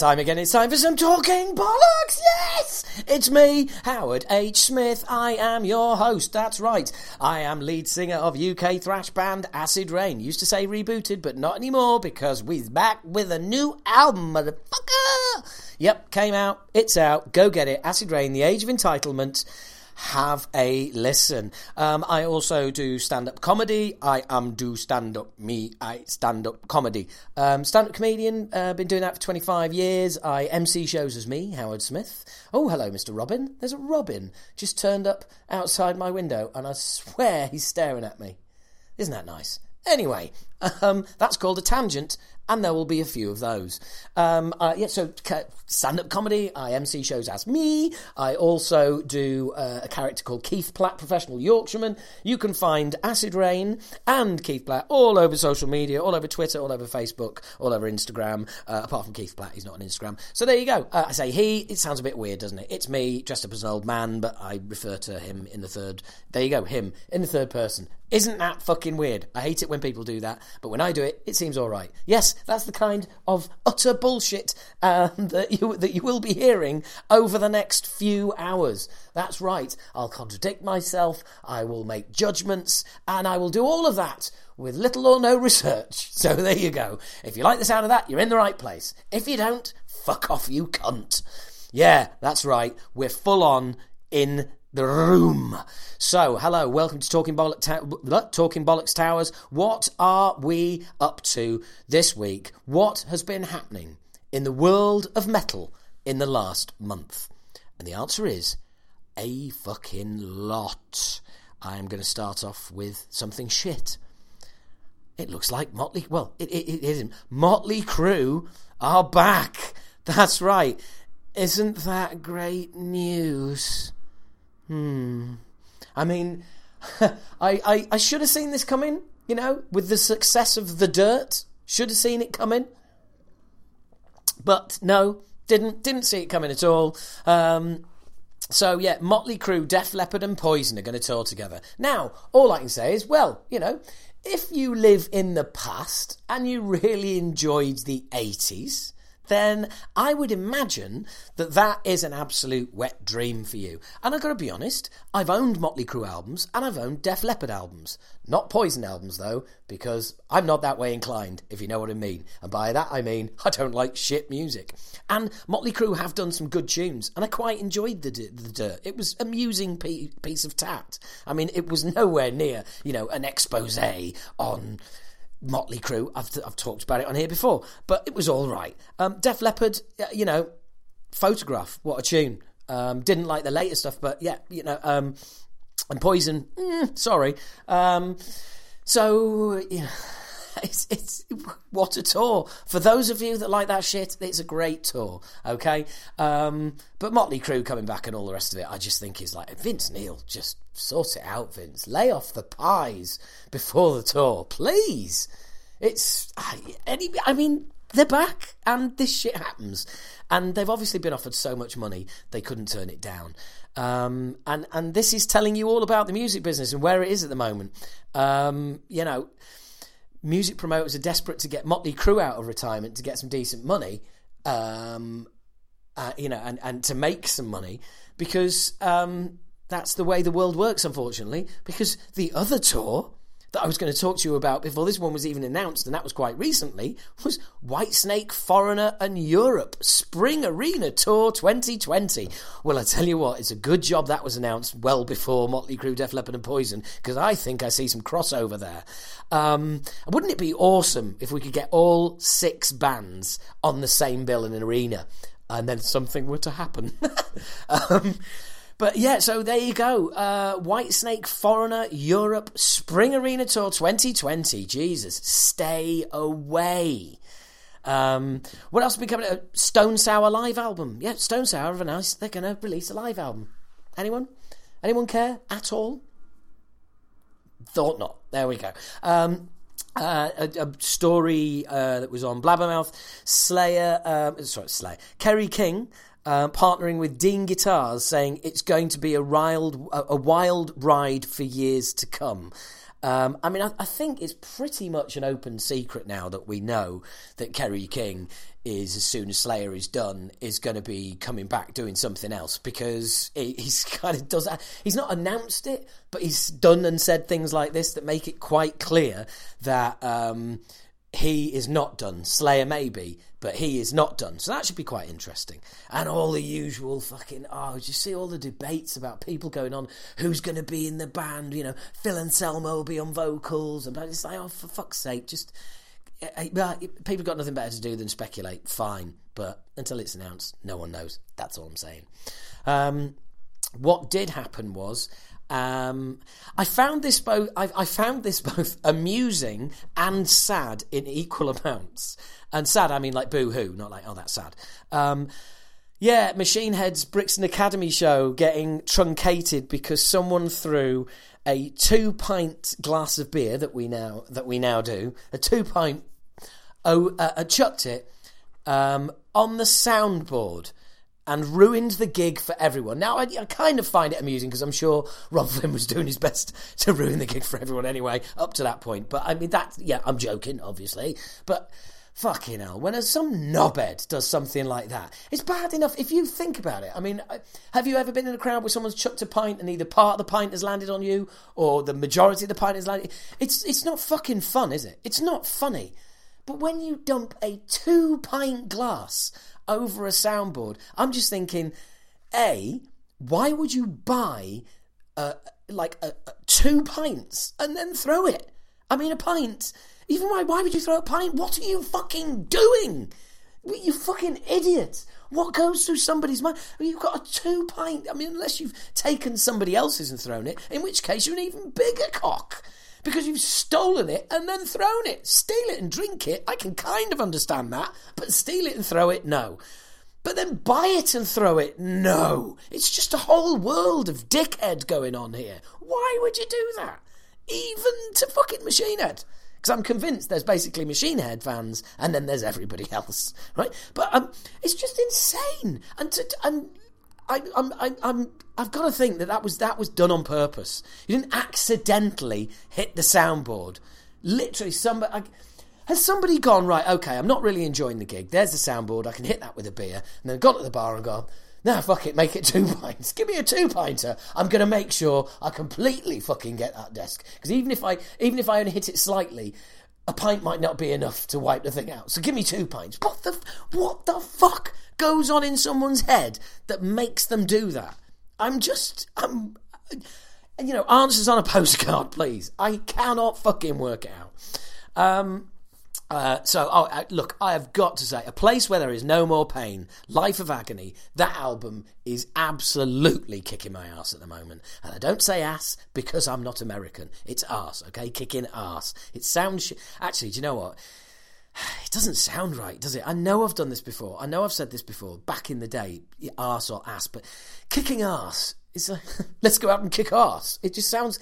time again. It's time for some talking bollocks. Yes, it's me, Howard H. Smith. I am your host. That's right. I am lead singer of UK thrash band Acid Rain. Used to say rebooted, but not anymore because we're back with a new album, motherfucker. Yep, came out. It's out. Go get it. Acid Rain: The Age of Entitlement have a listen. Um, I also do stand up comedy. I am do stand up me. I stand up comedy. Um, stand up comedian. Uh, been doing that for 25 years. I MC shows as me, Howard Smith. Oh, hello, Mr. Robin. There's a Robin just turned up outside my window, and I swear he's staring at me. Isn't that nice? Anyway, um, that's called a tangent, and there will be a few of those. Um, uh, yeah, so stand up comedy, I MC shows as me. I also do uh, a character called Keith Platt, professional Yorkshireman. You can find Acid Rain and Keith Platt all over social media, all over Twitter, all over Facebook, all over Instagram, uh, apart from Keith Platt, he's not on Instagram. So there you go. Uh, I say he, it sounds a bit weird, doesn't it? It's me, dressed up as an old man, but I refer to him in the third. There you go, him, in the third person. Isn't that fucking weird? I hate it when people do that, but when I do it, it seems all right. Yes, that's the kind of utter bullshit um, that you that you will be hearing over the next few hours. That's right. I'll contradict myself. I will make judgments, and I will do all of that with little or no research. So there you go. If you like the sound of that, you're in the right place. If you don't, fuck off, you cunt. Yeah, that's right. We're full on in the room. So, hello, welcome to Talking, Bollock Ta- Talking Bollocks Towers. What are we up to this week? What has been happening in the world of metal in the last month? And the answer is a fucking lot. I am going to start off with something shit. It looks like Motley. Well, it, it, it isn't. Motley Crue are back. That's right. Isn't that great news? Hmm. I mean, I, I, I should have seen this coming, you know, with the success of The Dirt. Should have seen it coming. But no, didn't didn't see it coming at all. Um, so yeah, Motley Crue, Def Leppard, and Poison are going to tour together. Now, all I can say is, well, you know, if you live in the past and you really enjoyed the eighties, then I would imagine that that is an absolute wet dream for you. And I've got to be honest, I've owned Motley Crue albums and I've owned Def Leppard albums. Not Poison albums, though, because I'm not that way inclined, if you know what I mean. And by that I mean I don't like shit music. And Motley Crue have done some good tunes, and I quite enjoyed the, the Dirt. It was amusing piece of tat. I mean, it was nowhere near, you know, an expose on Motley Crue. I've, I've talked about it on here before, but it was all right. Um, Def Leppard, you know, Photograph, what a tune. Um, didn't like the later stuff, but yeah, you know, um, and Poison, mm, sorry. Um, so, yeah. It's, it's what a tour for those of you that like that shit. It's a great tour, okay. Um, but Motley Crue coming back and all the rest of it, I just think is like Vince Neil. Just sort it out, Vince. Lay off the pies before the tour, please. It's any. I mean, they're back, and this shit happens, and they've obviously been offered so much money they couldn't turn it down. Um, and and this is telling you all about the music business and where it is at the moment. Um, you know music promoters are desperate to get Motley Crue out of retirement to get some decent money, um, uh, you know, and, and to make some money because um, that's the way the world works, unfortunately. Because the other tour that I was going to talk to you about before this one was even announced, and that was quite recently, was Whitesnake, Foreigner, and Europe Spring Arena Tour 2020. Well, I tell you what, it's a good job that was announced well before Motley Crue, Def Leppard, and Poison, because I think I see some crossover there. Um, wouldn't it be awesome if we could get all six bands on the same bill in an arena, and then something were to happen? um, but yeah, so there you go. Uh, Whitesnake Foreigner Europe Spring Arena Tour 2020. Jesus, stay away. Um, what else have been coming? A Stone Sour live album. Yeah, Stone Sour have announced they're going to release a live album. Anyone? Anyone care at all? Thought not. There we go. Um, uh, a, a, story uh, that was on Blabbermouth. Slayer, uh, sorry, Slayer. Kerry King uh, partnering with Dean Guitars, saying it's going to be a wild, a, wild ride for years to come. Um, I mean, I, I, think it's pretty much an open secret now that we know that Kerry King is as soon as Slayer is done, is going to be coming back doing something else because he's kind of does. He's not announced it, but he's done and said things like this that make it quite clear that um, he is not done. Slayer maybe, but he is not done. So that should be quite interesting. And all the usual fucking oh, you see all the debates about people going on who's going to be in the band. You know, Phil Anselmo will be on vocals, and it's like oh, for fuck's sake, just. Eh, eh, people got nothing better to do than speculate. Fine, but until it's announced, no one knows. That's all I'm saying. Um, what did happen was um, I found this both. I, I, found this both amusing and sad in equal amounts. And sad, I mean like boo hoo, not like oh that's sad. Um, yeah, Machine Head's Brixton Academy show getting truncated because someone threw a two pint glass of beer that we now that we now do a two pint oh uh, chucked it um, on the soundboard and ruined the gig for everyone. Now, I, I kind of find it amusing because I'm sure Robb Flynn was doing his best to ruin the gig for everyone anyway, up to that point. But I mean, that, yeah, I'm joking, obviously. But fucking hell, when some knobhead does something like that, it's bad enough if you think about it. I mean, have you ever been in a crowd where someone's chucked a pint and either part of the pint has landed on you or the majority of the pint has landed? It's, it's not fucking fun, is it? It's not funny. But when you dump a two pint glass over a soundboard. I'm just thinking, A, why would you buy uh, like uh, two pints and then throw it? I mean, a pint. Even why? Why would you throw a pint? What are you fucking doing? You fucking idiot! What goes through somebody's mind? You've got a two pint. I mean, unless you've taken somebody else's and thrown it, in which case you're an even bigger cock because you've stolen it and then thrown it. Steal it and drink it, I can kind of understand that, but steal it and throw it, no. But then buy it and throw it, no. It's just a whole world of dickhead going on here. Why would you do that? Even to fucking Machine Head. Because I'm convinced there's basically Machine Head fans and then there's everybody else, right? But um, it's just insane. And to, and I, I'm, I, I'm, I've got to think that that was that was done on purpose. You didn't accidentally hit the soundboard. Literally, somebody. I, has somebody gone right? Okay, I'm not really enjoying the gig. There's the soundboard. I can hit that with a beer, and then gone to the bar and gone. Nah, fuck it, make it two pints. Give me a two pinter. I'm gonna make sure I completely fucking get that desk because even if I even if I only hit it slightly, a pint might not be enough to wipe the thing out. So give me two pints. What the what the fuck goes on in someone's head that makes them do that? I'm just I'm you know answers on a postcard, please. I cannot fucking work it out. Um, uh, so, oh, uh, look, I have got to say, A Place Where There Is No More Pain, Life of Agony, that album is absolutely kicking my ass at the moment. And I don't say ass because I'm not American. It's ass, okay? Kicking ass. It sounds. Sh- Actually, do you know what? It doesn't sound right, does it? I know I've done this before. I know I've said this before, back in the day, ass or ass, but kicking ass is a. let's go out and kick ass. It just sounds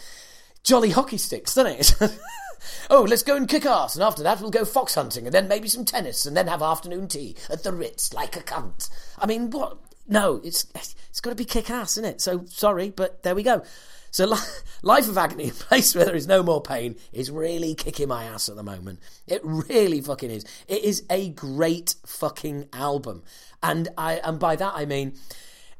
jolly hockey sticks, doesn't it? oh, let's go and kick ass, and after that we'll go fox hunting, and then maybe some tennis, and then have afternoon tea at the Ritz like a cunt. I mean, what? No, it's it's got to be kick ass, isn't it? So sorry, but there we go. So, Life of Agony, a place where there is no more pain, is really kicking my ass at the moment. It really fucking is. It is a great fucking album, and I and by that I mean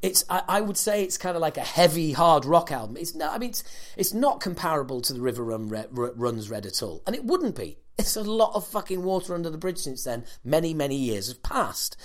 it's I, I, would say it's kind of like a heavy hard rock album. It's no, I mean it's it's not comparable to the River Run Runs Red at all, and it wouldn't be. It's a lot of fucking water under the bridge since then. Many many years have passed,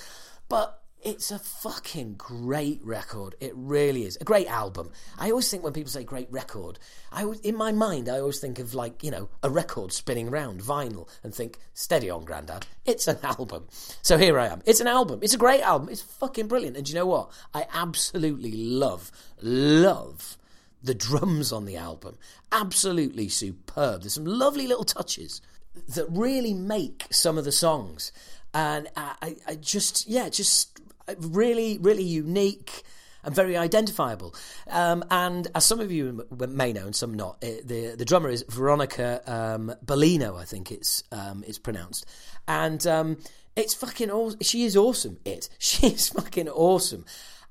but it's a fucking great record. It really is. A great album. I always think when people say great record, I always, in my mind, I always think of like, you know, a record spinning around, vinyl, and think, steady on, Grandad. It's an album. So here I am. It's an album. It's a great album. It's fucking brilliant. And you know what? I absolutely love, love the drums on the album. Absolutely superb. There's some lovely little touches that really make some of the songs. And I, I just, yeah, just really, really unique and very identifiable. Um, and as some of you may know, and some not, it, the the drummer is Veronica um, Bellino, I think it's um, it's pronounced, and um, it's fucking. She is awesome. It she is fucking awesome,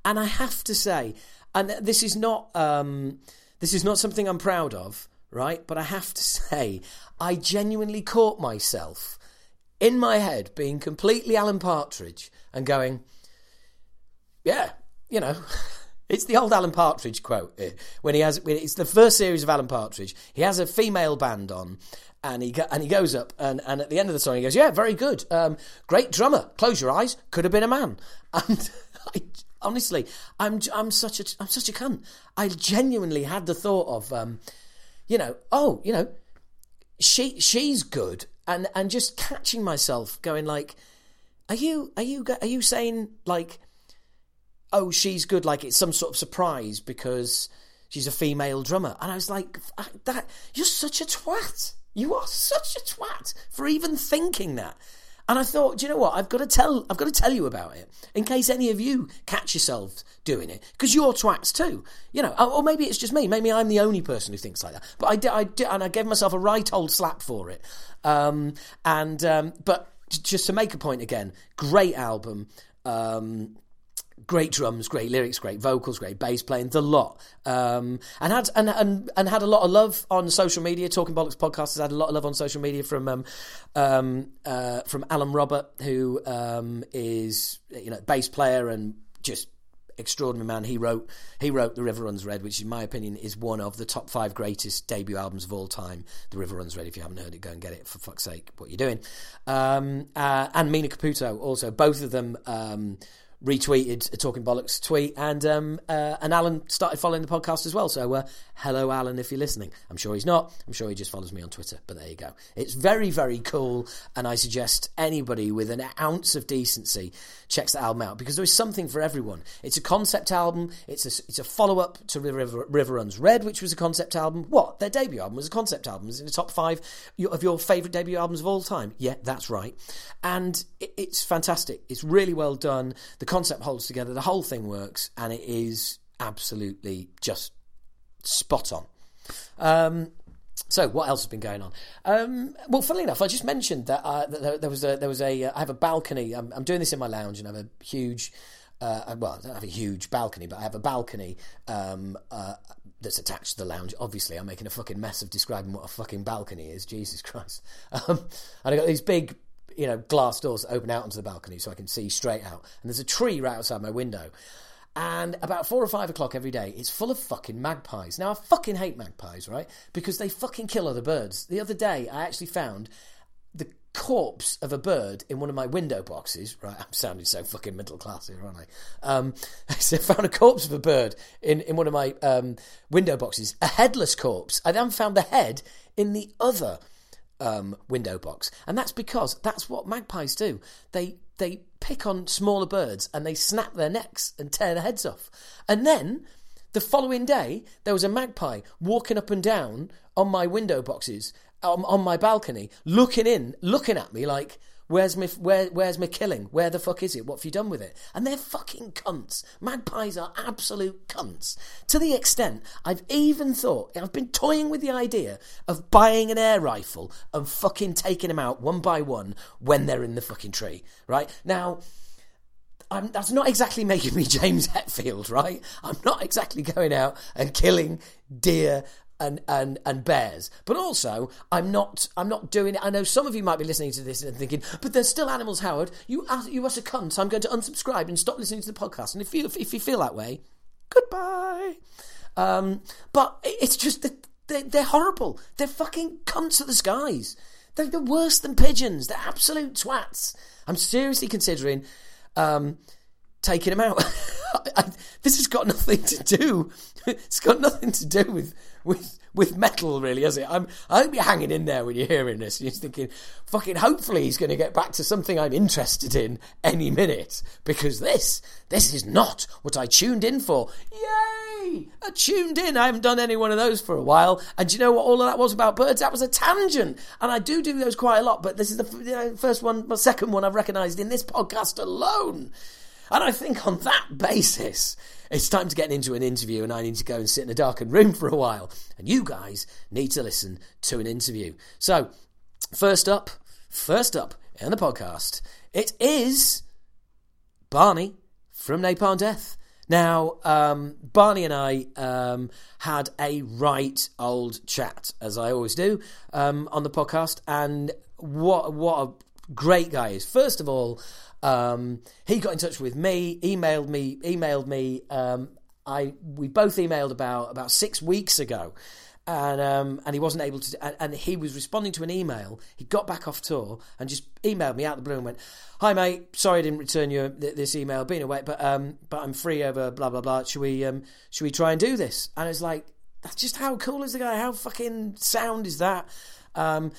and I have to say, and this is not um, this is not something I'm proud of, right? But I have to say, I genuinely caught myself in my head being completely Alan Partridge and going, yeah, you know. It's the old Alan Partridge quote eh, when he has. It's the first series of Alan Partridge. He has a female band on, and he and he goes up and, and at the end of the song he goes, "Yeah, very good, um, great drummer. Close your eyes. Could have been a man." And I, honestly, I'm I'm such a I'm such a cunt. I genuinely had the thought of, um, you know, oh, you know, she she's good, and and just catching myself going like, are you are you are you saying like oh, she's good, like it's some sort of surprise because she's a female drummer. And I was like, that you're such a twat. You are such a twat for even thinking that. And I thought, do you know what? I've got to tell. I've got to tell you about it in case any of you catch yourselves doing it because you're twats too. You know, or maybe it's just me. Maybe I'm the only person who thinks like that. But I did. I did, and I gave myself a right old slap for it. Um, and um, but just to make a point again, great album. Um, great drums, great lyrics, great vocals, great bass playing, the lot. Um, and had and, and and had a lot of love on social media. Talking Bollocks podcast has had a lot of love on social media from um, um, uh, from Alan Robert, who um, is you know bass player and just extraordinary man. He wrote he wrote The River Runs Red, which in my opinion is one of the top five greatest debut albums of all time. The River Runs Red. If you haven't heard it, go and get it. For fuck's sake, what you doing? Um, uh, and Mina Caputo also. Both of them um, retweeted a Talking Bollocks tweet, and um, uh, and Alan started following the podcast as well. So uh, hello, Alan, if you're listening. I'm sure he's not. I'm sure he just follows me on Twitter. But there you go. It's very very cool, and I suggest anybody with an ounce of decency checks the album out because there is something for everyone. It's a concept album. It's a it's a follow up to River, River Runs Red, which was a concept album. What their debut album was a concept album. It's in the top five of your favourite debut albums of all time. Yeah, that's right. And it, it's fantastic. It's really well done. The concept holds together. The whole thing works, and it is absolutely just spot on. Um, so what else has been going on? Um, well, funnily enough, I just mentioned that, uh, that there, was a there was a uh, I have a balcony. I'm, I'm, doing this in my lounge, and I have a huge. Uh, well, I don't have a huge balcony, but I have a balcony um, uh, that's attached to the lounge. Obviously, I'm making a fucking mess of describing what a fucking balcony is. Jesus Christ! Um, and I got these big you know, glass doors open out onto the balcony so I can see straight out. And there's a tree right outside my window. And about four or five o'clock every day, it's full of fucking magpies. Now, I fucking hate magpies, right? Because they fucking kill other birds. The other day, I actually found the corpse of a bird in one of my window boxes. Right, I'm sounding so fucking middle class here, aren't I? Um, I found a corpse of a bird in, in one of my um, window boxes, a headless corpse. I then found the head in the other um, window box, and that's because that's what magpies do. They they pick on smaller birds and they snap their necks and tear their heads off. And then the following day, there was a magpie walking up and down on my window boxes um, on my balcony, looking in, looking at me like Where's my where, Where's my killing? Where the fuck is it? What have you done with it? And they're fucking cunts. Magpies are absolute cunts. To the extent I've even thought I've been toying with the idea of buying an air rifle and fucking taking them out one by one when they're in the fucking tree. Right now. I'm, that's not exactly making me James Hetfield, right? I'm not exactly going out and killing deer and, and, and bears. But also, I'm not I'm not doing it. I know some of you might be listening to this and thinking, but there's still animals, Howard. You are, you are a cunt. I'm going to unsubscribe and stop listening to the podcast. And if you if you feel that way, goodbye. Um, but it's just that they're, they're horrible. They're fucking cunts of the skies. They're, they're worse than pigeons. They're absolute twats. I'm seriously considering um, taking them out. this has got nothing to do. It's got nothing to do with with with metal, really, has it? I'm, I hope you're hanging in there when you're hearing this. You're thinking, fucking, hopefully he's going to get back to something I'm interested in any minute because this, this is not what I tuned in for. Yay! I tuned in. I haven't done any one of those for a while. And do you know what all of that was about birds? That was a tangent. And I do do those quite a lot, but this is the first one, the second one I've recognised in this podcast alone. And I think on that basis, it's time to get into an interview, and I need to go and sit in a darkened room for a while. And you guys need to listen to an interview. So, first up, first up in the podcast, it is Barney from Napalm Death. Now, um, Barney and I um, had a right old chat, as I always do, um, on the podcast, and what what a great guy is. First of all, um, he got in touch with me, emailed me, emailed me. Um, I we both emailed about about six weeks ago, and um, and he wasn't able to. And, and, he was responding to an email. He got back off tour and just emailed me out the blue and went, "Hi mate, sorry I didn't return you this email, been away, but um, but I'm free over blah blah blah. Should we um, should we try and do this?" And it's like, that's just how cool is the guy? How fucking sound is that? Um,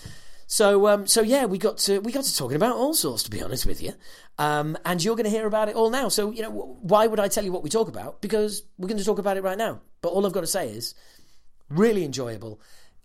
so um, so yeah, we got to we got to talking about all sorts. To be honest with you, um, and you're going to hear about it all now. So you know, why would I tell you what we talk about? Because we're going to talk about it right now. But all I've got to say is, really enjoyable.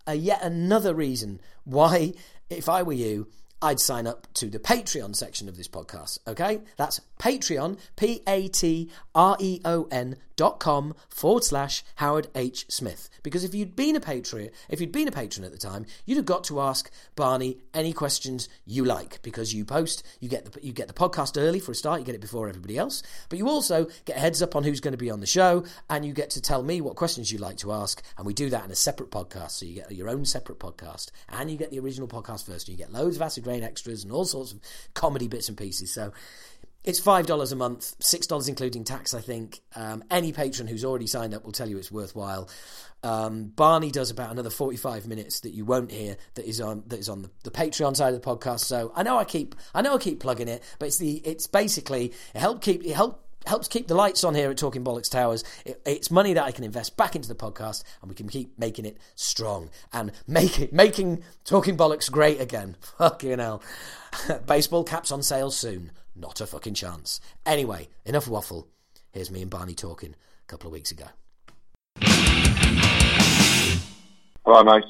Uh, yet another reason why, if I were you, I'd sign up to the Patreon section of this podcast. Okay, that's Patreon, P A T R E O N dot com forward slash Howard H Smith. Because if you'd been a patron, if you'd been a patron at the time, you'd have got to ask Barney any questions you like because you post, you get the you get the podcast early for a start, you get it before everybody else, but you also get a heads up on who's going to be on the show, and you get to tell me what questions you'd like to ask, and we do that in a separate podcast, so you get your own separate podcast, and you get the original podcast first, and you get loads of acid rain extras and all sorts of comedy bits and pieces. So it's five dollars a month, six dollars including tax. I think um, any patron who's already signed up will tell you it's worthwhile. Um, Barney does about another forty-five minutes that you won't hear that is on that is on the, the, Patreon side of the podcast. So I know I keep I know I keep plugging it, but it's the it's basically it help keep it help helps keep the lights on here at Talking Bollocks Towers. It, it's money that I can invest back into the podcast, and we can keep making it strong and make it making Talking Bollocks great again. Fucking hell! Baseball caps on sale soon. Not a fucking chance. Anyway, enough waffle. Here's me and Barney talking a couple of weeks ago. Hello, mate.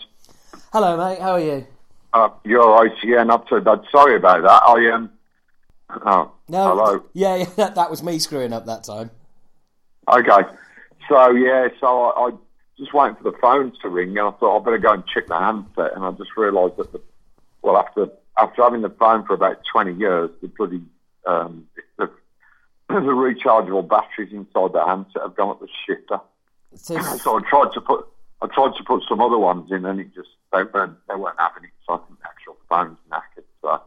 Hello, mate. How are you? Uh, you're all right. Yeah, not too bad. Sorry about that. I um. Oh, no. Hello. Yeah, yeah. That, that was me screwing up that time. Okay. So yeah, so I, I just waiting for the phone to ring, and I thought I better go and check the handset, and I just realised that the well after after having the phone for about twenty years, the bloody um, the, the rechargeable batteries inside the handset have gone up the shitter. So, so I tried to put I tried to put some other ones in, and it just they weren't they weren't having it. So I think the actual phone's knackered. So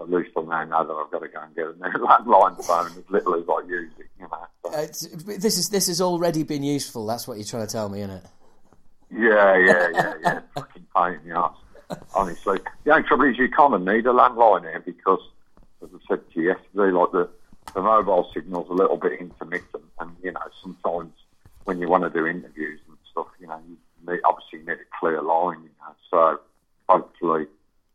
at least I now know that I've got to go and get a new landline phone as little as I use it. You know. So. this is this has already been useful. That's what you're trying to tell me, isn't it? Yeah, yeah, yeah, yeah. Fucking pain in the ass. Honestly, the only trouble is you kind of need a landline here because as I said to you yesterday, like the, the mobile signal's a little bit intermittent, and you know sometimes when you want to do interviews and stuff, you know, you need, obviously need a clear line, you know. So hopefully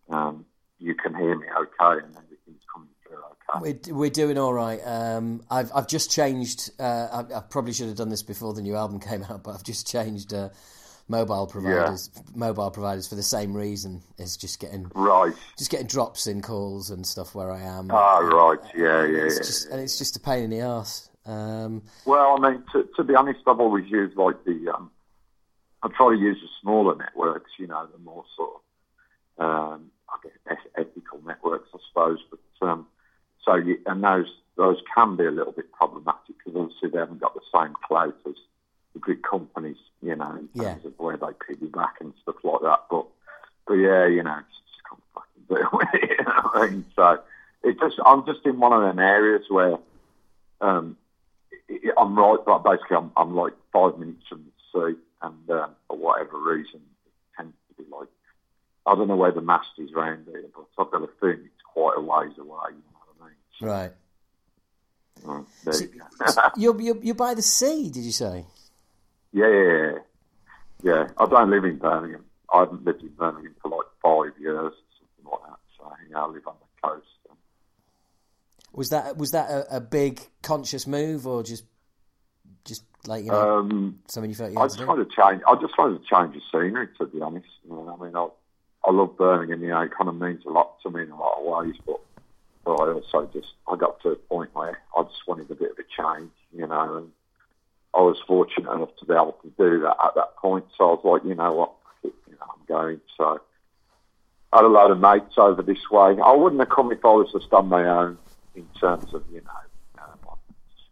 um, you can hear me okay, and everything's coming through okay. We're, we're doing all right. Um, I've I've just changed. Uh, I, I, probably should have done this before the new album came out, but I've just changed. Uh, mobile providers yeah. mobile providers for the same reason is just getting right just getting drops in calls and stuff where I am. Ah, right, yeah, yeah, it's yeah, just, And it's just a pain in the ass. Um, well, I mean, to, to, be honest, I've always used like the um, I try to use the smaller networks, you know, the more sort of um, guess ethical networks, I suppose. But um, so you, and those those can be a little bit problematic because obviously they haven't got the same clout as the big companies, you know, in terms yeah. of where they piggyback and stuff like that. But but yeah, you know, it's just can't fucking do it. You know I mean? So it just I'm just in one of them areas where um, it, I'm right, but basically I'm, I'm like five minutes from the sea, and um, for whatever reason, it tends to be like I don't know where the mast is round here, but I've got a feeling it's quite a ways away. You know what I mean? So, right. Well, so, you you're, you're, you're by the sea, did you say? Yeah, yeah, yeah. I don't live in Birmingham. I haven't lived in Birmingham for like five years, or something like that. So yeah, I live on the coast. Was that was that a, a big conscious move, or just just like you know um, something you felt you I just wanted to change. I just wanted to change the scenery, to be honest. You know, I mean, I I love Birmingham. You know, it kind of means a lot to me in a lot of ways, but but I also just I got to a point where I just wanted a bit of a change. You know, and I was fortunate enough to be able to do that at that point. So I was like, you know what, you know, I'm going. So I had a load of mates over this way. I wouldn't have come if I was just on my own in terms of, you know, uh, my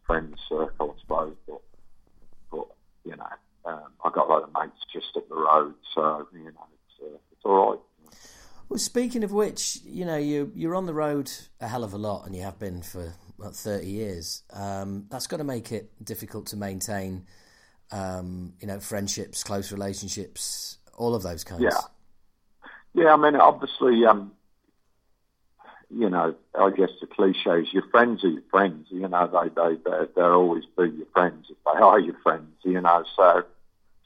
friends circle, I suppose. But, but you know, um, I got a lot of mates just up the road. So, you know, it's, all right. Well, speaking of which, you know, you you're on the road a hell of a lot, and you have been for about thirty years. Um, that's got to make it difficult to maintain, um, you know, friendships, close relationships, all of those kinds. Yeah, yeah. I mean, obviously, um, you know, I guess the cliche is your friends are your friends. You know, they they they they'll always be your friends if they are your friends. You know, so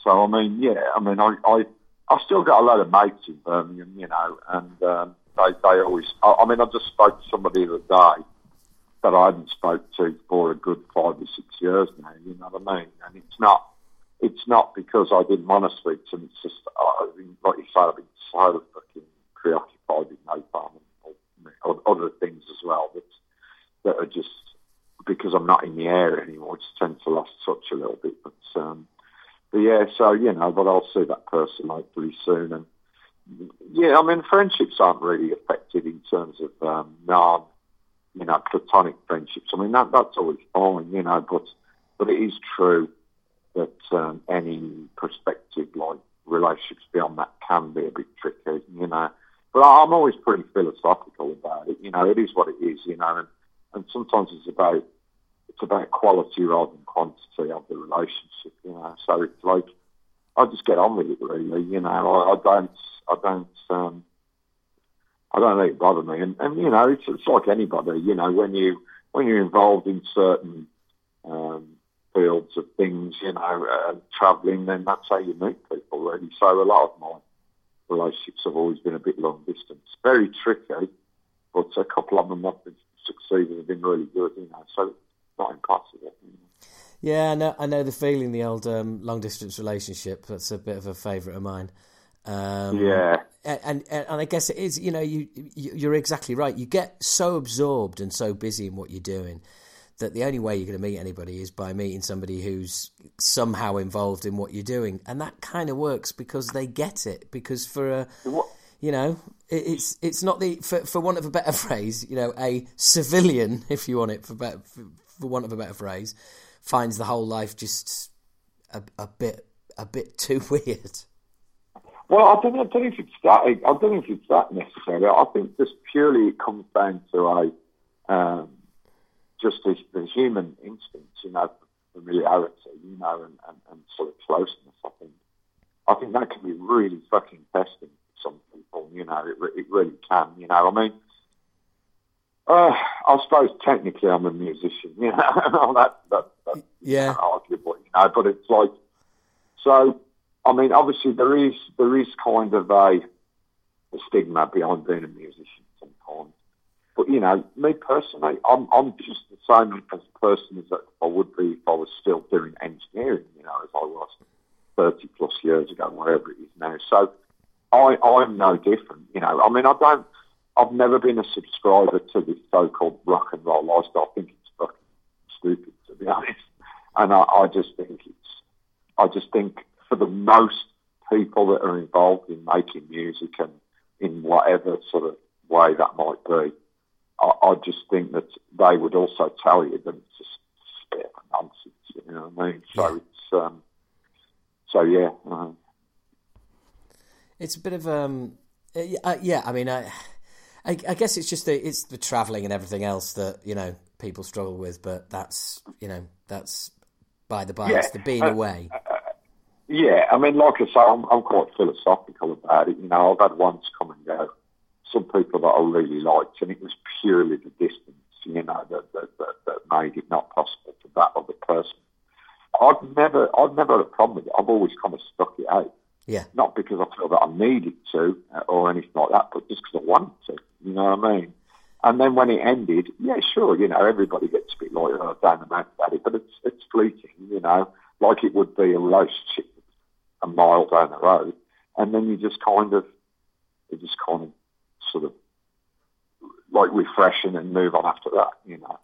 so I mean, yeah. I mean, I I I've still got a lot of mates in Birmingham, you know, and um, they they always. I, I mean, I just spoke to somebody the other day that I hadn't spoke to for a good five or six years now. You know what I mean? And it's not it's not because I didn't want to speak to them. It's just I, like you say, I've been so fucking preoccupied with napalm and other things as well that that are just because I'm not in the area anymore. Just tend to lost touch a little bit, but. Um, but yeah, so you know, but I'll see that person hopefully soon. And yeah, I mean, friendships aren't really affected in terms of um, non, you know, platonic friendships. I mean, that that's always fine, you know. But but it is true that um, any prospective like relationships beyond that can be a bit tricky, you know. But I'm always pretty philosophical about it. You know, it is what it is, you know, and, and sometimes it's about it's about quality rather than quantity of the relationship, you know. So it's like I just get on with it, really. You know, I, I don't, I don't, um, I don't let it bother me. And, and you know, it's, it's like anybody. You know, when you when you're involved in certain um, fields of things, you know, uh, travelling, then that's how you meet people, really. So a lot of my relationships have always been a bit long distance, very tricky, but a couple of them have been succeeded, have been really good, you know. So not impossible. Yeah, I know. I know the feeling. The old um, long distance relationship. That's a bit of a favourite of mine. Um, yeah, and, and, and I guess it is. You know, you you're exactly right. You get so absorbed and so busy in what you're doing that the only way you're going to meet anybody is by meeting somebody who's somehow involved in what you're doing, and that kind of works because they get it. Because for a what? you know, it, it's it's not the for for want of a better phrase, you know, a civilian, if you want it for better, for, for want of a better phrase, finds the whole life just a, a bit a bit too weird. Well, I don't, I don't know if it's that. I don't know if it's that necessarily. I think just purely it comes down to a um, just the, the human instinct, you know, familiarity, you know, and, and, and sort of closeness. I think I think that can be really fucking testing for some people. You know, it, it really can. You know, I mean, uh, I suppose technically I'm a musician, you know, that, that, that yeah, arguable, you know, but it's like, so, I mean, obviously there is, there is kind of a, a stigma behind being a musician sometimes. But, you know, me personally, I'm, I'm just the same as a person as I would be if I was still doing engineering, you know, as I was 30 plus years ago, whatever it is now. So I, I'm no different, you know. I mean, I don't, I've never been a subscriber to this so-called rock and roll lifestyle. I think it's fucking stupid, to be honest. And I, I just think it's, I just think for the most people that are involved in making music and in whatever sort of way that might be, I, I just think that they would also tell you that it's just a bit of nonsense. You know what I mean? So yeah. it's, um, so yeah. Uh, it's a bit of um, uh, yeah. I mean, I I, I guess it's just the it's the travelling and everything else that you know people struggle with, but that's you know that's by the by. Yeah. It's the being uh, away. Uh, uh, yeah, I mean, like I say, I'm, I'm quite philosophical about it. You know, I've had ones come and go. Some people that I really liked, and it was purely the distance, you know, that that, that, that made it not possible for that other person. I've never, I've never had a problem with it. I've always kind of stuck it out. Yeah. Not because I feel that I needed to uh, or anything like that, but just because I wanted to. You know what I mean? And then when it ended, yeah, sure, you know, everybody gets a bit like oh, down the mouth about it, but it's it's fleeting, you know, like it would be a relationship a mile down the road, and then you just kind of, you just kind of sort of like refreshing and move on after that, you know.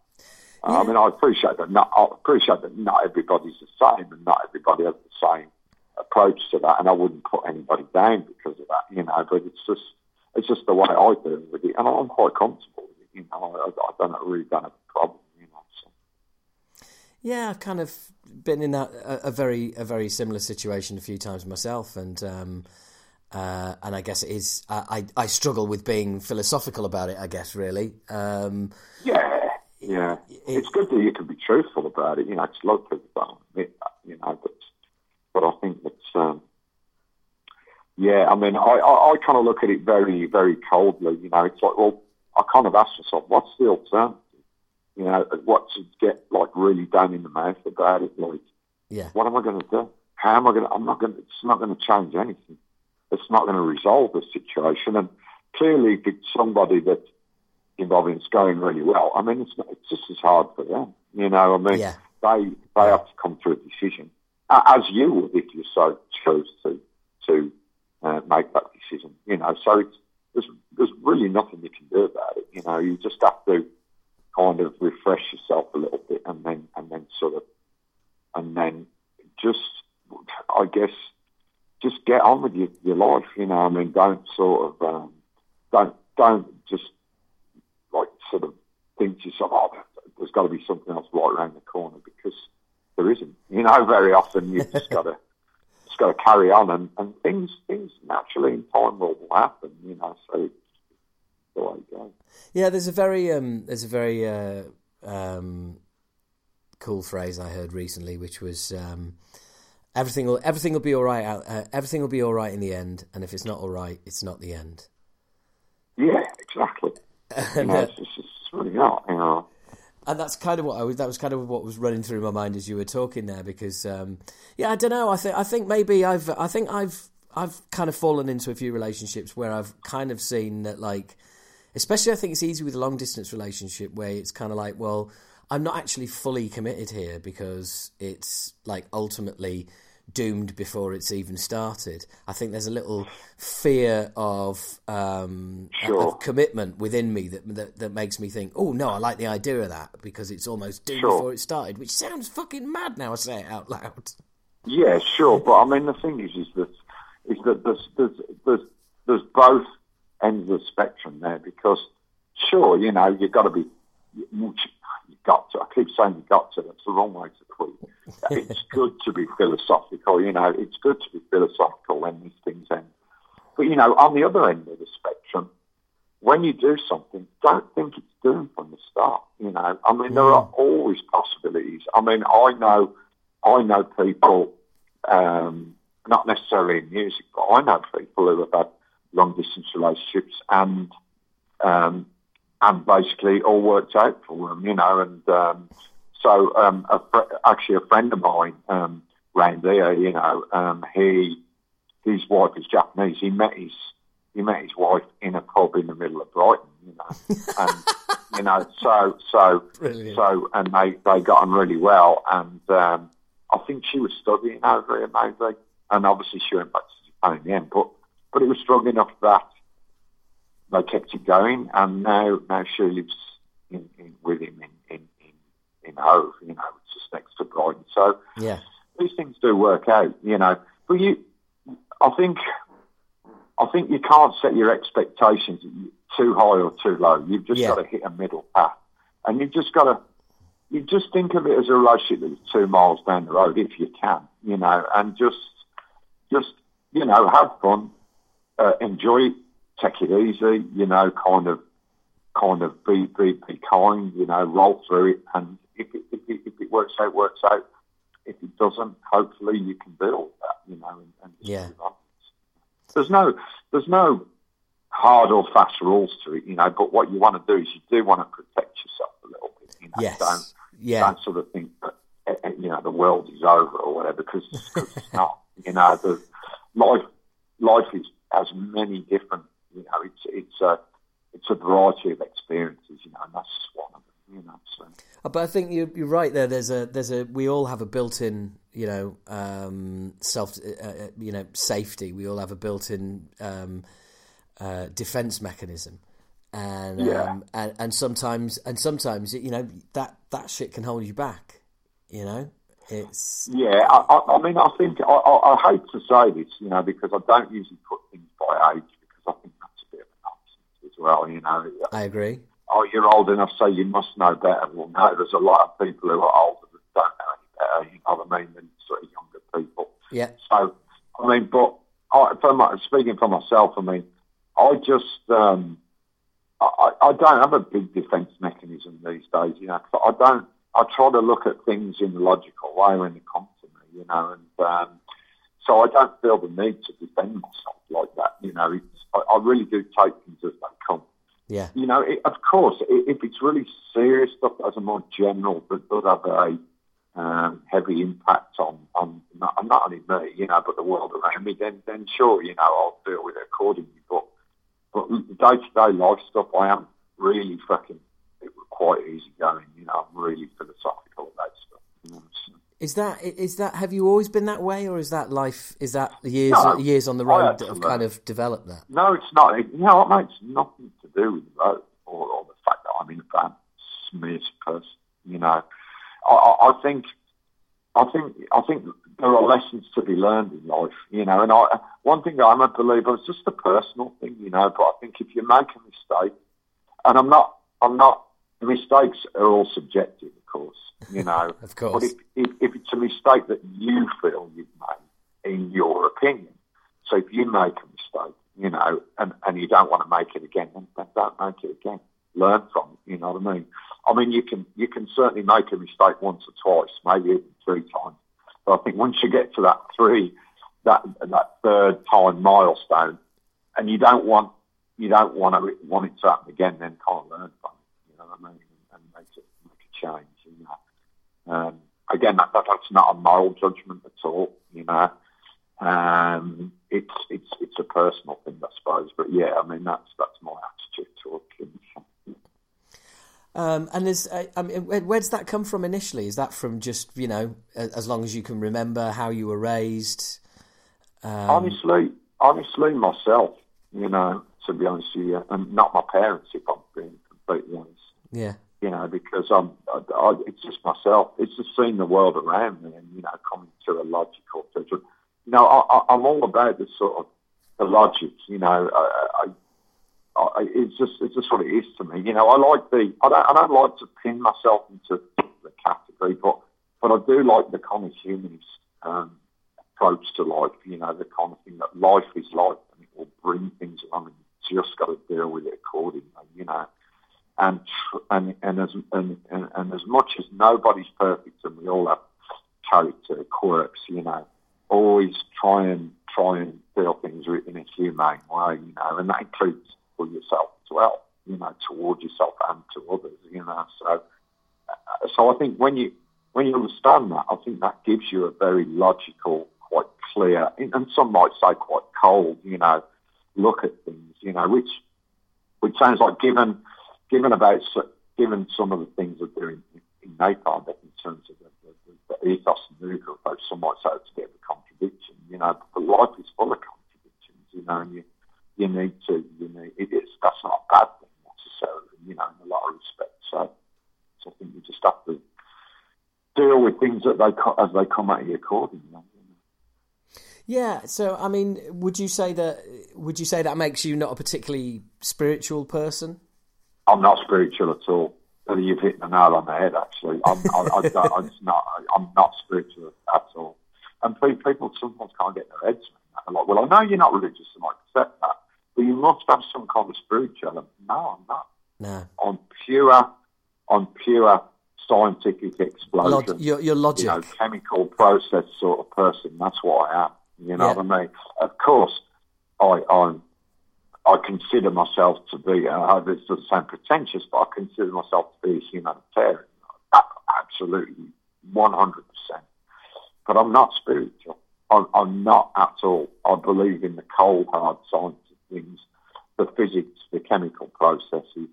Yeah. I mean, I appreciate that. Not, I appreciate that not everybody's the same, and not everybody has the same approach to that, and I wouldn't put anybody down because of that, you know. But it's just it's just the way I do with it, and I'm quite comfortable with it. You know, I, I don't really don't have a problem. You know. So. Yeah, I've kind of been in that a, a, very a very similar situation a few times myself, and um, Uh, and I guess it is. I, I struggle with being philosophical about it. I guess really. Um, yeah, yeah. It, it's good that you can be truthful about it. You know, it's a lot of people don't admit that. You know, but but I think that. Um, yeah, I mean, I, I, I kind of look at it very, very coldly. You know, it's like, well, I kind of ask myself, what's the alternative? You know, what to get like really down in the mouth about it? Like, yeah, what am I going to do? How am I going to? I'm not going. to It's not going to change anything. It's not going to resolve the situation. And clearly, if it's somebody that involving it's going really well, I mean, it's not, it's just as hard for them. You know, I mean, yeah. they they have to come to a decision, as you would if you so chose to to uh, make that decision. You know, so there's there's really nothing you can do about it. You know, you just have to kind of refresh yourself a little bit, and then and then sort of and then just I guess just get on with your, your life. You know, I mean, don't sort of um, don't don't just like sort of think to yourself, oh, there's got to be something else right around the corner because there isn't. You know, very often you've just got to just got to carry on, and, and things things naturally in time will, happen. You know, so it's the way it goes. Yeah, there's a very um, there's a very uh, um, cool phrase I heard recently, which was. Um, everything will everything will be all right. Uh, everything will be all right in the end, and if it's not all right, it's not the end. Yeah, exactly. you know, it's, it's, it's really not. You know. And that's kind of what I was. That was kind of what was running through my mind as you were talking there, because um, yeah, I don't know. I think I think maybe I've I think I've I've kind of fallen into a few relationships where I've kind of seen that like, especially I think it's easy with a long distance relationship where it's kind of like, well, I'm not actually fully committed here because it's like ultimately doomed before it's even started. I think there's a little fear of, um, sure. of commitment within me that, that, that makes me think, oh no, I like the idea of that because it's almost doomed sure. before it started, which sounds fucking mad now I say it out loud. Yeah, sure, but I mean the thing is, is that is that there's there's there's, there's both ends of the spectrum there because sure, you know, you've got to be to. I keep saying to. That's the wrong way to put it. It's good to be philosophical. You know, it's good to be philosophical when these things end. But you know, on the other end of the spectrum, when you do something, don't think it's doomed from the start. You know, I mean, there are always possibilities. I mean, I know, I know people, um, not necessarily in music, but I know people who have had long distance relationships and um, and basically all worked out for them, you know. And um, so, um, a fr- actually, a friend of mine um, round there, you know, um, he his wife is Japanese. He met his he met his wife in a pub in the middle of Brighton, you know, and you know, so so Brilliant. so, and they they got on really well. And um, I think she was studying over here, maybe, and obviously she went back to Japan in the end. But but it was strong enough that they kept it going, and now now she lives in, in with him in in in, in Hove, you know, just next to Brighton. So Yeah. these things do work out, you know. But you, I think, I think you can't set your expectations too high or too low. You've just Yeah. got to hit a middle path, and you've just got to. You just think of it as a relationship that's two miles down the road, if you can, you know, and just, just you know, have fun, uh, enjoy it, take it easy, you know, kind of, kind of be be, be kind, you know, roll through it, and if it, if it, if it works out, works out. If it doesn't, hopefully you can build that, you know, and, and Yeah. There's no, there's no hard or fast rules to it, you know. But what you want to do is you do want to protect yourself a little bit, you know. Yes. Don't Yeah. don't sort of think that eh, you know the world is over or whatever because it's not. You know, the life life is has many different. You know, it's it's a it's a variety of experiences. You know, and that's one of them. You know, so Uh, But I think you're, you're right there. There's a there's a we all have a built-in you know um, self uh, uh, you know safety. We all have a built-in um, uh, defense mechanism, and, Yeah. um, and and sometimes and sometimes you know that that shit can hold you back. You know, it's yeah. I, I, mean, I think I, I, I hate to say this, you know, because I don't usually put things by age because I think that's a bit of a nonsense as well. You know, I agree. oh, you're old enough, so you must know better. Well, no, there's a lot of people who are older that don't know any better, you know what I mean, than sort of younger people. Yeah, So, I mean, but I, for my, speaking for myself, I mean, I just, um, I, I don't have a big defence mechanism these days, you know. I don't. I try to look at things in a logical way when they come to me, you know, and um, so I don't feel the need to defend myself like that. You know, it's, I, I really do take things as they come. Yeah. You know, it, of course, if it's really serious stuff as a more general, but does have a um, heavy impact on, on not, not, only me, you know, but the world around me, then then sure, you know, I'll deal with it accordingly. But but day to day life stuff, I am really fucking quite easy going. You know, I'm really philosophical about stuff. You know, so. Is that is that have you always been that way, or is that life? Is that years no, years on the road that have kind of developed that? No, it's not. You know, it makes nothing to do with the road or, or the fact that I'm in a smears person. You know, I, I think I think I think there are lessons to be learned in life, you know. And I, one thing I'm a believer, it's just a personal thing, you know. But I think if you make a mistake, and I'm not, I'm not. Mistakes are all subjective, course, you know. of course. But if, if, if it's a mistake that you feel you've made, in your opinion, so if you make a mistake, you know, and, and you don't want to make it again, then don't make it again. Learn from it. You know what I mean? I mean, you can you can certainly make a mistake once or twice, maybe even three times. But I think once you get to that three, that that third time milestone, and you don't want you don't want to want it to happen again, then can't learn from it. You know what I mean? And, and make it make a change. Um, again, that, that, that's not a moral judgment at all. You know. Um, it's it's it's a personal thing, I suppose. But yeah, I mean that's that's my attitude towards it. Um, and is, uh, I mean, where does that come from initially? Is that from just you know, as long as you can remember how you were raised? Um, honestly, honestly, myself, you know, to be honest with you, and not my parents, if I'm being completely honest. Yeah. You know, because I'm, I, I, it's just myself. It's just seeing the world around me, and you know, coming to a logical judgment. You know, I, I'm all about the sort of the logic. You know, I, I I, it's just it's just what it is to me. You know, I like the I don't I don't like to pin myself into the category, but but I do like the kind of humanist um, approach to life. You know, the kind of thing that life is life, and it will bring things along, and you just got to deal with it accordingly. You know, and and and as and, and, and as much as nobody's perfect, and we all have character quirks. You know, always try and try and deal things in a humane way. You know, and that includes for yourself as well, you know, towards yourself and to others, you know. So, uh, so I think when you when you understand that, I think that gives you a very logical, quite clear, and some might say quite cold, you know, look at things, you know, which which sounds like given given about given some of the things that they're doing in Napalm in terms of the, the, the ethos and movement approach, some might say it's a bit of a contradiction, you know, but life is full of contradictions, you know, and you you need to, you know, it is, that's not a bad thing necessarily, you know, in a lot of respects. So, so I think you just have to deal with things that they as they come at you accordingly. You know? Yeah. So, I mean, would you say that? Would you say that makes you not a particularly spiritual person? I'm not spiritual at all. You've hit the nail on the head. Actually, I'm, I, I, I'm not. I'm not spiritual at all. And people sometimes can't get their heads around that. like, well, I know you're not religious, and I accept that but you must have some kind of spiritual element. No, I'm not. No. I'm pure, I'm pure scientific explosion. Log- your, your logic. You know, chemical process sort of person. That's what I am. You know yeah. what I mean? Of course, I, I'm, I consider myself to be, uh, this doesn't sound pretentious, but I consider myself to be a humanitarian. Absolutely, 100%. But I'm not spiritual. I'm, I'm not at all. I believe in the cold, hard science of things, the physics, the chemical processes,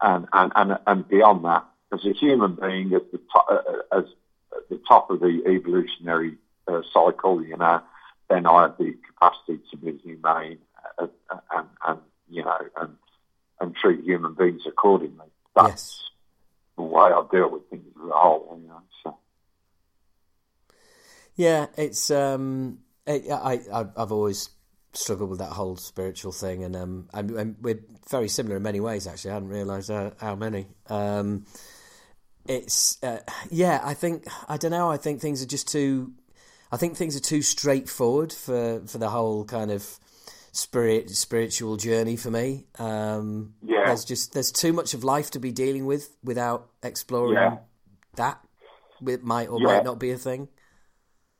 and, and, and, and beyond that, as a human being, at the, to, uh, as at the top of the evolutionary uh, cycle, you know, then I have the capacity to be humane uh, and, and, you know, and, and treat human beings accordingly. That's yes. the way I deal with things as a whole, you know. So. Yeah, it's um, it, I, I I've always struggled with that whole spiritual thing, and um, and, and we're very similar in many ways. Actually, I hadn't realised how, how, many. Um, it's uh, yeah, I think I don't know. I think things are just too. I think things are too straightforward for for the whole kind of spirit spiritual journey for me. Um, Yeah. there's just there's too much of life to be dealing with without exploring Yeah. that. It might or Yeah. might not be a thing.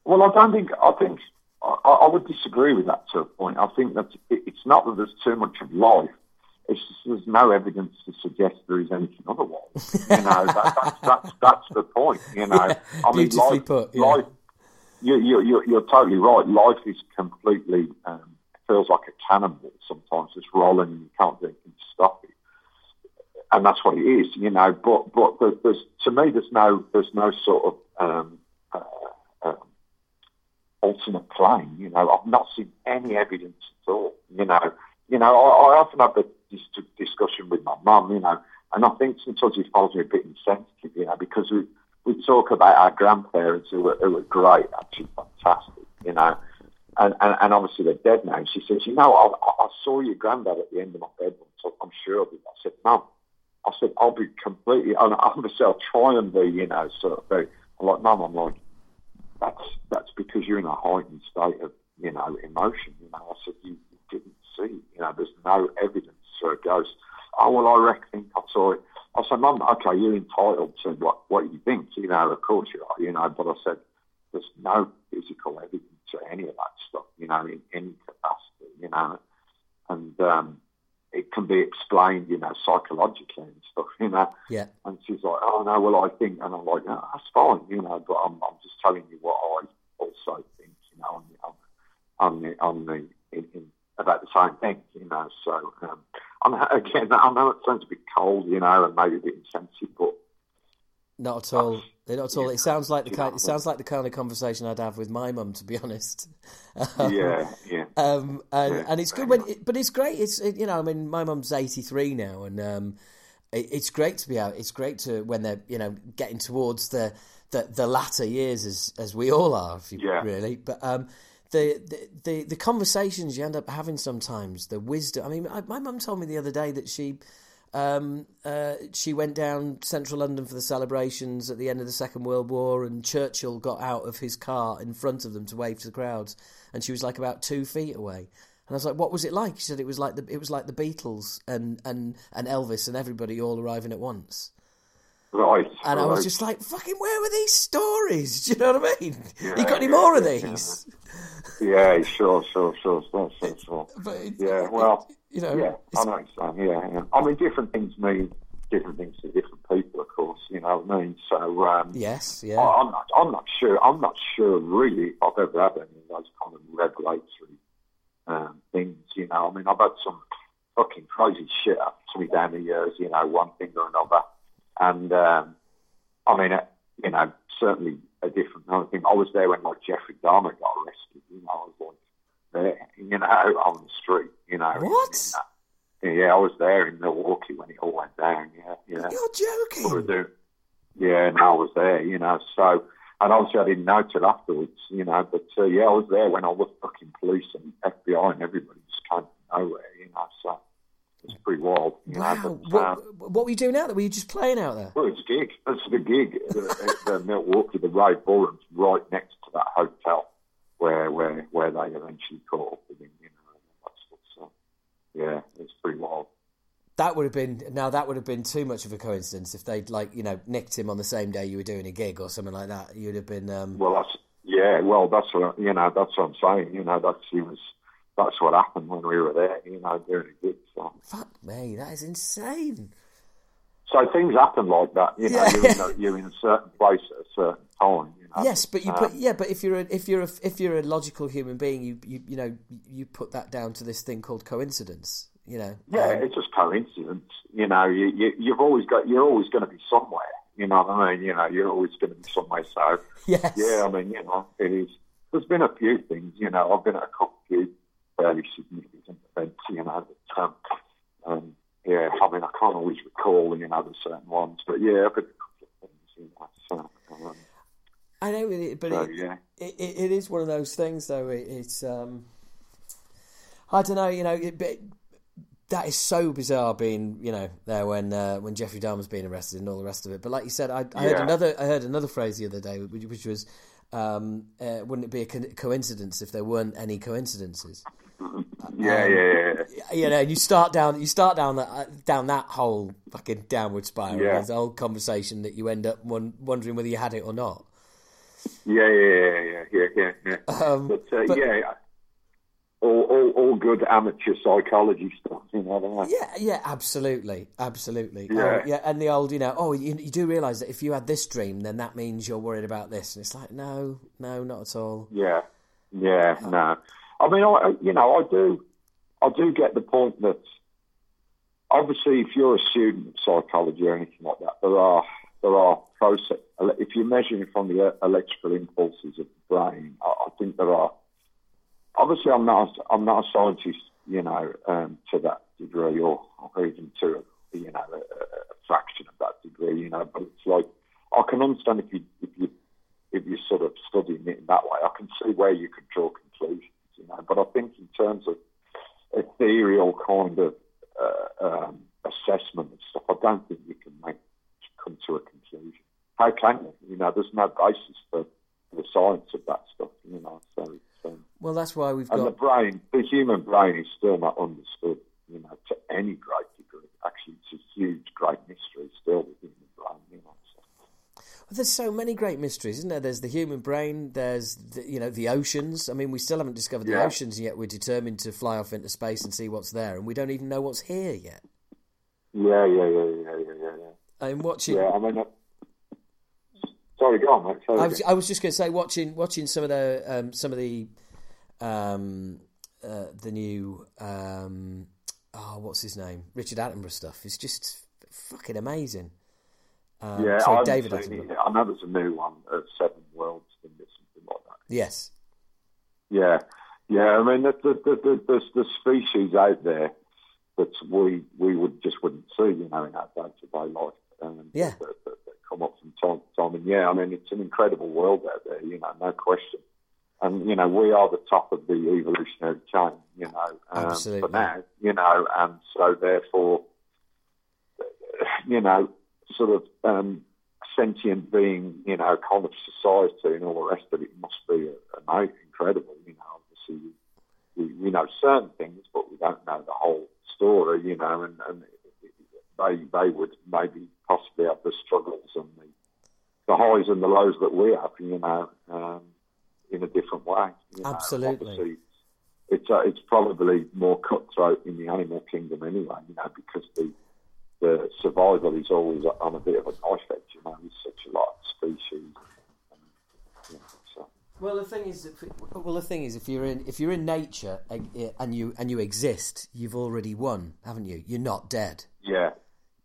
Well, I don't think. I think I, I would disagree with that to a point. I think that it, it's not that there's too much of life. It's just there's no evidence to suggest there is anything otherwise. You know, that, that's, that's that's the point. You know, yeah, I mean, life, put, yeah. life you, you, you're, you're totally right. Life is completely um, feels like a cannonball sometimes. It's rolling and you can't anything to stop it and that's what it is, you know. But but there- there's to me, there's no there's no sort of um, uh, um, alternate plane. You know, I've not seen any evidence at all. You know, you know, I, I often have this discussion with my mum. You know, and I think sometimes it finds me a bit insensitive. You know, because we we talk about our grandparents who were who were great, actually fantastic. You know. And, and, and obviously they're dead now. She says, you know, I, I saw your granddad at the end of my bed. So I'm sure of it. I said, Mum, I said, I'll be completely, and obviously I'll try and be, you know, sort of very, I'm like, Mum, I'm like, that's, that's because you're in a heightened state of, you know, emotion. You know, I said, you, you didn't see, you know, there's no evidence for a ghost. Oh, well, I reckon I saw it. I said, Mum, okay, you're entitled to what, what you think, you know, of course you are, you know, but I said, there's no physical evidence to any of that stuff, you know, in any capacity, you know, and, um, it can be explained, you know, psychologically and stuff, you know. Yeah. And she's like, oh, no, well, I think, and I'm like, no, that's fine, you know, but I'm, I'm just telling you what I also think, you know, on the, on, on the, on the in, in, about the same thing, you know. So, um, I'm, again, I know it sounds a bit cold, you know, and maybe a bit insensitive, but Not at all. Not at all. It sounds like the kind. It sounds like the kind of conversation I'd have with my mum, to be honest. Um, yeah, yeah. Um, and, Yeah, and it's good when, it, but it's great. It's it, you know, I mean, my mum's eighty three now, and um, it, it's great to be out. It's great to when they're you know getting towards the the, the latter years as as we all are, if you, Yeah. really. But um, the, the the the conversations you end up having sometimes, the wisdom. I mean, I, my mum told me the other day that she. Um, uh, she went down central London for the celebrations at the end of the Second World War, and Churchill got out of his car in front of them to wave to the crowds, and she was like about two feet away. And I was like, "What was it like?" She said, "It was like the it was like the Beatles and and and Elvis and everybody all arriving at once." Right. And I was just like, "Fucking, where were these stories?" Do you know what I mean? Yeah, you got any yeah, more of these? Yeah, sure, sure, sure, sure, sure, sure. But it- Yeah, well, you know, yeah, I know what. Yeah, yeah. I mean, different things mean different things to different people, of course. You know what I mean? So, um, yes, yeah, I, I'm not, I'm not sure. I'm not sure really if I've ever had any of those kind of revelatory um, things. You know, I mean, I've had some fucking crazy shit happen to me down the years. You know, one thing or another, and um, I mean, uh, you know, certainly a different kind of thing. I was there when like Jeffrey Dahmer got arrested. You know, I was like there, you know, on the street. You know, What? in that- yeah, I was there in Milwaukee when it all went down. Yeah, yeah. you're joking. Yeah, no, I was there, you know. So, and obviously I didn't know till afterwards, you know. But uh, yeah, I was there when all the fucking police and FBI and everybody just came from nowhere, you know. So it's pretty wild, you Wow, know. But, um, what, what were you doing out there? Were you just playing out there? well, it's a gig. It's the gig. the, the Milwaukee, the Rave Ballroom's right next to that hotel where where where they eventually caught up with him, you know. And all that stuff. So yeah, it's pretty wild. That would have been now. That would have been too much of a coincidence if they'd like you know nicked him on the same day you were doing a gig or something like that. You'd have been. Um, Well, that's yeah. Well, that's what you know. That's what I'm saying. You know, that's he was. That's what happened when we were there. You know, doing a gig. So, fuck me, that is insane. so things happen like that. You know, Yeah. you're, in a, you're in a certain place at a certain time. You know. Yes, but you Um, put yeah, but if you're a, if you're a, if you're a logical human being, you you you know you put that down to this thing called coincidence. You know. Yeah, Um, it's just coincidence. You know, you, you you've always got. You're always going to be somewhere. You know what I mean? You know, you're always going to be somewhere. So yes. yeah, I mean, you know, it is. There's been a few things. You know, I've been at a couple of few fairly significant events. You know, that, um, um, yeah, I mean, I can't always recall, you know, the certain ones, but yeah, I've a couple of things. You know, so, um, I know, it, but so it, yeah. it, it, it is one of those things, though. It, it's um, I don't know, you know, it, that is so bizarre being, you know, there when uh, when Jeffrey Dahmer's being arrested and all the rest of it. But like you said, I, I heard another I heard another phrase the other day, which, which was Um, uh, wouldn't it be a co- coincidence if there weren't any coincidences? Yeah, Um, yeah, yeah, yeah. You know, you start down, you start down that uh, down that whole fucking downward spiral. Yeah. There's a whole conversation that you end up won- wondering whether you had it or not. Yeah, yeah, yeah, yeah, yeah, yeah. yeah. Um, but, uh, but- yeah, all, all, all good amateur psychology stuff, you know. Yeah, yeah, absolutely, absolutely. Yeah. Uh, yeah, and the old, you know, oh, you, you do realise that if you had this dream, then that means you're worried about this, and it's like, no, no, not at all. Yeah, yeah, no. I mean, I, you know, I do, I do get the point that obviously, if you're a student of psychology or anything like that, there are there are process. If you're measuring from the electrical impulses of the brain, I, I think there are. Obviously, I'm not I'm not a scientist, you know, um, to that degree, or, or even to you know a, a fraction of that degree, you know. But it's like I can understand if you if you if you're sort of studying it in that way, I can see where you could draw conclusions, you know. But I think in terms of ethereal kind of uh, um, assessment and stuff, I don't think you can make come to a conclusion. How can you? You know, there's no basis for the science of that stuff, you know. So, um, Well, that's why we've and the brain, the human brain, is still not understood, you know, to any great degree. Actually, it's a huge, great mystery still, within the human brain, you know. Well, there's so many great mysteries, isn't there? There's the human brain. There's the, you know the oceans. I mean, we still haven't discovered the Yeah. oceans yet. We're determined to fly off into space and see what's there, and we don't even know what's here yet. Yeah, yeah, yeah, yeah, yeah, yeah. I'm watching. Yeah, I mean, uh, sorry, go on, mate. Sorry, I was, I was just going to say, watching watching some of the um, some of the um, uh, the new um, oh, what's his name, Richard Attenborough stuff is just fucking amazing. Um, yeah, sorry, I David it Attenborough. yet. I know there's a new one, uh, Seven Worlds, or something like that. Yes, Yeah, yeah. I mean, the, the, the, the, there's the species out there that we we would just wouldn't see, you know, in our day to day life. Um, Yeah. That, that, that come up from time to time, and yeah, I mean, it's an incredible world out there, you know, no question. And you know, we are the top of the evolutionary chain, you know, um, Absolutely. for now, you know, and so therefore, you know, sort of um, sentient being, you know, kind of society and all the rest of it must be amazing, incredible. You know, obviously we, we know certain things, but we don't know the whole story. You know, and, and they they would maybe possibly have the struggles and the the highs and the lows that we have. You know, um, in a different way. you know. Absolutely. It's uh, it's probably more cutthroat in the animal kingdom anyway. You know, because the the survival is always on a bit of a knife edge. You know, there's such a lot of species. And, you so. Well, the thing is, well, the thing is, if you're in if you're in nature and you and you exist, you've already won, haven't you? You're not dead. Yeah.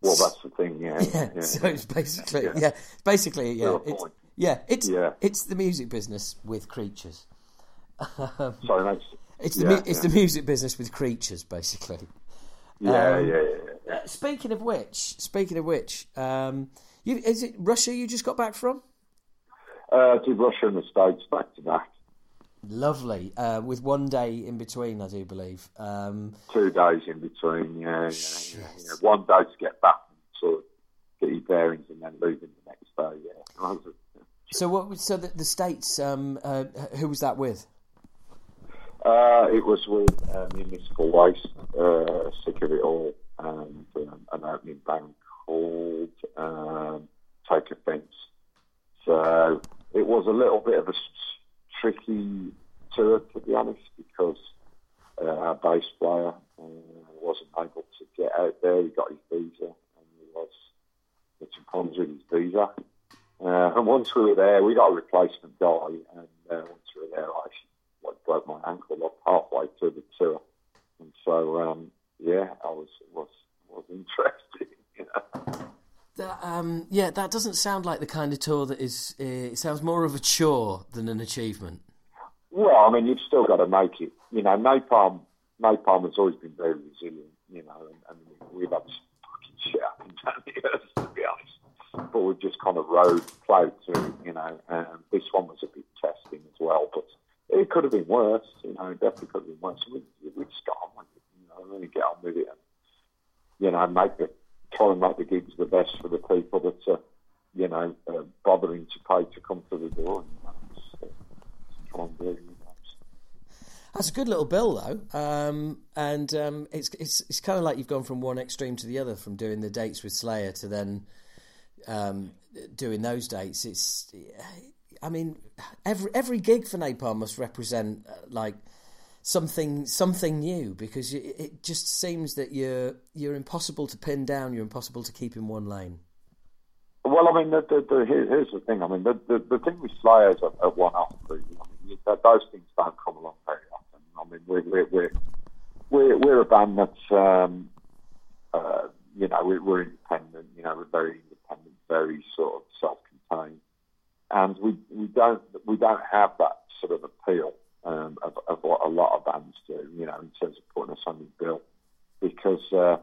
Well, that's the thing. Yeah. Yeah. yeah. So it's basically, yeah, Yeah. basically, yeah, it's, yeah, it's Yeah. it's the music business with creatures. Sorry, mate. It's the Yeah, mu- it's the music business with creatures, basically. Yeah, Um, yeah, yeah, yeah. Uh, speaking of which, speaking of which, um, you, is it Russia you just got back from? Uh, did Russia and the States back to back. Lovely, uh, with one day in between, I do believe. Um, Two days in between. Yeah, yeah, yeah, One day to get back and sort of get your bearings, and then leaving the next day. Yeah. That was it. so what? So the, the states, um, uh, who was that with? Uh, it was with uh, municipal waste, uh, sick of it all, and um, an opening bank called um, Take Offense. So it was a little bit of a tricky tour, to be honest, because uh, our bass player uh, wasn't able to get out there. He got his visa, and he was had problems with his visa. Uh, and once we were there, we got a replacement guy, and uh, once we were there, I like broke my ankle up halfway through the tour, and so um, yeah, I was was was interested. You know? That, um, yeah, that doesn't sound like the kind of tour that is. Uh, it sounds more of a chore than an achievement. Well, I mean, you've still got to make it. You know, Napalm Napalm has always been very resilient. You know, and, and we've had fucking shit happen down the earth, to be honest. But we've just kind of rode, plowed through. You know, and this one was a bit testing as well, but. It could have been worse, you know. It definitely could have been worse. We, we just got on with it, know, really get on with it, and you know, make the try and make the gigs the best for the people that are, you know, uh, bothering to pay to come to the door. And that's, try and do. That's a good little bill, though, um, and um, it's it's it's kind of like you've gone from one extreme to the other, from doing the dates with Slayer to then um, doing those dates. It's, I mean, every every gig for Napalm must represent uh, like something something new because it, just seems that you're you're impossible to pin down. You're impossible to keep in one lane. Well, I mean, the, the, the, here's the thing. I mean, the, the, the thing with Slayer is a one-off. I mean, those things don't come along very often. I mean, we're we're we're we're, we're a band that's um, uh, you know we're, we're independent. You know, we're very independent, very sort of self-contained, and we we don't we don't have that sort of appeal um, of, of what a lot of bands do. You know, in terms of putting us on the bill, because uh,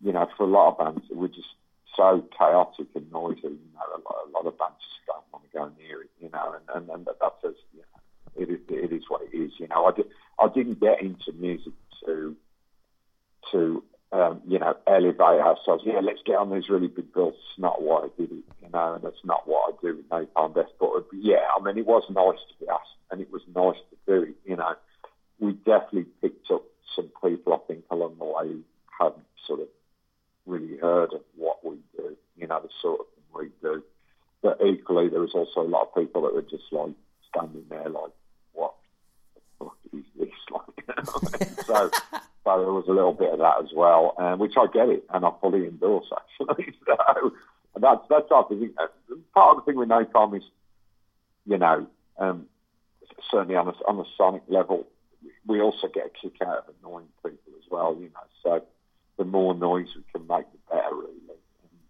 you know for a lot of bands we're just so chaotic and noisy. You know, a lot, a lot of bands just don't want to go near it. You know, and and, and that's as you know, it is, it is what it is. You know, I did, I didn't get into music to to um, you know elevate ourselves. Yeah, let's get on these really big bills. It's not why I did you know, and that's not what I do with Napalm Death. But yeah, I mean, it was nice to be asked, and it was nice to do it. You know, we definitely picked up some people I think along the way who hadn't sort of really heard of what we do. You know, the sort of thing we do. But equally, there was also a lot of people that were just like standing there, like, "What the fuck is this?" like so, so there was a little bit of that as well, um, which I get it and I fully endorse actually. so that's that's our. Part of the thing with Napalm is, you know, um, certainly on a, on a sonic level, we also get a kick out of annoying people as well. You know, so the more noise we can make, the better, really.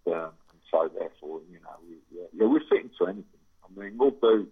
And, um, and so therefore, you know, we, yeah, yeah, we fit into anything. I mean, we'll do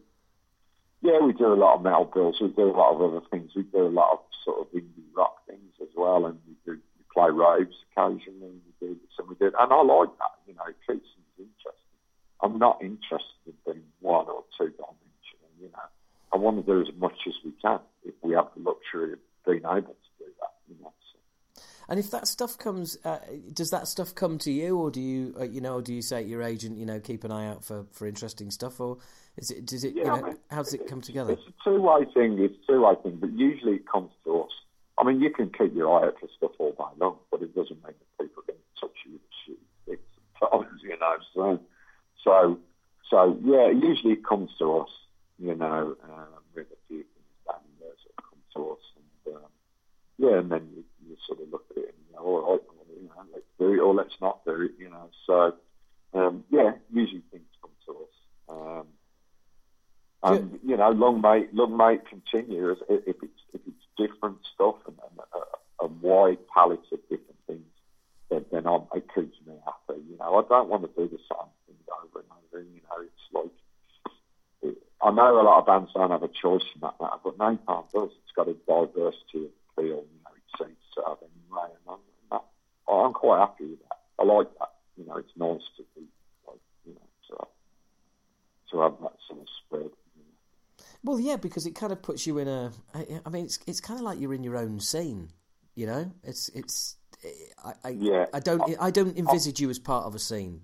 yeah, we do a lot of metal bills. We do a lot of other things. We do a lot of sort of indie rock things as well, and we do we play raves occasionally. We do some we do, and I like that. You know, it keeps things interesting. I'm not interested in being one or two dimensional. You know, I want to do as much as we can if we have the luxury of being able to do that. You know. So. And if that stuff comes, uh, does that stuff come to you, or do you, uh, you know, do you say to your agent, you know, keep an eye out for, for interesting stuff, or is it? Does it? Yeah, you know, I mean, how does it come together? It's a two-way thing. It's a two-way thing, but usually it comes to us. I mean, you can keep your eye out for stuff all day long, but it doesn't mean that people can touch you sticks sometimes, you know. So, so, so yeah. Usually it comes to us, you know, um, with a few things down there that come to us, and um, yeah, and then you, you sort of look at it and you know, all right, well, you know, let's do it or let's not do it, you know. So, um, yeah, usually things come to us. Um, and you know, long may long may it continue if, it's if it's different stuff and, and a, a, wide palette of different things. Then, then I'm, it keeps me happy. You know, I don't want to do the same thing over and over. You know, it's like it, I know a lot of bands don't have a choice in that matter, but Napalm does. It's got a diversity of feel. You know, it seems to have anyway, and I'm, I'm quite happy with that. I like that. You know, it's nice to be like you know to to have that sort of spread. Well, yeah, because it kind of puts you in a. I mean, it's it's kind of like you're in your own scene. You know, it's it's. I, I yeah. I don't I, I don't envisage I, you as part of a scene.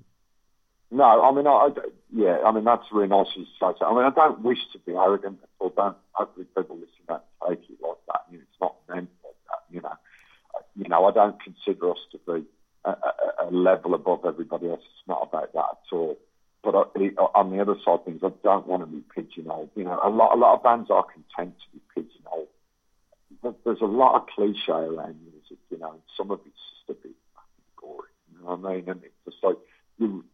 No, I mean, I, yeah, I mean that's really nice to say. I mean, I don't wish to be arrogant, or don't. Hopefully, people listening don't take it like that. You know, it's not meant like that. You know, you know, I don't consider us to be a, a, a level above everybody else. It's not about that at all. But on the other side of things, I don't want to be pigeonholed. You know, a lot, a lot of bands are content to be pigeonholed. There's a lot of cliche around music, you know, and some of it's just a bit boring. You know what I mean? And it's just like you,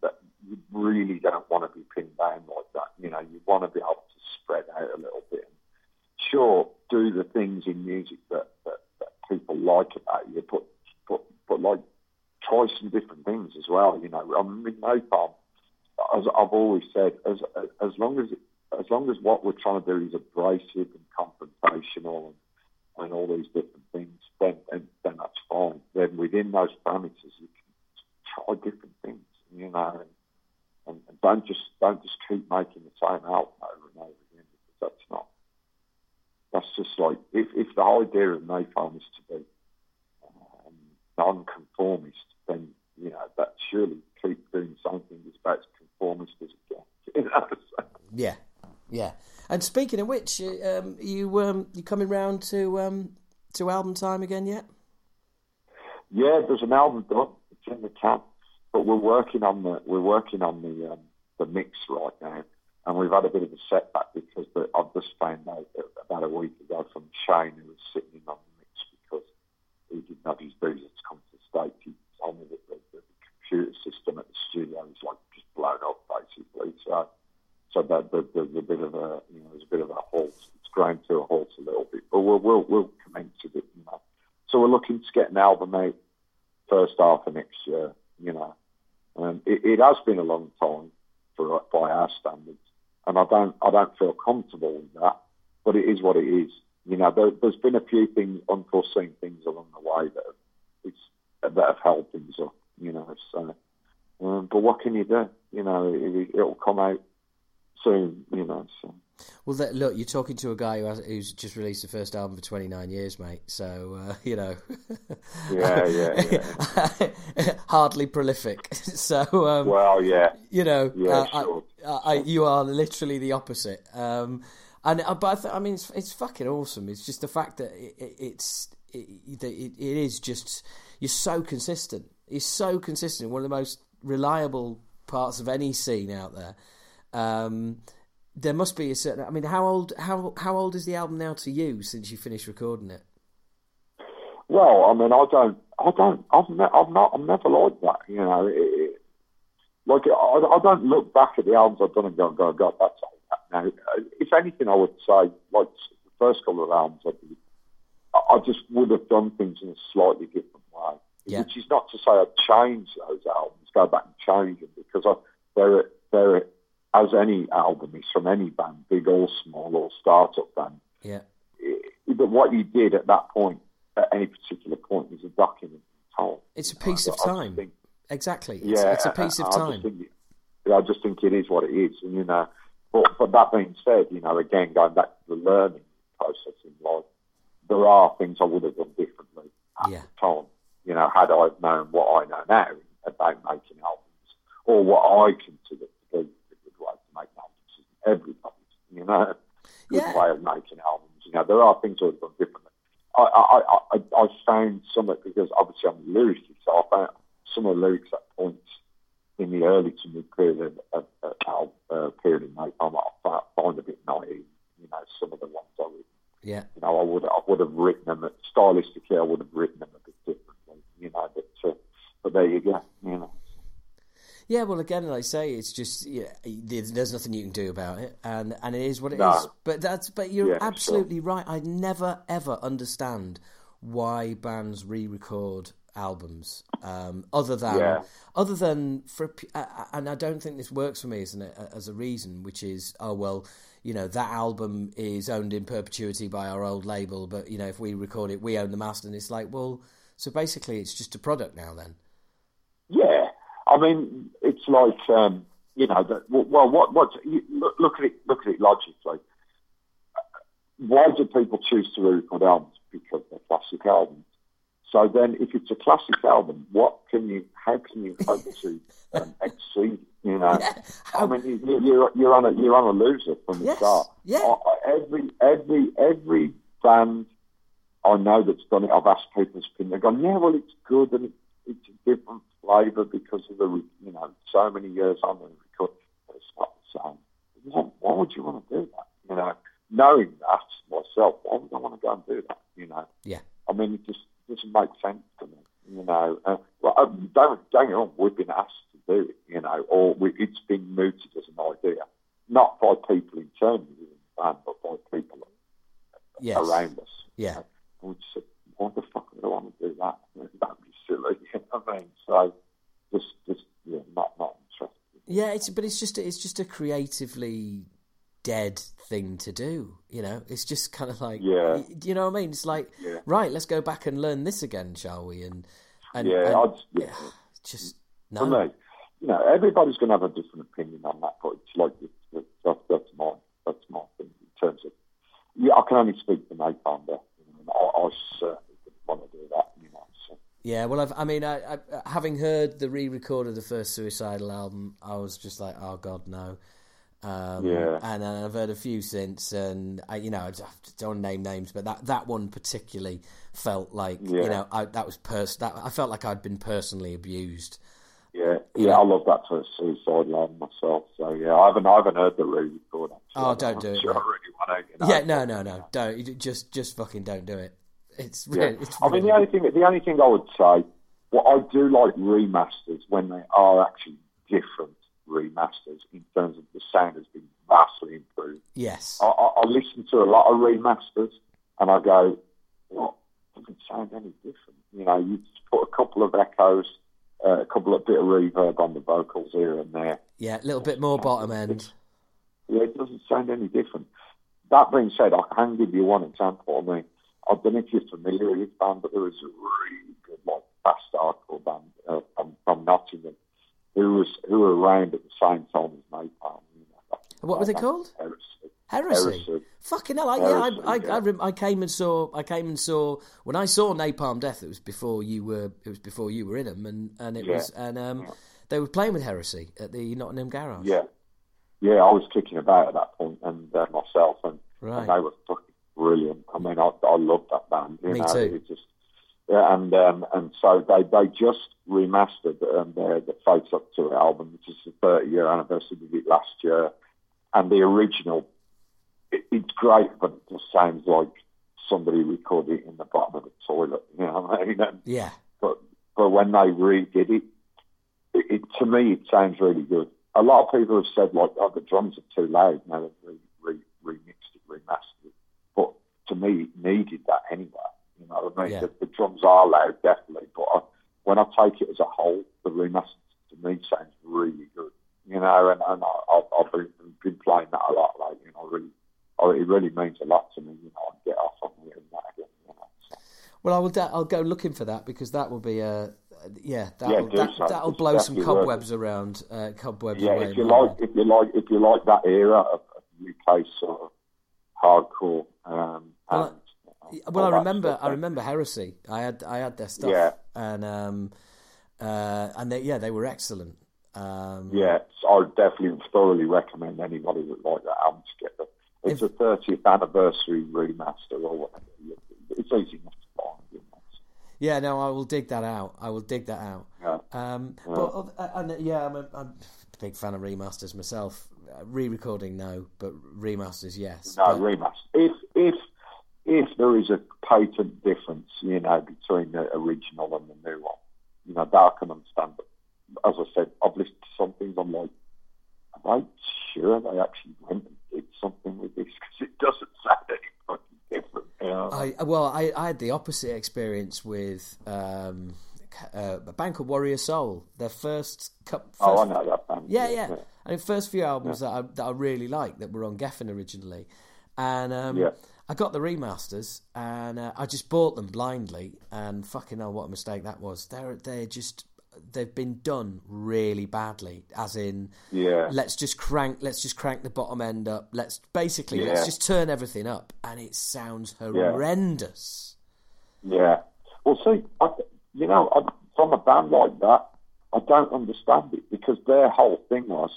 you really don't want to be pinned down like that. You know, you want to be able to spread out a little bit. Sure, do the things in music that, that, that people like about you, but, but, but like try some different things as well. You know, I mean, Napalm as I've always said, as as long as as long as what we're trying to do is abrasive and confrontational and, and all these different things, then, then then that's fine. Then within those parameters, you can try different things, you know, and, and, and don't just don't just keep making the same album over and over again because that's not. That's just like if if the idea of Napalm is to be um, non-conformist, then you know that surely keep doing something that's about conformist as it gets. Yeah, yeah. And speaking of which, uh, um, you um, you coming round to um, to album time again yet? Yeah, there's an album done. It's in the can, but we're working on the we're working on the um, the mix right now, and we've had a bit of a setback because the, I've just found out about a week ago from Shane who was sitting in on the mix because he didn't have his visa to come to the states. He told me that the, the computer system at the studio is like just blown up basically. So so that the, the bit of a you know there's a bit of a halt. It's ground to a halt a little bit, but we'll we'll, we'll commence with it. You know. So we're looking to get an album out first half of next year. You know, um, it, it has been a long time for by our standards, and I don't I don't feel comfortable with that. But it is what it is. You know, there, has been a few things, unforeseen things along the way that have, that have held things up. You know, so. Um, but what can you do? You know, it, it'll come out soon. You know, so. Well, that, look, you're talking to a guy who has, who's just released the first album for 29 years, mate. So uh, you know, yeah, yeah, yeah. hardly prolific. So, um, well, yeah, you know, yeah, uh, sure. I, I, you are literally the opposite. Um, and uh, but I, th- I, mean, it's, it's fucking awesome. It's just the fact that it, it, it's it, it, it is just you're so consistent. You're so consistent. One of the most reliable parts of any scene out there. Um, there must be a certain. I mean, how old how how old is the album now to you since you finished recording it? Well, I mean, I don't, I don't, I've, ne- I've not, I'm never like that. You know, it, it, like I, I don't look back at the albums I've done and go, go, God, that's all that now. If anything, I would say, like the first couple of albums I did, I, I just would have done things in a slightly different way. Yeah. Which is not to say I'd change those albums, go back and change them because I, they're they're as any album is from any band, big or small or startup band. Yeah. But what you did at that point, at any particular point, is a document time. It's a piece of time. Think, exactly. It's, yeah, it's a piece of time. I just, think, I just think it is what it is, and you know. But, but that being said, you know, again going back to the learning process in life, there are things I would have done differently at yeah. the time. You know, had I known what I know now about making albums, or what I consider to be everybody's, you know, good yeah. way of making albums. You know, there are things that have done differently. I, I, I, I found some of because obviously I'm a lyricist, so I found some of the lyrics at points in the early to mid period of, of, of uh, period in my time I find a bit naive. You know, some of the ones I written. Yeah. You know, I would I would have written them stylistically. I would have written them a bit differently. You know, but uh, but there you go. You know. Yeah, well, again, like I say, it's just yeah, there's nothing you can do about it, and and it is what it no. is. But that's but you're yeah, absolutely sure. right. I never ever understand why bands re-record albums, um, other than yeah. other than for and I don't think this works for me as an as a reason, which is oh well, you know that album is owned in perpetuity by our old label, but you know if we record it, we own the master, and it's like well, so basically it's just a product now then. I mean, it's like um, you know, that, well, what what look, look at it look at it logically. Why do people choose to record albums? Because they're classic albums. So then, if it's a classic album, what can you? How can you hope to um, exceed? You know. I mean, you, you're you're on a you're on a loser from the yes. start. Yeah. Every every every band I know that's done it, I've asked people's opinion. They've gone, yeah, well, it's good and it's a different flavour because of the, you know, so many years on the record. It's not the same. Why, why would you want to do that? You know, knowing that myself, why would I want to go and do that? You know? Yeah. I mean, it just doesn't make sense to me. You know, uh, well, uh, don't don't get wrong. We've been asked to do it. You know, or we, it's been mooted as an idea, not by people internally within the band, but by people yes. around us. Yeah. You know? And we just said, why the fuck would I want to do that? That'd be silly. You know what I mean? So just, just yeah, not not interested. Yeah, it's but it's just it's just a creatively dead thing to do. You know, it's just kind of like yeah, you know what I mean. It's like yeah. right, let's go back and learn this again, shall we? And and yeah, and, I'd, yeah. just no. Me, you know, everybody's going to have a different opinion on that, but it's like it's, that's that's my that's my thing in terms of. Yeah, I can only speak for. You know, I, I certainly didn't want to do that. You know, so. Yeah, well, I've, i mean, I, I, having heard the re-record of the first Suicidal album, I was just like, oh god, no. Um, Yeah. and I've heard a few since, and I, you know, I don't want to name names, but that, that one particularly felt like, you know, I, that was pers- that I felt like I'd been personally abused. Yeah, yeah, I love that for suicide line myself. So yeah, I haven't, I haven't heard the re-record. Actually. Oh, I'm don't do it, Sure, mate. I really want to. You know. Yeah, no, no, no, don't just just fucking don't do it. It's Yeah. really, it's I mean, the only thing, the only thing I would say, what I do like remasters when they are actually different remasters in terms of the sound has been vastly improved. yes, I, I, I listen to a lot of remasters and I go, what doesn't sound any different? You know, you just put a couple of echoes, uh, a couple of bit of reverb on the vocals here and there. yeah, a little bit more bottom end. Yeah, it doesn't sound any different. That being said, I can give you one example. I mean, I don't know if you're familiar with this band, but there was a really good, like, fast hardcore band uh, from, from Nottingham who was who were around at the same time as Napalm. You know, What was it called? Heresy. Heresy. Heresy. Fucking hell! I, yeah, Heresy, I, I, yeah. I, rem- I came and saw. I came and saw when I saw Napalm Death. It was before you were. It was before you were in them, and and it Yeah. was and um, they were playing with Heresy at the Nottingham Garage. Yeah, yeah. I was kicking about at that point, and uh, myself, and, Right. and they were fucking brilliant. I mean, I, I loved that band. You Me know, too. It just yeah, and um, and so they they just remastered um, their the Face Up to It album, which is the 30 year anniversary of it last year, and the original. It, it's great, but it just sounds like somebody recorded it in the bottom of the toilet. You know what I mean? And, Yeah. but but when they redid it, it, it to me it sounds really good. A lot of people have said like, oh, the drums are too loud. Now they've re, re, remixed it, remastered it. To me, needed that anyway. You know what I mean? Yeah. The, the drums are loud, definitely. But I, when I take it as a whole, the remastered to me sounds really good. You know, and, and I, I've, I've been, been playing that a lot lately, and I really, I, it really means a lot to me. You know, I get off on hearing that again. You know, so. Well, I will. Da- I'll go looking for that because that will be a. Yeah, that'll, Yeah, that, that'll blow some cobwebs around. Uh, cobwebs Yeah, away. if you like, if you like, if you like that era of of UK sort of hardcore. Um, Well, and, uh, Well, I remember. stuff, I remember Heresy. I had. I had their stuff. Yeah. And um, uh, and they, yeah, they were excellent. Um, Yeah, so I would definitely thoroughly recommend anybody that like that album to get the. It's a 30th anniversary remaster or whatever. It's easy enough to find. You know. Yeah, no, I will dig that out. I will dig that out. Yeah. Um, but uh, and yeah, I'm a, I'm a big fan of remasters myself. Uh, re-recording, no, but remasters, yes. No, But- remaster. If if if there is a patent difference, you know, between the original and the new one, you know, that I can understand. But as I said, I've listened to some things. I'm like, am they sure they actually went and did something with this? Because it doesn't sound any fucking different. You know? I well, I, I had the opposite experience with um, uh, a band called Warrior Soul. Their first cup. First, oh, I know that band. Yeah, yeah. And the first few albums that I, that I really liked that were on Geffen originally, and um, Yeah. I got the remasters and uh, I just bought them blindly. And fucking hell, what a mistake that was! They're they're just they've been done really badly. As in, Yeah. let's just crank let's just crank the bottom end up. Let's basically Yeah. let's just turn everything up, and it sounds horrendous. Yeah. Well, see, I, you know, I, from a band like that, I don't understand it because their whole thing was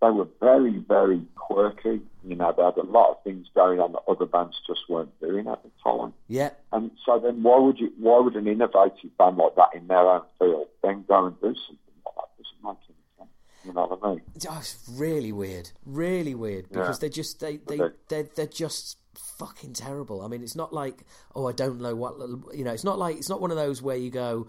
they were very, very quirky. You know, they had a lot of things going on that other bands just weren't doing at the time. Yeah, And so then, why would you? Why would an innovative band like that in their own field then go and do something like that? Doesn't make any sense. You know what I mean? Oh, it's really weird, really weird because Yeah. they just they they they're, they're just fucking terrible. I mean, it's not like oh, I don't know what you know. It's not like it's not one of those where you go,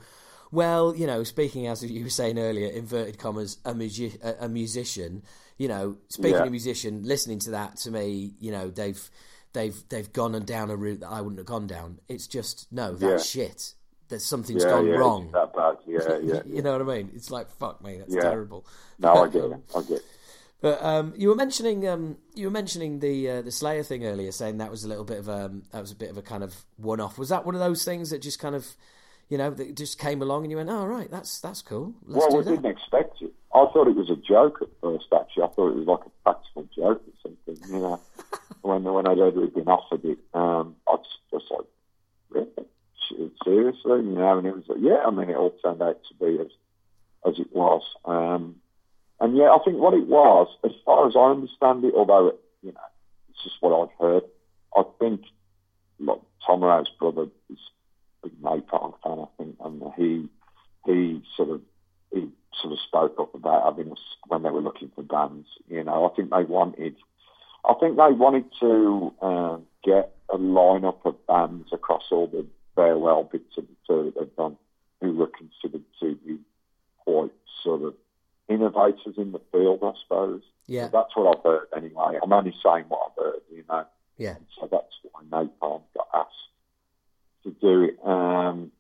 well, you know, speaking as you were saying earlier, inverted commas, a, a, a musician. You know, speaking Yeah. of musician, listening to that to me, you know, they've they've they've gone and down a route that I wouldn't have gone down. It's just no, that's shit. There's something's Yeah, gone yeah, wrong. That bad. Yeah, yeah. you know what I mean? It's like fuck me, that's Yeah. terrible. No, I get it. I get it. But um, you were mentioning um, you were mentioning the uh, the Slayer thing earlier, saying that was a little bit of a that was a bit of a kind of one off. Was that one of those things that just kind of you know that just came along and you went, oh right, that's that's cool. Let's well, we that. didn't expect it. I thought it was a joke at first. Actually, I thought it was like a practical joke or something. You know, when when I heard we'd been offered it, um, I was just like, really? Seriously, you know? And it was like, yeah. I mean, it all turned out to be as as it was. Um, and yeah, I think what it was, as far as I understand it, although you know it's just what I've heard, I think like Tom Araya's brother is big Napalm fan, I think, and he he sort of he sort of spoke up about having us when they were looking for bands. You know, I think they wanted, I think they wanted to uh, get a lineup of bands across all the farewell bits of the tour they've done, who were considered to be quite sort of innovators in the field, I suppose. Yeah, so that's what I've heard anyway. I'm only saying what I've heard, you know. Yeah. So that's why Napalm got asked to do it. Um,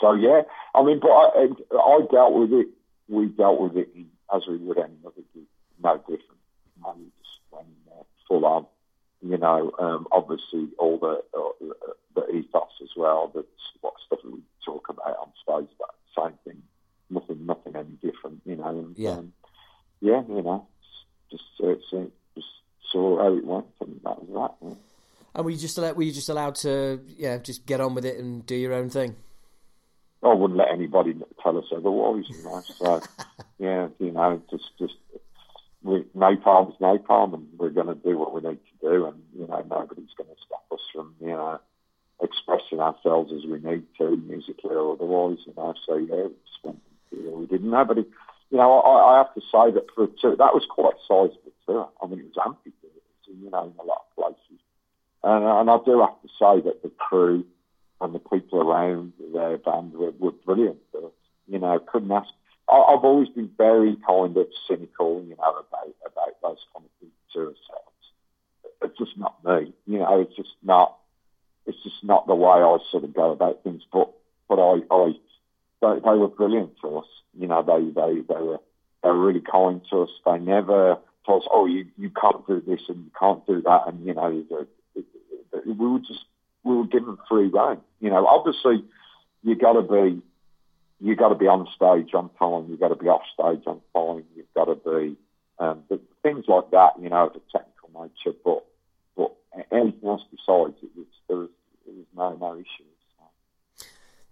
so yeah, I mean, but I, I dealt with it. We dealt with it as we would any other gig, no different. Know, we just went uh, full on. You know, um, obviously all the uh, the ethos as well. That's what stuff we talk about on stage. But same thing, nothing, nothing any different. You know, and, yeah, um, yeah, you know, just uh, just saw how it went, and that was that. Yeah. And were you just allowed, were you just allowed to yeah just get on with it and do your own thing? I wouldn't let anybody tell us otherwise, you know. So, yeah, you know, just just we, napalm's napalm, and we're going to do what we need to do, and you know, nobody's going to stop us from you know expressing ourselves as we need to, musically or otherwise, you know. So yeah, went and we didn't. Nobody, you know, I, I have to say that for a tour, that was quite a sizable tour. I mean, it was amphitheatres, you know, in a lot of places, and, uh, and I do have to say that the crew and the people around their band were, were brilliant. But, you know, couldn't ask. I, I've always been very kind of cynical, you know, about about those kind of things. It's just not me, you know. It's just not. It's just not the way I sort of go about things. But but I I they, they were brilliant to us. You know, they they they were they were really kind to us. They never told us, oh, you you can't do this and you can't do that, and you know, we were just we were given free rein. You know, obviously you got to be you got to be on stage on time. You got to be off stage on time. You've got to be um, things like that. You know, the technical nature, but but anything else besides it was there was, there was no no issues.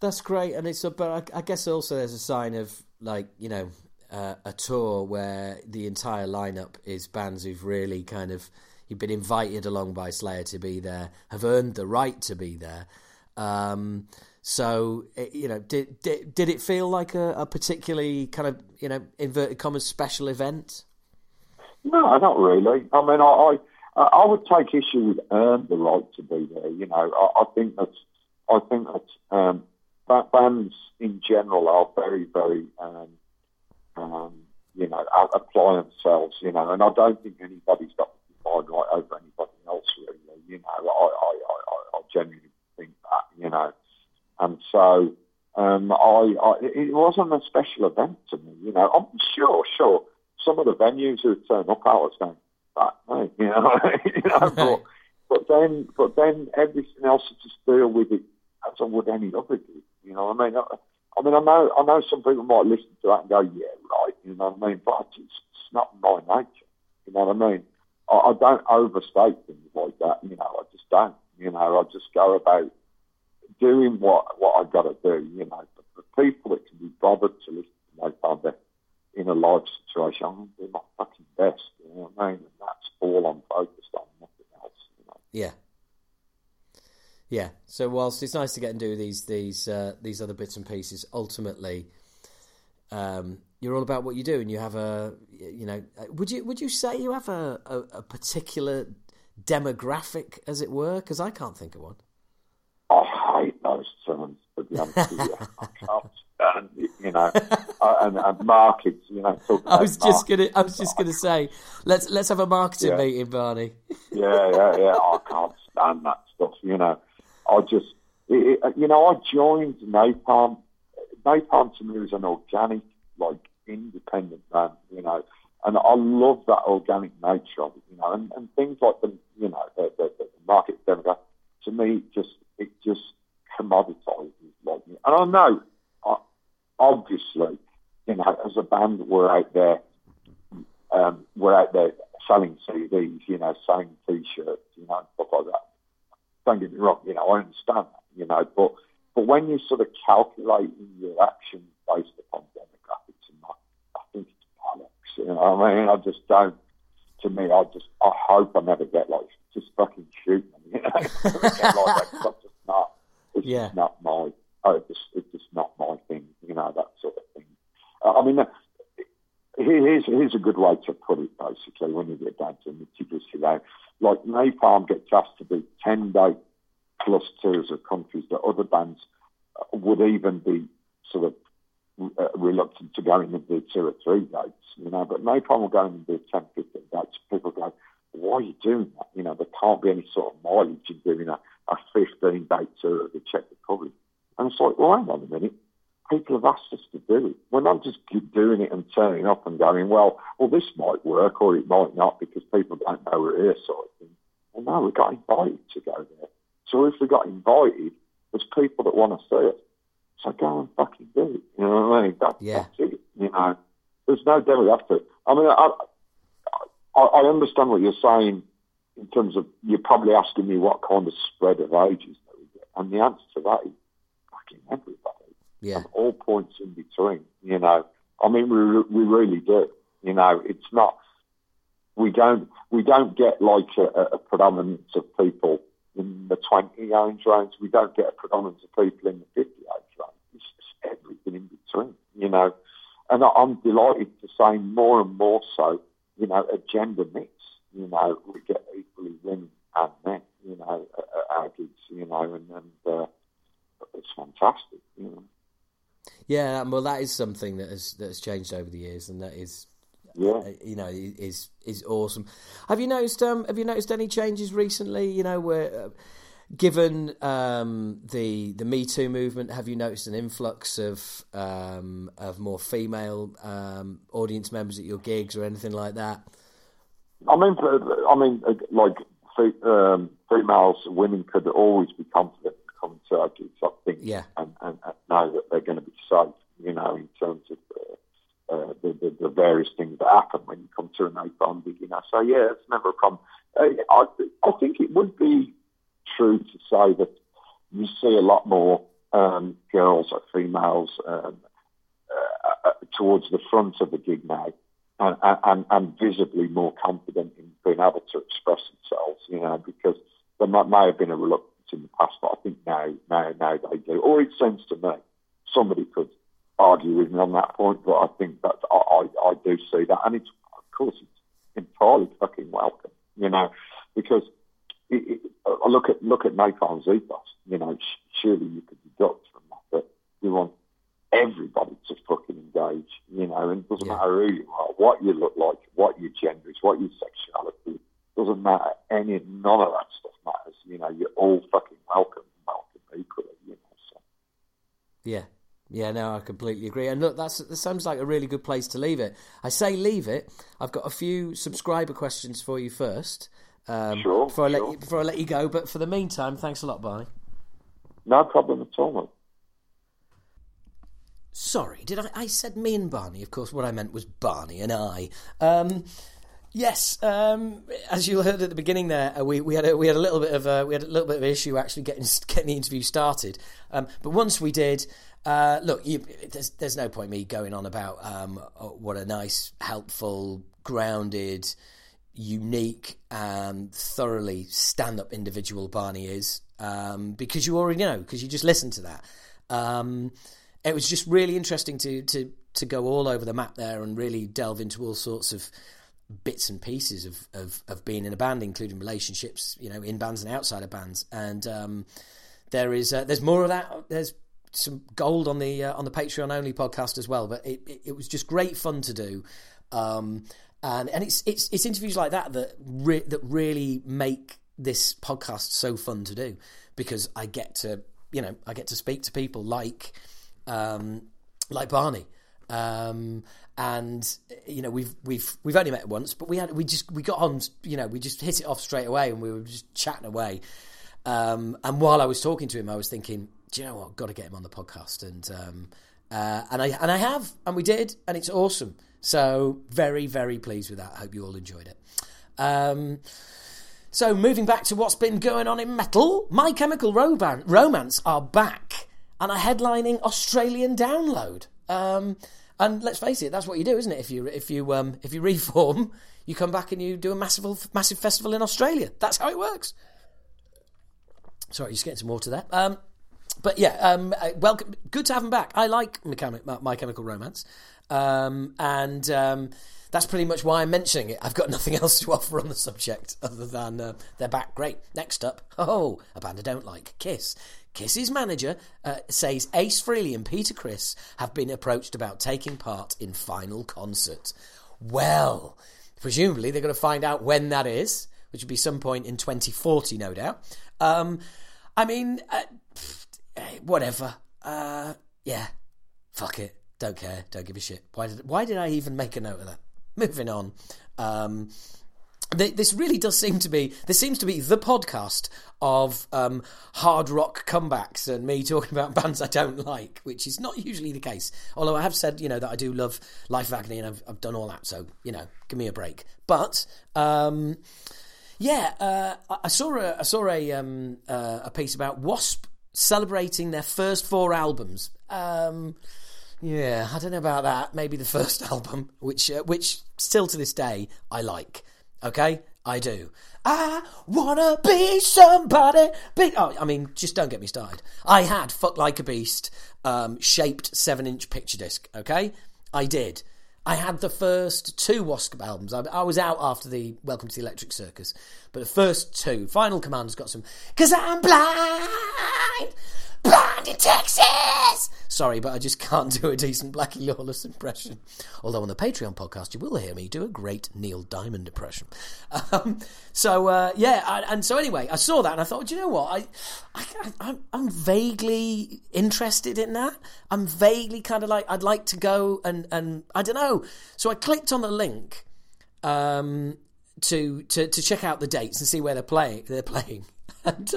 That's great, and it's a, but I, I guess also there's a sign of like you know uh, a tour where the entire lineup is bands who've really kind of you've been invited along by Slayer to be there, have earned the right to be there. Um, so you know, did, did did it feel like a, a, particularly kind of you know inverted commas special event? No, not really. I mean, I I, I would take issue with earned the right to be there. You know, I, I think that's I think that um, bands in general are very very um, um, you know apply themselves. You know, and I don't think anybody's got I'd right over anybody else, really. You know, I, I, I, I genuinely think that, you know. And so um, I, I, it wasn't a special event to me, you know. I'm sure, sure, some of the venues who turn up, I was going, that, mate, you know, you know but, but then, but then everything else is just deal with it as I would any other gig, you know. I mean, I, I mean, I know, I know some people might listen to that and go, yeah, right, you know what I mean, but it's, it's not my nature, you know what I mean. I, I don't overstate things like that. You know, I just don't. You know, I just go about doing what what I got to do. You know, the, the people that can be bothered to listen to my father in a live situation, I'm do my fucking best. You know what I mean? And that's all I'm focused on, nothing else. You know? Yeah. Yeah. So whilst it's nice to get and do these these uh, these other bits and pieces, ultimately, um, you're all about what you do, and you have a, you know, would you would you say you have a, a, a particular demographic, as it were? Because I can't think of one. I hate those terms. To be honest with you, I can't stand it. You know, and, and, markets. You know, I was just gonna. I was just gonna say, let's let's have a marketing yeah. meeting, Barney. yeah, yeah, yeah. I can't stand that stuff. You know, I just, it, it, you know, I joined Napalm. Napalm to me was an organic like independent man, you know. And I love that organic nature of it, you know, and, and things like the, you know, the, the, the market demographic. To me, just it just commoditizes like, and I know, I, obviously, you know, as a band, we're out there, um, we're out there selling CDs, you know, selling T-shirts, you know, stuff like that. Don't get me wrong, you know, I understand that, you know, but but when you're sort of calculate your actions based upon demographics, You know, I mean, I just don't. To me, I just I hope I never get like just fucking shoot me. You know, like I'm just not. It's Yeah. just not my. Oh, it's just it's just not my thing. You know that sort of thing. Uh, I mean, uh, here's here's a good way to put it. Basically, when you get down to meticulous, you know, like Napalm gets asked to do ten day plus tours of countries that other bands uh, would even be sort of uh, reluctant to go in and do two or three dates, you know. But Napalm will go in and do 10, 15 dates. People go, why are you doing that? You know, there can't be any sort of mileage in doing a, a 15 day tour of the Czech Republic. And it's like, well, hang on a minute. People have asked us to do it. We're not just doing it and turning up and going, well, well, this might work or it might not because people don't know we're here, sort of thing. Well, no, we got invited to go there. So if we got invited, there's people that want to see it. So go and fucking do it. You know what I mean? That, Yeah. That's it. You know, there's no devil after it. I mean, I, I, I understand what you're saying in terms of you're probably asking me what kind of spread of ages that we get, and the answer to that is fucking everybody Yeah. and all points in between. You know, I mean, we we really do. You know, it's not. We don't we don't get like a, a predominance of people in the twenty age range. We don't get a predominance of people in the fifty age range. It's just everything in between. You know, and I'm delighted to say more and more so. You know, a gender mix. You know, we get equally women and men. You know, at, at our gigs. You know, and and uh, it's fantastic. You know. Yeah, well, that is something that has that has changed over the years, and that is, Yeah. uh, you know, is is awesome. Have you noticed? Um, have you noticed any changes recently? You know, where uh, given um, the the Me Too movement, have you noticed an influx of um, of more female um, audience members at your gigs or anything like that? I mean, I mean, uh, like um, females, women could always be confident coming to our gigs. I think, Yeah. and, and, and know that they're going to be safe. You know, in terms of uh, uh, the, the the various things that happen when you come to a napalm gig. You know, so yeah, it's never a problem. Uh, I I think it would be true to say that you see a lot more um, girls or females um, uh, uh, towards the front of the gig now and, and, and visibly more confident in being able to express themselves, you know, because there might, may have been a reluctance in the past, but I think now, now, now they do. Or it seems to me, somebody could argue with me on that point, but I think that I, I, I do see that. And it's, of course, it's entirely fucking welcome, you know, because it, it, look at, look at Napalm's ethos, you know, sh- surely you could deduct from that that we want everybody to fucking engage, you know, and it doesn't Yeah. matter who you are, what you look like, what your gender is, what your sexuality, doesn't matter. Any, none of that stuff matters. You know, you're all fucking welcome, welcome equally, you know. So. Yeah. Yeah, no, I completely agree. And look, that's that sounds like a really good place to leave it. I say leave it. I've got a few subscriber questions for you first. Um, Sure, Before I let sure. you, before I let you go, but for the meantime, thanks a lot, Barney. No problem at all, mate. Sorry, did I? I said me and Barney. Of course, what I meant was Barney and I. Um, yes, um, as you heard at the beginning, there uh, we, we had a, we had a little bit of a, we had a little bit of issue actually getting getting the interview started. Um, but once we did, uh, look, you, there's there's no point me going on about um, oh, what a nice, helpful, grounded, unique, and thoroughly stand-up individual Barney is, um, because you already know, because you just listened to that. Um, it was just really interesting to to to go all over the map there and really delve into all sorts of bits and pieces of, of, of being in a band, including relationships, you know, in bands and outside of bands. And um, there is uh, there's more of that. There's some gold on the uh, on the Patreon only podcast as well. But it, it, it was just great fun to do. Um, and and it's it's it's interviews like that that re- that really make this podcast so fun to do because I get to you know I get to speak to people like um, like Barney. Um, and you know we've we've we've only met once, but we had we just we got on you know we just hit it off straight away, and we were just chatting away. Um, and while I was talking to him, I was thinking, do you know what? Got to get him on the podcast, and um, uh, and I and I have, and we did, and it's awesome. So very very pleased with that. Hope you all enjoyed it. Um, so moving back to what's been going on in metal, My Chemical Roman- Romance are back and are headlining Australian Download. Um, And let's face it, that's what you do, isn't it? If you if you um, if you reform, you come back and you do a massive massive festival in Australia. That's how it works. Sorry, just getting some water there. Um, but yeah, um, welcome. Good to have him back. I like My Chemical Romance, um, and um, that's pretty much why I'm mentioning it. I've got nothing else to offer on the subject other than uh, they're back. Great. Next up, oh, a band I don't like, Kiss. Kiss's manager uh, says Ace Frehley and Peter Criss have been approached about taking part in final concert. Well, presumably they're going to find out when that is, which will be some point in 2040, no doubt. Um, I mean, uh, whatever. Uh, yeah, fuck it. Don't care. Don't give a shit. Why did Why did I even make a note of that? Moving on. Um, this really does seem to be this seems to be the podcast of um, hard rock comebacks and me talking about bands I don't like, which is not usually the case. Although I have said you know that I do love Life of Agony and I've, I've done all that, so you know, give me a break. But um, yeah, uh, I saw a I saw a um, uh, a piece about Wasp celebrating their first four albums. Um, yeah, I don't know about that. Maybe the first album, which uh, which still to this day I like. Okay, I do. I wanna be somebody. Big. Oh, I mean, just don't get me started. I had "Fuck Like a Beast" um, shaped seven-inch picture disc. Okay, I did. I had the first two Wasp albums. I, I, was out after the Welcome to the Electric Circus, but the first two, Final Command's got some. Cause I'm blind, blind in Texas. Sorry, but I just can't do a decent Blackie Lawless impression. Although on the Patreon podcast, you will hear me do a great Neil Diamond impression. Um, so uh, yeah, I, and so anyway, I saw that and I thought, do you know what? I, I, I'm, I'm vaguely interested in that. I'm vaguely kind of like I'd like to go and and I don't know. So I clicked on the link. Um, to, to to check out the dates and see where they're playing. They're playing, and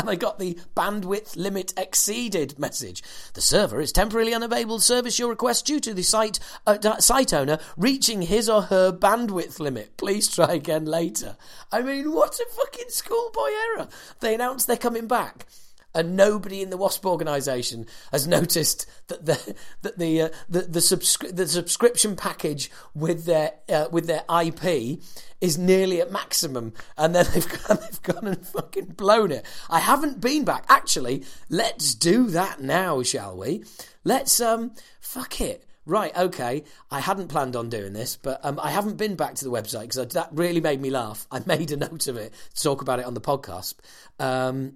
and I got the bandwidth limit exceeded message. The server is temporarily unavailable to service your request due to the site uh, site owner reaching his or her bandwidth limit. Please try again later. I mean, what a fucking schoolboy error! They announced they're coming back and nobody in the WASP organisation has noticed that the that the uh, the the, subscri- the, subscription package with their uh, with their IP is nearly at maximum, and then they've gone, they've gone and fucking blown it. I haven't been back. Actually, let's do that now, shall we? Let's um fuck it. Right, okay. I hadn't planned on doing this, but um, I haven't been back to the website because that really made me laugh. I made a note of it to talk about it on the podcast. Um,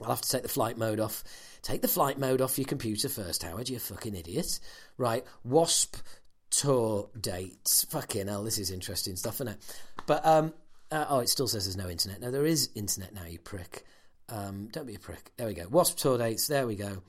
I'll have to take the flight mode off. Take the flight mode off your computer first, Howard, you fucking idiot. Right, WASP tour dates. Fucking hell, this is interesting stuff, isn't it? But, um, uh, oh, it still says there's no internet. No, there is internet now, you prick. Um, don't be a prick. There we go. WASP tour dates, there we go.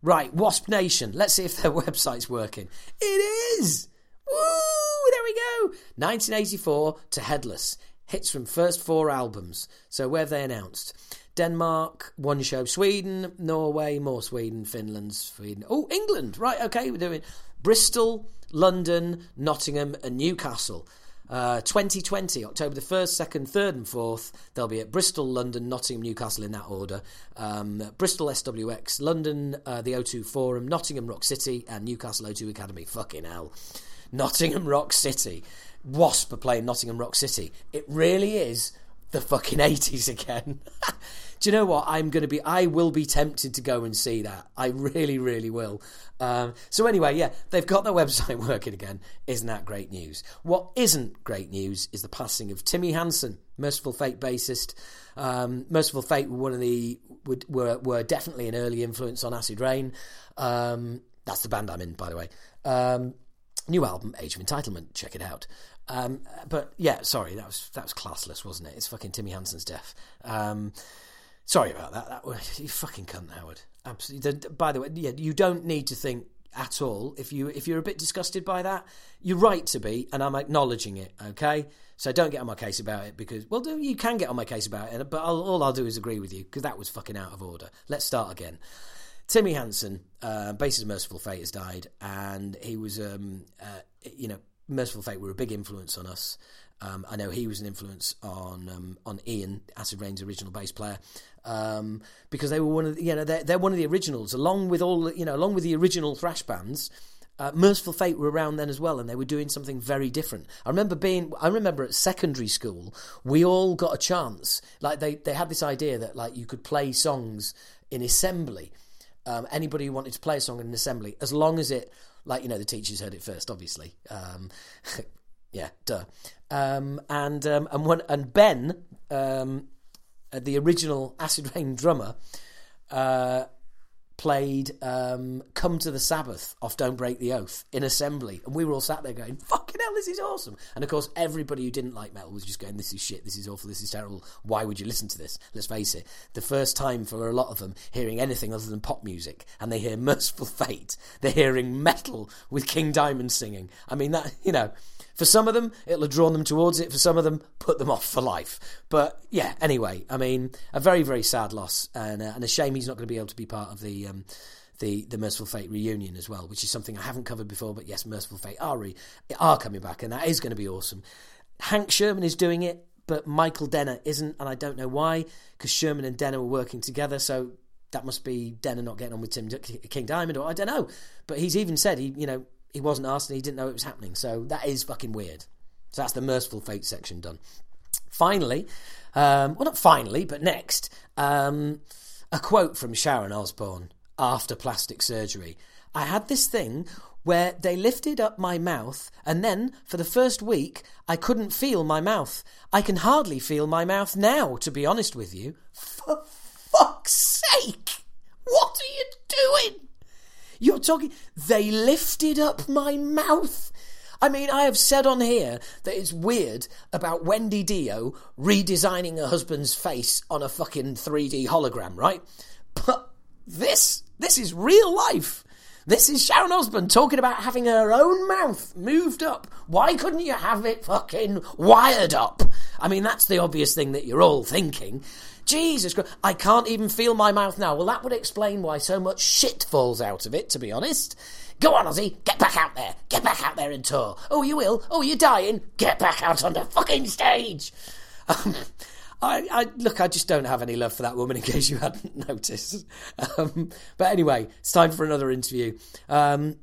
Right, Wasp Nation. Let's see if their website's working. It is! Woo! There we go! 1984 to Headless. Hits from first four albums. So where have they announced? Denmark, one show. Sweden, Norway, more Sweden, Finland, Sweden. Oh, England. Right, okay, we're doing Bristol, London, Nottingham, and Newcastle. Uh, 2020, October the 1st, 2nd, 3rd, and 4th. They'll be at Bristol, London, Nottingham, Newcastle in that order. Um, Bristol SWX, London, uh, the O2 Forum, Nottingham Rock City, and Newcastle O2 Academy. Fucking hell. Nottingham Rock City. Wasp are playing Nottingham Rock City. It really is the fucking 80s again. do you know what? I'm going to be, I will be tempted to go and see that. I really, really will. Um, so, anyway, yeah, they've got their website working again. Isn't that great news? What isn't great news is the passing of Timi Hansen, Mercyful Fate bassist. Um, Mercyful Fate were one of the, were, were definitely an early influence on Acid Reign. Um, that's the band I'm in, by the way. Um, new album, Age of Entitlement. Check it out. Um, but yeah, sorry, that was that was classless, wasn't it? It's fucking Timi Hansen's death. Sorry about that. That was you fucking cunt, Howard. Absolutely. By the way, yeah, you don't need to think at all. If you if you're a bit disgusted by that, you're right to be, and I'm acknowledging it. Okay, so don't get on my case about it because well, you can get on my case about it, but I'll, all I'll do is agree with you because that was fucking out of order. Let's start again. Timi Hansen, uh, basis Mercyful Fate, has died, and he was, um, uh, you know, Mercyful Fate were a big influence on us. Um, I know he was an influence on um, on Ian, Acid Reign's original bass player, um, because they were one of the, you know they're, they're one of the originals, along with all you know along with the original thrash bands. uh, Mercyful Fate were around then as well, and they were doing something very different. I remember being, I remember at secondary school, we all got a chance. Like they, they had this idea that like you could play songs in assembly. Um, anybody who wanted to play a song in an assembly, as long as it, like you know, the teachers heard it first, obviously. Um, yeah, duh. Um, and um, and and Ben, um, uh, the original Acid Reign drummer. Uh, played um, "Come to the Sabbath" off "Don't Break the Oath" in assembly, and we were all sat there going, "Fucking hell, this is awesome!" And of course, everybody who didn't like metal was just going, "This is shit. This is awful. This is terrible. Why would you listen to this?" Let's face it, the first time for a lot of them hearing anything other than pop music, and they hear "Mercyful Fate," they're hearing metal with King Diamond singing. I mean, that you know. For some of them, it'll have drawn them towards it. For some of them, put them off for life. But yeah, anyway, I mean, a very, very sad loss, and, uh, and a shame he's not going to be able to be part of the um, the the Mercyful Fate reunion as well, which is something I haven't covered before. But yes, Mercyful Fate are re- are coming back, and that is going to be awesome. Hank Shermann is doing it, but Michael Denner isn't, and I don't know why, because Shermann and Denner were working together, so that must be Denner not getting on with Tim King Diamond, or I don't know. But he's even said he, you know, he wasn't asked and he didn't know it was happening. So that is fucking weird. So that's the Mercyful Fate section done. Finally, um, well, not finally, but next, um, a quote from Sharon Osbourne after plastic surgery. I had this thing where they lifted up my mouth, and then for the first week, I couldn't feel my mouth. I can hardly feel my mouth now, to be honest with you. For fuck's sake! What are you doing? You're talking. They lifted up my mouth. I mean, I have said on here that it's weird about Wendy Dio redesigning her husband's face on a fucking 3D hologram, right? But this, this is real life. This is Sharon Osbourne talking about having her own mouth moved up. Why couldn't you have it fucking wired up? I mean, that's the obvious thing that you're all thinking. Jesus Christ, I can't even feel my mouth now. Well, that would explain why so much shit falls out of it, to be honest. Go on, Ozzy, get back out there. Get back out there and tour. Oh, you will? Oh, you're dying? Get back out on the fucking stage. Um, I, I, look, I just don't have any love for that woman, in case you hadn't noticed. Um, but anyway, it's time for another interview. Um,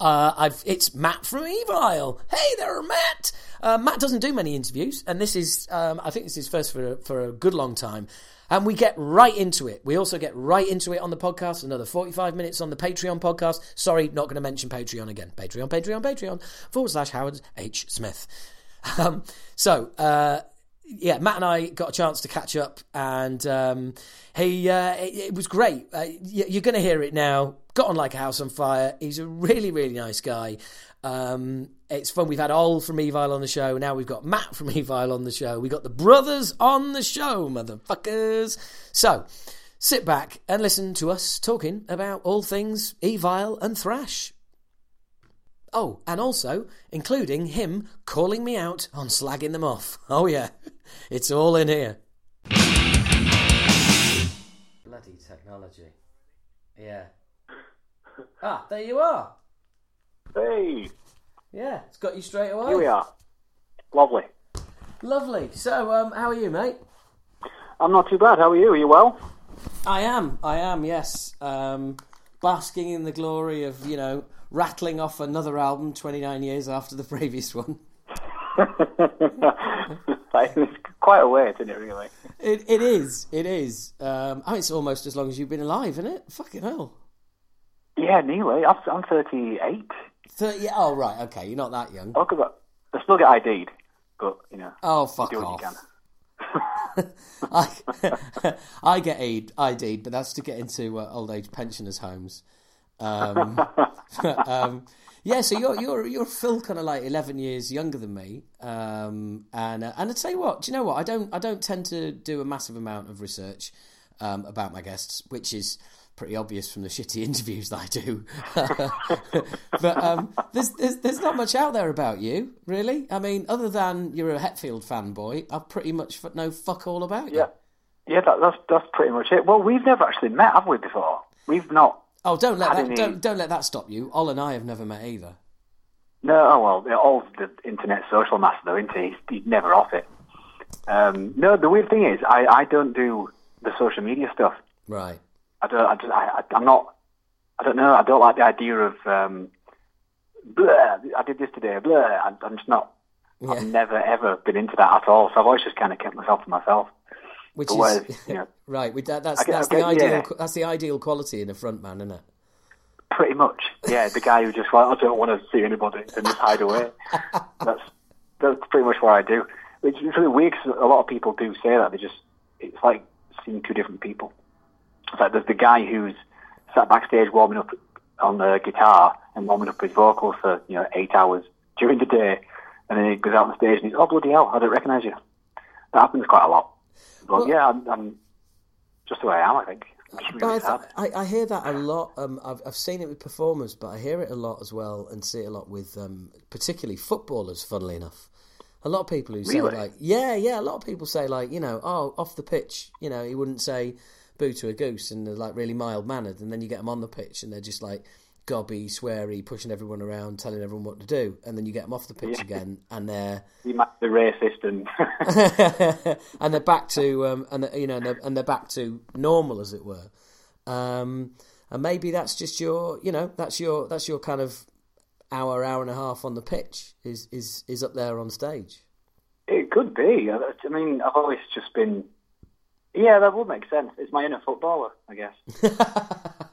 uh, I've it's Matt from Evile. Hey there, Matt. Uh, Matt doesn't do many interviews, and this is um, I think this is first for for a good long time. And we get right into it. We also get right into it on the podcast. Another 45 minutes on the Patreon podcast. Sorry, not going to mention Patreon again. Patreon, Patreon, Patreon, forward slash Howard H. Smith. Um, so, uh, yeah, Matt and I got a chance to catch up, and um, he uh, it, it, was great. Uh, you're going to hear it now. Got on like a house on fire. He's a really, really nice guy. Um, it's fun. We've had Ol from Evile on the show. Now we've got Matt from Evile on the show. We got the brothers on the show, motherfuckers. So sit back and listen to us talking about all things Evile and Thrash. Oh, and also including him calling me out on slagging them off. Oh, yeah, it's all in here. Bloody technology. Yeah. Ah, there you are. Hey. Yeah, it's got you straight away. Here we are. Lovely. Lovely. So, um, how are you, mate? I'm not too bad. How are you? Are you well? I am. I am. Yes. Um, basking in the glory of you know rattling off another album 29 years after the previous one. it's quite a wait, isn't it, really? It, it is. It is. Um, I mean, it's almost as long as you've been alive, isn't it? Fucking hell. Yeah, nearly. I'm 38. 30, oh, right. Okay, you're not that young. Oh, cause I still get ID'd, but, you know. Oh, fuck off. I, I get ID'd, but that's to get into uh, old age pensioners' homes. Um, um, yeah, so you're you're you're Phil kind of like eleven years younger than me, um, and uh, and I tell you what, do you know what? I don't I don't tend to do a massive amount of research um, about my guests, which is pretty obvious from the shitty interviews that I do. but um, there's, there's there's not much out there about you, really. I mean, other than you're a Hetfield fanboy, I pretty much know fuck all about you. Yeah, yeah, that, that's that's pretty much it. Well, we've never actually met, have we? Before we've not Oh, don't let that don't, don't let that stop you. Ol and I have never met either. No, oh well, Ol's the internet social master though, isn't he? He's, he's never off it. Um, no, the weird thing is, I, I don't do the social media stuff. Right. I don't. I just. I, I'm not. I don't know. I don't like the idea of um, blah, I did this today, blah. I'm, I'm just not. Yeah. I've never ever been into that at all. So I've always just kind of kept myself to myself. Which But is you know, right. We, that, that's get- that's the ideal. yeah. That's the ideal quality in a front man, isn't it? Pretty much, yeah. The guy who just like I don't want to see anybody and just hide away. that's that's pretty much what I do. It's, really weird 'cause a lot of people do say that they just it's like seeing two different people. It's like there's the guy who's sat backstage warming up on the guitar and warming up his vocals for you know eight hours during the day, and then he goes out on stage and he's oh bloody hell I don't recognise you. That happens quite a lot. But Well- yeah, I'm, I'm just the way I am. I think. Really. I, I, I hear that a lot. Um, I've, I've seen it with performers, but I hear it a lot as well, and see it a lot with um, particularly footballers. Funnily enough, a lot of people who say like, yeah, yeah. A lot of people say like, you know, oh, off the pitch, you know, he wouldn't say boo to a goose, and they're like really mild mannered, and then you get them on the pitch, and they're just like gobby, sweary, pushing everyone around, telling everyone what to do, and then you get them off the pitch again, and they're You might be racist and and they're back to um, and you know and they're, and they're back to normal as it were um, and maybe that's just your you know that's your that's your kind of hour hour and a half on the pitch is is is up there on stage It could be. I I mean, I've always just been. Yeah, that would make sense. It's my inner footballer, I guess.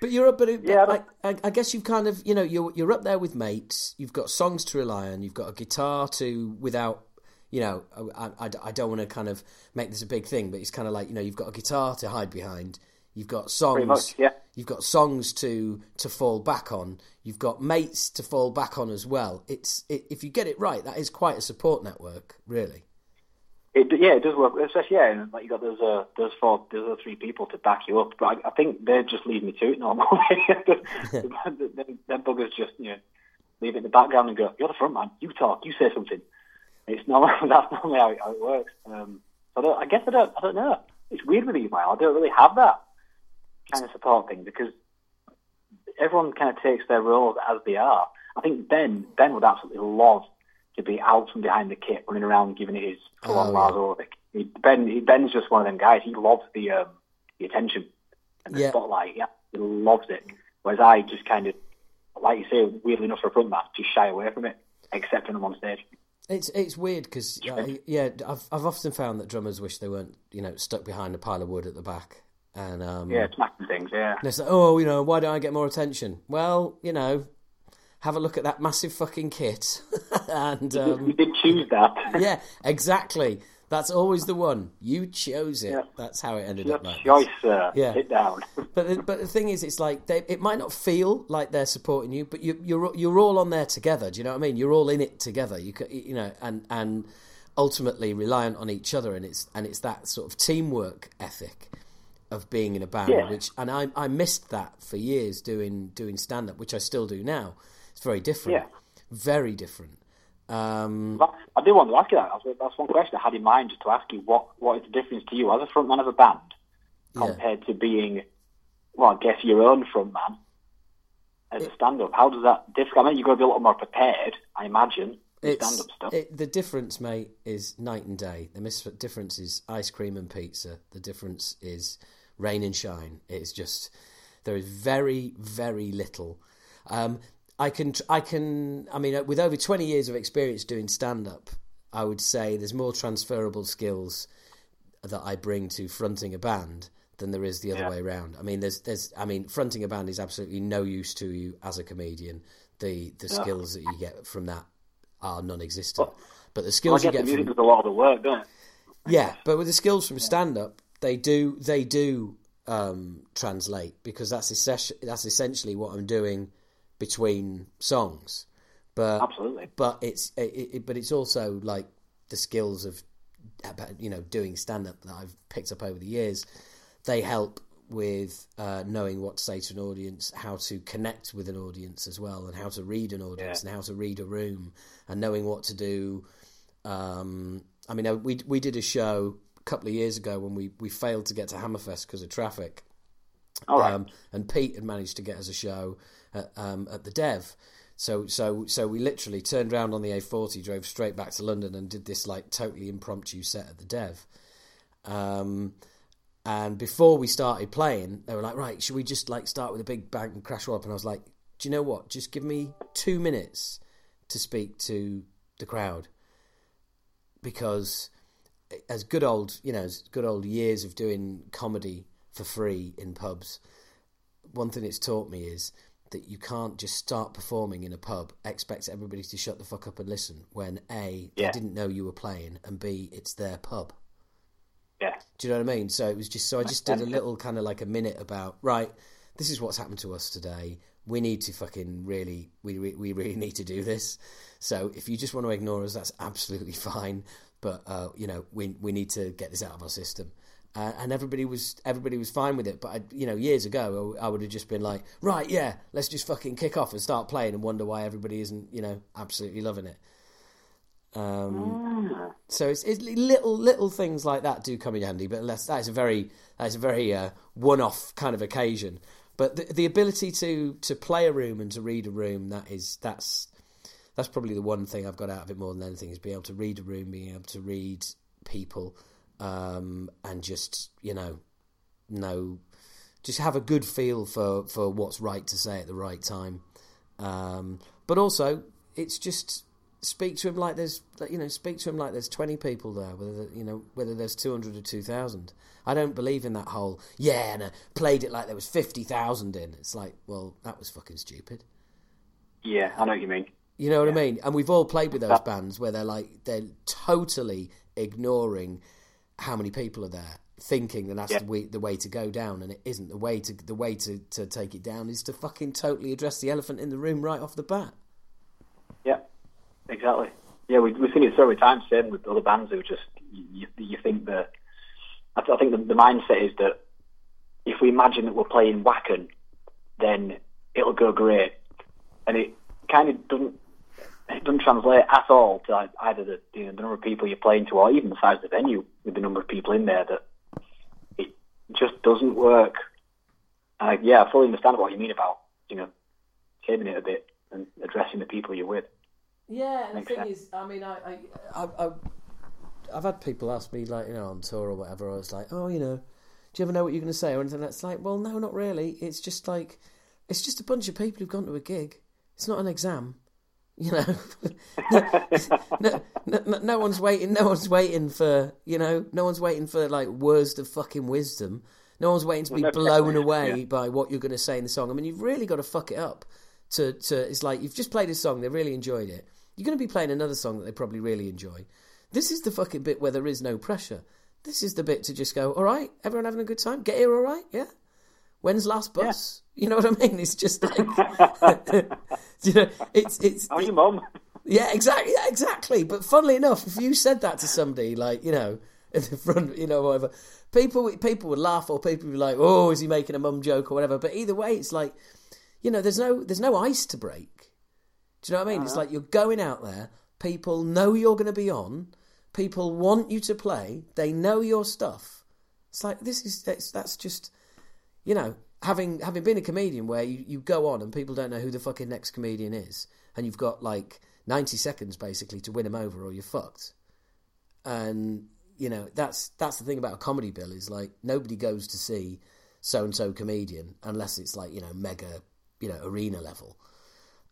but you're up but it- Yeah, I, I, I guess you've kind of you know you're you're up there with mates. You've got songs to rely on. You've got a guitar to without you know I, I, I don't want to kind of make this a big thing but it's kind of like you know you've got a guitar to hide behind. You've got songs much, yeah. you've got songs to to fall back on. You've got mates to fall back on as well. It's it, if you get it right that is quite a support network really It, yeah, it does work. Especially, yeah, and like you got those uh, those four, those three people to back you up. But I, I think they just leave me to it normally. them, them buggers just you know leave it in the background and go, "You're the front man. You talk. You say something." It's not that's normally how it, how it works. Um, so I, don't, I guess I don't. I don't know. It's weird with Email. I don't really have that kind of support thing because everyone kind of takes their roles as they are. I think Ben Ben would absolutely love to be out from behind the kit, running around giving it his full on Oh, Lars yeah. Ulrich. He, Ben he, Ben's just one of them guys. He loves the um, the attention and the Yeah. spotlight. Yeah, he loves it. Whereas I just kind of, like you say, weirdly enough for a front man, just shy away from it, except when I'm on stage. It's it's weird because yeah, I've I've often found that drummers wish they weren't you know stuck behind a pile of wood at the back, and um, Yeah, smacking things. Yeah. and it's like oh you know why don't I get more attention? Well you know, have a look at that massive fucking kit, and You um, did choose that. yeah, exactly. That's always the one you chose it. Yeah. That's how it ended Your up. Like choice, sir. Yeah. Sit down. But the, but the thing is, it's like they, it might not feel like they're supporting you, but you, you're you're all on there together. Do you know what I mean? You're all in it together. You you know, and and ultimately reliant on each other, and it's and it's that sort of teamwork ethic of being in a band. Yeah. Which and I I missed that for years doing doing stand up, which I still do now. Very different, Yeah. very different. Um, I do want to ask you that. That's, one question I had in mind, just to ask you what what is the difference to you as a frontman of a band Yeah. compared to being, well, I guess your own frontman as a stand-up. How does that differ? I mean, you've got to be a little more prepared, I imagine, stand-up stuff. it, the difference, mate, is night and day. The mis- difference is ice cream and pizza. The difference is rain and shine. It's just there is very, very little. Um, I can, I can. I mean, uh, with over twenty years of experience doing stand up, I would say there's more transferable skills that I bring to fronting a band than there is the other Yeah. way around. I mean, there's, there's, I mean, fronting a band is absolutely no use to you as a comedian. The the skills that you get from that are non-existent. but the Well, skills you guess the get music from does a lot of the work, don't it? yeah, but with the skills from stand up, they do they do um, translate because that's that's essentially what I'm doing between songs. But Absolutely. but it's it, it, but it's also like the skills of you know doing stand up that I've picked up over the years. They help with uh, knowing what to say to an audience, how to connect with an audience as well, and how to read an audience Yeah. and how to read a room, and knowing what to do. Um, I mean, uh, we we did a show a couple of years ago when we, we failed to get to Hammerfest because of traffic. All right. Um, and Pete had managed to get us a show at, um, at the Dev. So so so we literally turned around on the A40, drove straight back to London, and did this like totally impromptu set at the Dev. Um, and before we started playing, they were like, "Right, should we just like start with a big bang and crash up?" And I was like, do you know what? Just give me two minutes to speak to the crowd because as good old you know as good old years of doing comedy for free in pubs one thing it's taught me is that you can't just start performing in a pub expect everybody to shut the fuck up and listen when a Yeah. they didn't know you were playing and b it's their pub Yeah. do you know what I mean? So it was just so I just did a little kind of like a minute about right. This is what's happened to us today. We need to fucking really we we we really need to do this. So if you just want to ignore us, that's absolutely fine. But uh, you know we we need to get this out of our system. Uh, and everybody was everybody was fine with it, but I, you know, years ago, I, I would have just been like, right, yeah, let's just fucking kick off and start playing, and wonder why everybody isn't, you know, absolutely loving it. Um, so it's, it's little little things like that do come in handy, but unless that is a very that is a very uh, one off kind of occasion. But the, the ability to to play a room and to read a room that is that's that's probably the one thing I've got out of it more than anything is being able to read a room, being able to read people, um, and just you know know just have a good feel for for what's right to say at the right time. Um, but also, it's just speak to him like there's you know speak to him like there's 20 people there whether you know whether there's 200 or 2000 i don't believe in that whole yeah and I played it like there was 50,000 in it's like well that was fucking stupid Yeah, I know what you mean. you know what I mean? And we've all played with those bands where they're like they're totally ignoring how many people are there, thinking that that's Yeah. the way the way to go down, and it isn't. The way to the way to, to take it down is to fucking totally address the elephant in the room right off the bat. Yeah, exactly. Yeah, we, we've seen it so many times, same with other bands who just, you, you think that, I, th- I think the, the mindset is that if we imagine that we're playing Wacken, then it'll go great. And it kind of doesn't, it doesn't translate at all to either the, you know, the number of people you're playing to or even the size of the venue with the number of people in there that it just doesn't work. Uh, yeah, I fully understand what you mean about, you know, taming it a bit and addressing the people you're with. Yeah, and Makes the thing sense. is, I mean, I, I, I, I, I've had people ask me, like, you know, on tour or whatever, I was like, oh, you know, do you ever know what you're going to say or anything? That's like, well, no, not really. It's just like, it's just a bunch of people who've gone to a gig. It's not an exam, you know. no, no, no, one's waiting. No one's waiting for, you know, no one's waiting for like words of fucking wisdom. No one's waiting to be blown away yeah. by what you're going to say in the song. I mean, you've really got to fuck it up. To, to it's like you've just played a song, they really enjoyed it. You're going to be playing another song that they probably really enjoy. This is the fucking bit where there is no pressure. This is the bit to just go, all right, everyone having a good time? Get here all right? Yeah? When's last bus? You know what I mean? It's just like, you know, it's, it's, How's your mum? yeah, exactly, yeah, exactly. But funnily enough, if you said that to somebody, like you know, in the front, you know, whatever, people people would laugh, or people would be like, "Oh, is he making a mum joke or whatever?" But either way, it's like, you know, there's no there's no ice to break. Do you know what I mean? It's uh-huh. like you're going out there. People know you're going to be on. People want you to play. They know your stuff. It's like this is that's just you know, having having been a comedian where you, you go on and people don't know who the fucking next comedian is, and you've got like ninety seconds basically to win them over, or you're fucked. And you know that's that's the thing about a comedy bill is like nobody goes to see so and so comedian unless it's like you know mega you know arena level.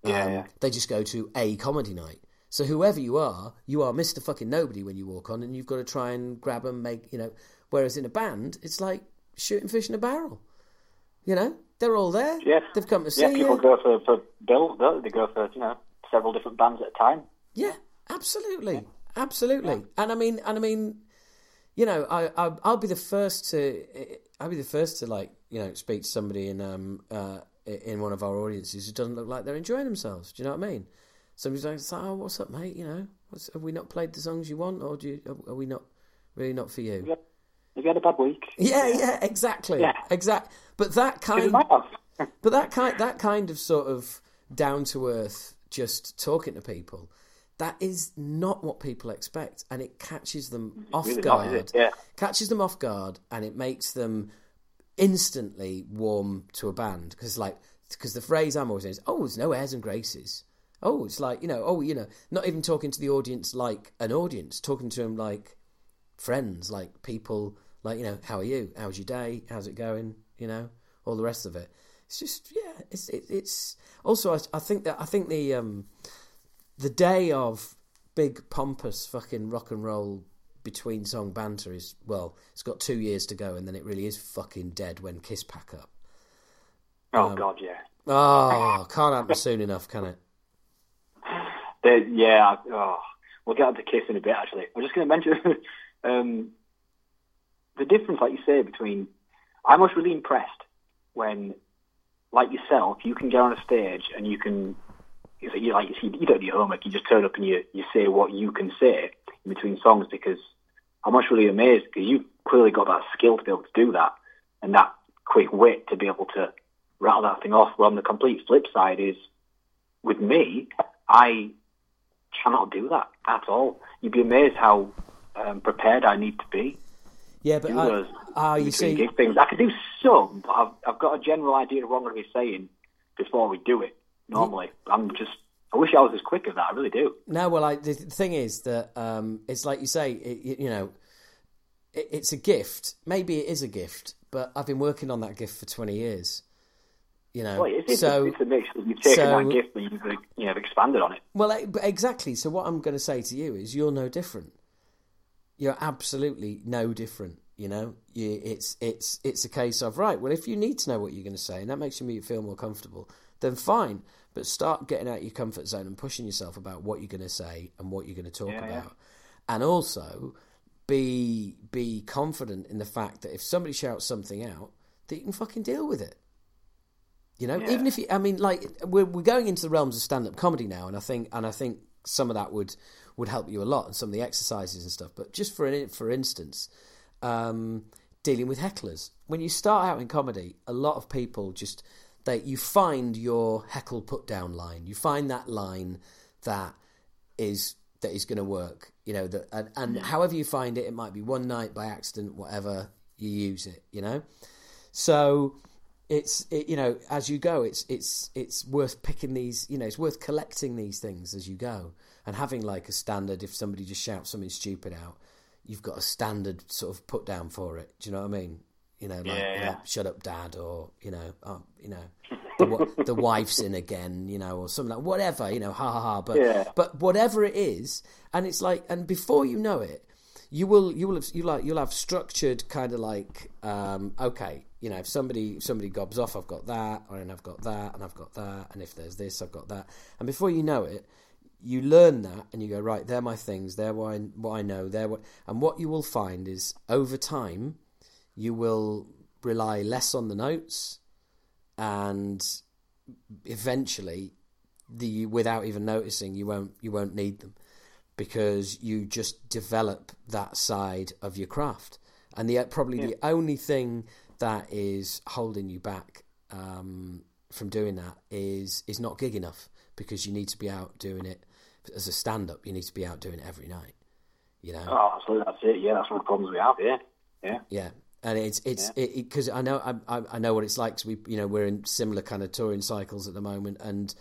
Yeah, Um, yeah. They just go to a comedy night. So whoever you are, you are Mister Fucking Nobody when you walk on, and you've got to try and grab them, make you know. Whereas in a band, it's like shooting fish in a barrel. You know, they're all there. Yeah. they've come to see Yeah, people you. go for, for don't they? They go for, you know, several different bands at a time. Yeah, absolutely, absolutely. And I mean, and I mean, you know, I, I I'll be the first to I'll be the first to like you know speak to somebody in um uh in one of our audiences who doesn't look like they're enjoying themselves. Do you know what I mean? Somebody's like, oh, what's up, mate? You know, what's, have we not played the songs you want, or do you, are, are we not really not for you? Yeah. Have you had a bad week? Yeah, yeah, exactly, Yeah. exact. But that kind, but that kind, that kind of sort of down to earth, just talking to people, that is not what people expect, and it catches them off really guard. it? Yeah. Catches them off guard, and it makes them instantly warm to a band because, like, because the phrase I'm always saying is, "Oh, there's no airs and graces." Oh, it's like you know, oh, you know, not even talking to the audience like an audience, talking to them like friends, like people, like you know, how are you? How's your day? How's it going? You know, all the rest of it. it's just yeah. It's it, it's also I, I think that I think the um the day of big pompous fucking rock and roll between song banter is well, it's got two years to go, and then it really is fucking dead when Kiss pack up. Oh Um, God, yeah. Oh, can't happen soon enough, can it? They, yeah, oh, we'll get on to Kiss in a bit. Actually, I'm just going to mention um, the difference, like you say, between. I was really impressed when, like yourself, you can get on a stage and you can. You know, like you, you don't do your homework. You just turn up and you you say what you can say in between songs because I'm much really amazed because you've clearly got that skill to be able to do that and that quick wit to be able to rattle that thing off. But on the complete flip side is with me, I cannot do that at all. You'd be amazed how um, prepared I need to be. Yeah, but Do I, those ah, you see, gig things. I can do some, but I've, I've got a general idea of what I'm going to be saying before we do it. Normally, I'm just. I wish I was as quick as that. I really do. No, well, I, the thing is that um, it's like you say, it, you know, it, it's a gift. Maybe it is a gift, but I've been working on that gift for twenty years. You know, Well, it's, it's, so a, it's a mix. You've taken so- that gift and you've you know expanded on it. well, exactly. So what I'm going to say to you is, you're no different. You're absolutely no different. You know, you, it's it's it's a case of right. Well, if you need to know what you're going to say, and that makes you feel more comfortable, then fine. But start getting out your comfort zone and pushing yourself about what you're going to say and what you're going to talk Yeah, yeah. about, and also be be confident in the fact that if somebody shouts something out, that you can fucking deal with it. You know, Yeah. even if you, I mean, like we're we're going into the realms of stand up comedy now, and I think and I think some of that would would help you a lot, and some of the exercises and stuff. But just for in- for instance, um, dealing with hecklers. When you start out in comedy, a lot of people just they you find your heckle put down line. You find that line that is that is going to work. You know that, and, and however you find it, it might be one night by accident, whatever you use it. You know, so it's it, you know as you go, it's it's it's worth picking these. You know, it's worth collecting these things as you go and having like a standard. If somebody just shouts something stupid out, you've got a standard sort of put down for it. Do you know what I mean? You know, like, Yeah, yeah. shut up, dad, or you know, oh, you know, the, the wife's in again, you know, or something like whatever, you know, ha ha ha. But Yeah. but whatever it is, and it's like, and before you know it, you will you will have you like you'll have structured kind of like, um, okay, you know, if somebody if somebody gobs off, I've got that, and I've got that, and I've got that, and if there's this, I've got that, and before you know it. You learn that, and you go right. They're my things. They're what I, what I know. They're what, and what you will find is over time, you will rely less on the notes and eventually the without even noticing you won't you won't need them because you just develop that side of your craft and the probably the only thing that is holding you back um, from doing that is is not gig enough because you need to be out doing it as a stand up you need to be out doing it every night you know Oh, absolutely. That's it. Yeah, that's one of the problems we have. Yeah, yeah. yeah, and it's it's because I know I, I I know what it's like. 'cause we you know we're in similar kind of touring cycles at the moment, and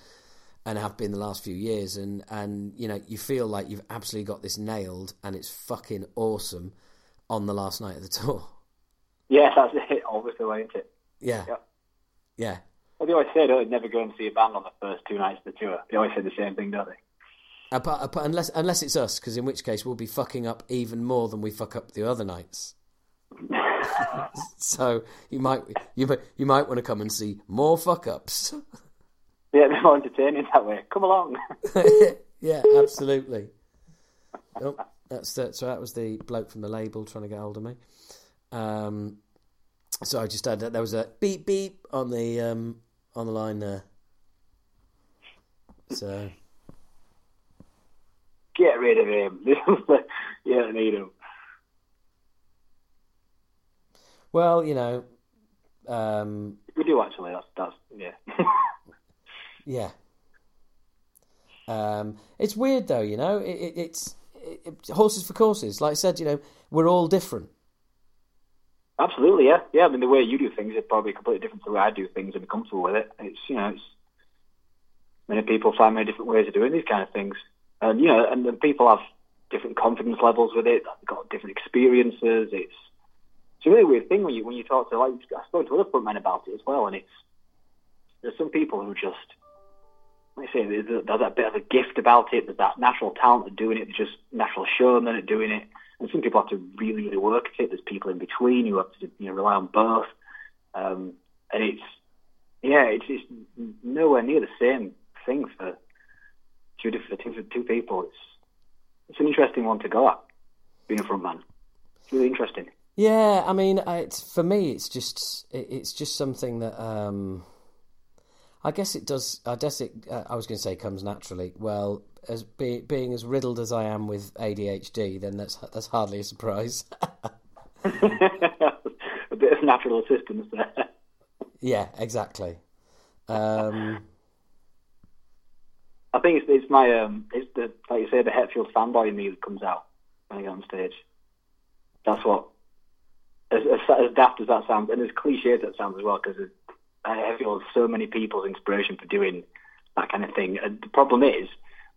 and have been the last few years, and and you know you feel like you've absolutely got this nailed, and it's fucking awesome on the last night of the tour. Yeah, that's it. Obviously, isn't it? Yeah, Yep. yeah, Well, they always say, don't they, never go and see a band on the first two nights of the tour. They always say the same thing, don't they? Unless unless it's us, because in which case we'll be fucking up even more than we fuck up the other nights. so you might you might you might want to come and see more fuck ups. Yeah, they're more entertaining that way. Come along. yeah, absolutely. Oh, that's that. So that was the bloke from the label trying to get hold of me. Um, so I just had that. there was a beep beep on the um, on the line there. So Get rid of him. you don't need him. well, you know, um, We do actually. That's that's yeah. yeah. Um, it's weird though, you know. It, it, it's it, horses for courses. Like I said, you know, we're all different. Absolutely, yeah, yeah. I mean, the way you do things is probably completely different to the way I do things and be comfortable with it. It's you know, it's many people find many different ways of doing these kind of things, and you know, and then people have different confidence levels with it. They've got different experiences. It's it's a really weird thing when you when you talk to like I've spoken to other frontmen about it as well, and it's there's some people who just, like I say, there's, there's that bit of a gift about it. There's that natural talent of doing it. There's just natural showmen at doing it. And some people have to really, really work at it. There's people in between who have to you know, rely on both. Um, and it's, yeah, it's, it's nowhere near the same thing for two different for two people. It's it's an interesting one to go at being a front man. It's really interesting. Yeah, I mean, it's for me, it's just it's just something that um, I guess it does. I guess it. Uh, I was going to say comes naturally. Well, as be, being as riddled as I am with ADHD, then that's that's hardly a surprise. a bit of natural assistance there. Yeah, exactly. Um, I think it's, it's my um, it's the like you say the Hetfield fanboy in me that comes out when I get on stage. That's what as, as, as daft as that sounds, and as cliche as that sounds as well, because Hetfield so many people's inspiration for doing that kind of thing. And the problem is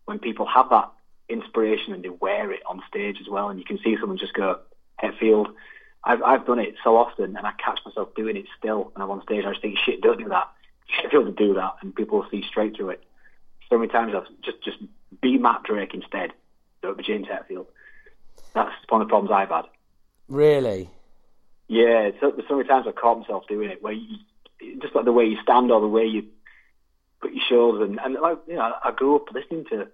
when people have that inspiration and they wear it on stage as well, and you can see someone just go Hetfield. I've I've done it so often, and I catch myself doing it still when I'm on stage. I just think, shit, don't do that. Hetfield do that, and people will see straight through it so many times I've just just be Matt Drake instead. Don't be James Hetfield. That's one of the problems I've had. Really? Yeah, so, so many times I've caught myself doing it where you, just like the way you stand or the way you put your shoulders and, and like you know, I grew up listening to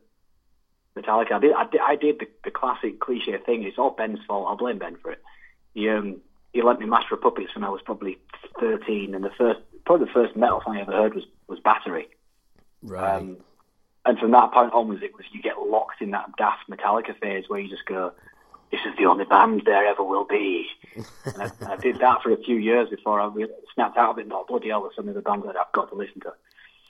Metallica. I did I did, I did the, the classic cliche thing. It's all Ben's fault. I'll blame Ben for it. He um he let me master puppets when I was probably thirteen, and the first probably the first metal song I ever heard was was Battery. Right. Um, and from that point onwards, it was you get locked in that daft Metallica phase where you just go, "This is the only band there ever will be." and I, I, did that for a few years before I really snapped out of it and thought, "Bloody hell!" There's some of the bands that I've got to listen to.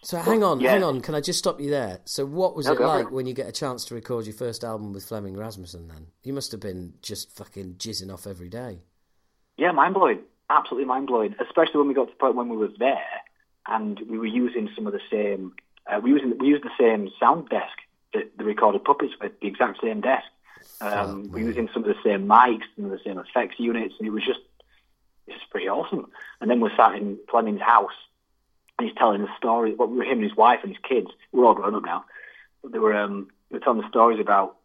So but, hang on, yeah. hang on. Can I just stop you there? So what was no, it like when you get a chance to record your first album with Flemming Rasmussen? Then you must have been just fucking jizzing off every day. Yeah, mind blowing. Absolutely mind blowing. Especially when we got to the point when we were there and we were using some of the same uh, we used we used the same sound desk that the recorded puppets with, the exact same desk. Um, oh, we were using some of the same mics and the same effects units, and it was just it's pretty awesome. And then we're sat in Flemming's house, and he's telling the story. What well, were him and his wife and his kids. We're all grown up now. But they were um, they were telling the stories about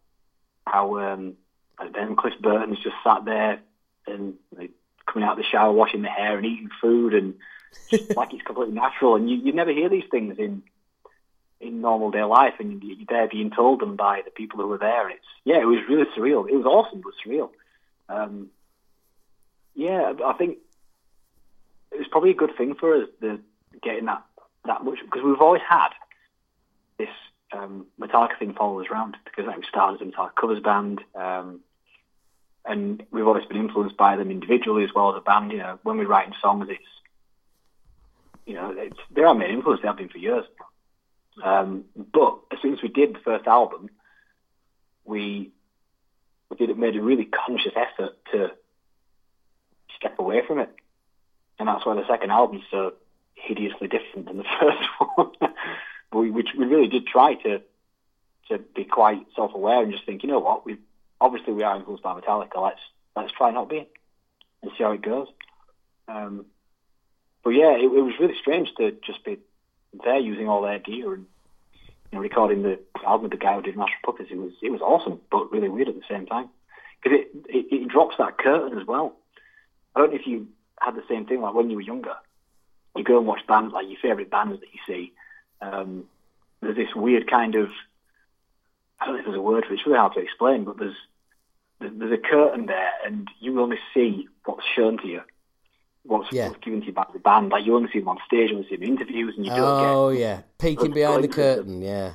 how um, then Cliff Burton's just sat there and like, coming out of the shower, washing the hair and eating food, and just like it's completely natural. And you, you never hear these things in in normal day life, and they're being told them by the people who were there. It's yeah, it was really surreal. It was awesome, but surreal. Um, yeah, I think it was probably a good thing for us the getting that that much because we've always had this um, Metallica thing follow us around because like, we started as a Metallica covers band. Um, and we've always been influenced by them individually as well as a band. You know, when we're writing songs, it's you know, it's, they're our main influence. They have been for years. Um, but as soon as we did the first album, we we did made a really conscious effort to step away from it, and that's why the second album is so hideously different than the first one. but we, we we really did try to to be quite self-aware and just think, you know what, we obviously we are influenced by Metallica. Let's let's try not being and see how it goes. Um, but yeah, it, it was really strange to just be there using all their gear and you know, recording the album the guy who did Master Puppets. It was it was awesome, but really weird at the same time because it, it it drops that curtain as well. I don't know if you had the same thing like when you were younger. You go and watch bands like your favorite bands that you see. Um, there's this weird kind of I don't know if there's a word for it. It's really hard to explain, but there's there's a curtain there, and you only see what's shown to you what's, yeah. what's given to you by the band. Like you only see them on stage, you only see them in interviews, and you don't oh, get. Oh yeah, peeking behind the curtain. Yeah.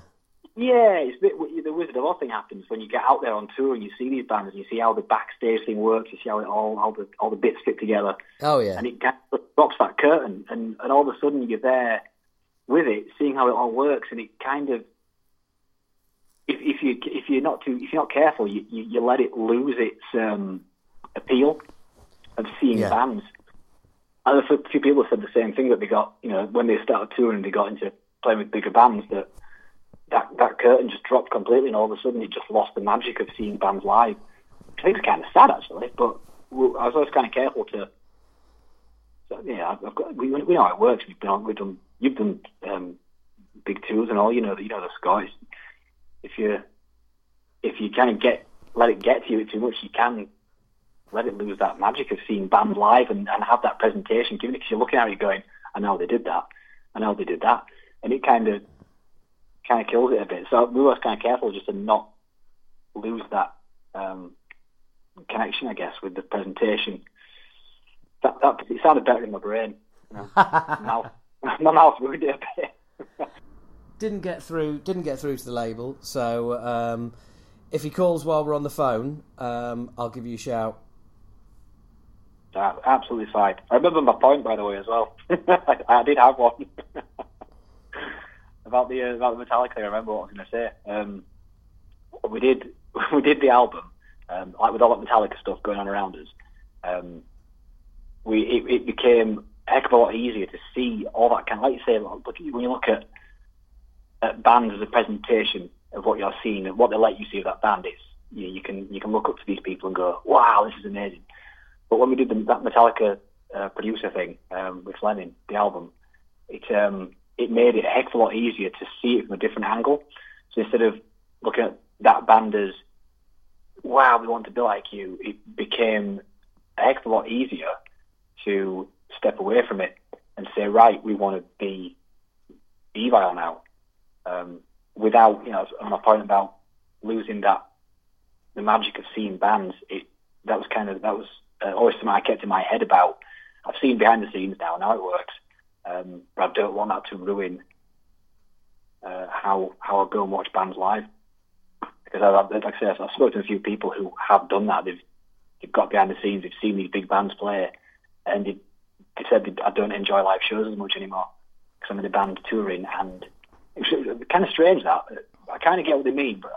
Yeah, it's bit, the Wizard of Oz thing happens when you get out there on tour and you see these bands and you see how the backstage thing works, you see how it all, all the all the bits fit together. Oh yeah, and it drops that curtain, and and all of a sudden you're there with it, seeing how it all works, and it kind of if if you if you're not too if you're not careful, you you, you let it lose its um, appeal of seeing yeah. bands. And a few people said the same thing that they got, you know, when they started touring they got into playing with bigger bands, that that, that curtain just dropped completely, and all of a sudden it just lost the magic of seeing bands live. I think it's kind of sad actually, but I was always kind of careful to. So, yeah, I've got, we, we know how it works. We've on, we've done you've done um, big tours and all. You know, you know the Scottish. If you if you kind of get let it get to you too much, you can let it lose that magic of seeing bands live and, and have that presentation given it because you're looking at it going, I know they did that, I know they did that, and it kind of kind of kills it a bit. So we were kind of careful just to not lose that um, connection, I guess, with the presentation. That, that it sounded better in my brain. Mouth, my mouth ruined it a bit. didn't get through. Didn't get through to the label. So um, if he calls while we're on the phone, um, I'll give you a shout. Absolutely fine. I remember my point, by the way, as well. I, I, did have one about the uh, about the Metallica. I remember what I was going to say. Um, we did we did the album, um, like with all that Metallica stuff going on around us. Um, we it, it, became a heck of a lot easier to see all that kind of like you say. Look, when you look at, at bands as a presentation of what you're seeing and what they let you see of that band, is you, you can you can look up to these people and go, wow, this is amazing. But when we did the, that Metallica uh, producer thing um, with Lennon, the album, it um, it made it a heck of a lot easier to see it from a different angle. So instead of looking at that band as, wow, we want to be like you, it became a heck of a lot easier to step away from it and say, right, we want to be Evile now, um, without, you know, on my point about losing that, the magic of seeing bands, it, that was kind of, that was uh, always something I kept in my head about. I've seen behind the scenes now and how it works, um, but I don't want that to ruin uh, how how I go and watch bands live. Because I, like I say, I've spoken to a few people who have done that. They've they've got behind the scenes, they've seen these big bands play, and they, they said they, I don't enjoy live shows as much anymore because I'm in a band touring, and it's kind of strange that I kind of get what they mean, but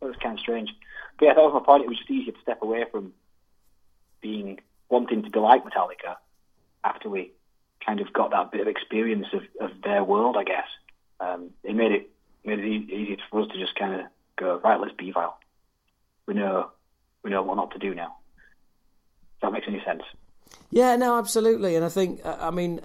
it was kind of strange. But yeah, that was my point. It was just easier to step away from being wanting to be like Metallica after we kind of got that bit of experience of, of their world, I guess. Um, it made it made it easy for us to just kind of go right. Let's be vile. We know we know what not to do now. If that makes any sense. Yeah, no, absolutely, and I think I mean.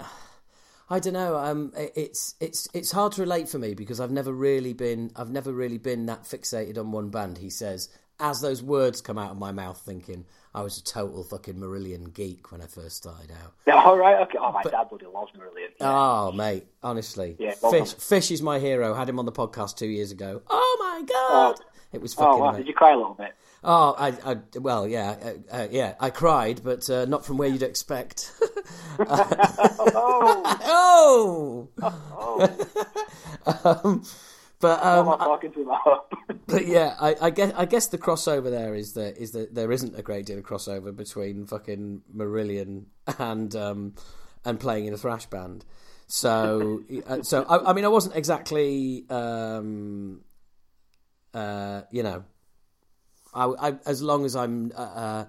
I don't know. Um, it's it's it's hard to relate for me because I've never really been I've never really been that fixated on one band. He says as those words come out of my mouth, thinking I was a total fucking Marillion geek when I first started out. Yeah, all right, okay. Oh, my but, dad bloody loves Marillion. Yeah. Oh, mate, honestly, yeah, Fish, Fish is my hero. Had him on the podcast two years ago. Oh my god, oh. it was fucking. Oh, wow. did you cry a little bit? Oh, I, I well, yeah, uh, uh, yeah, I cried, but uh, not from where you'd expect. oh, oh. um, but um, I'm talking to but yeah, I, I, guess I guess the crossover there is that is that there isn't a great deal of crossover between fucking Marillion and um, and playing in a thrash band. So uh, so I, I, mean I wasn't exactly um, uh, you know I, I, as long as I'm uh, uh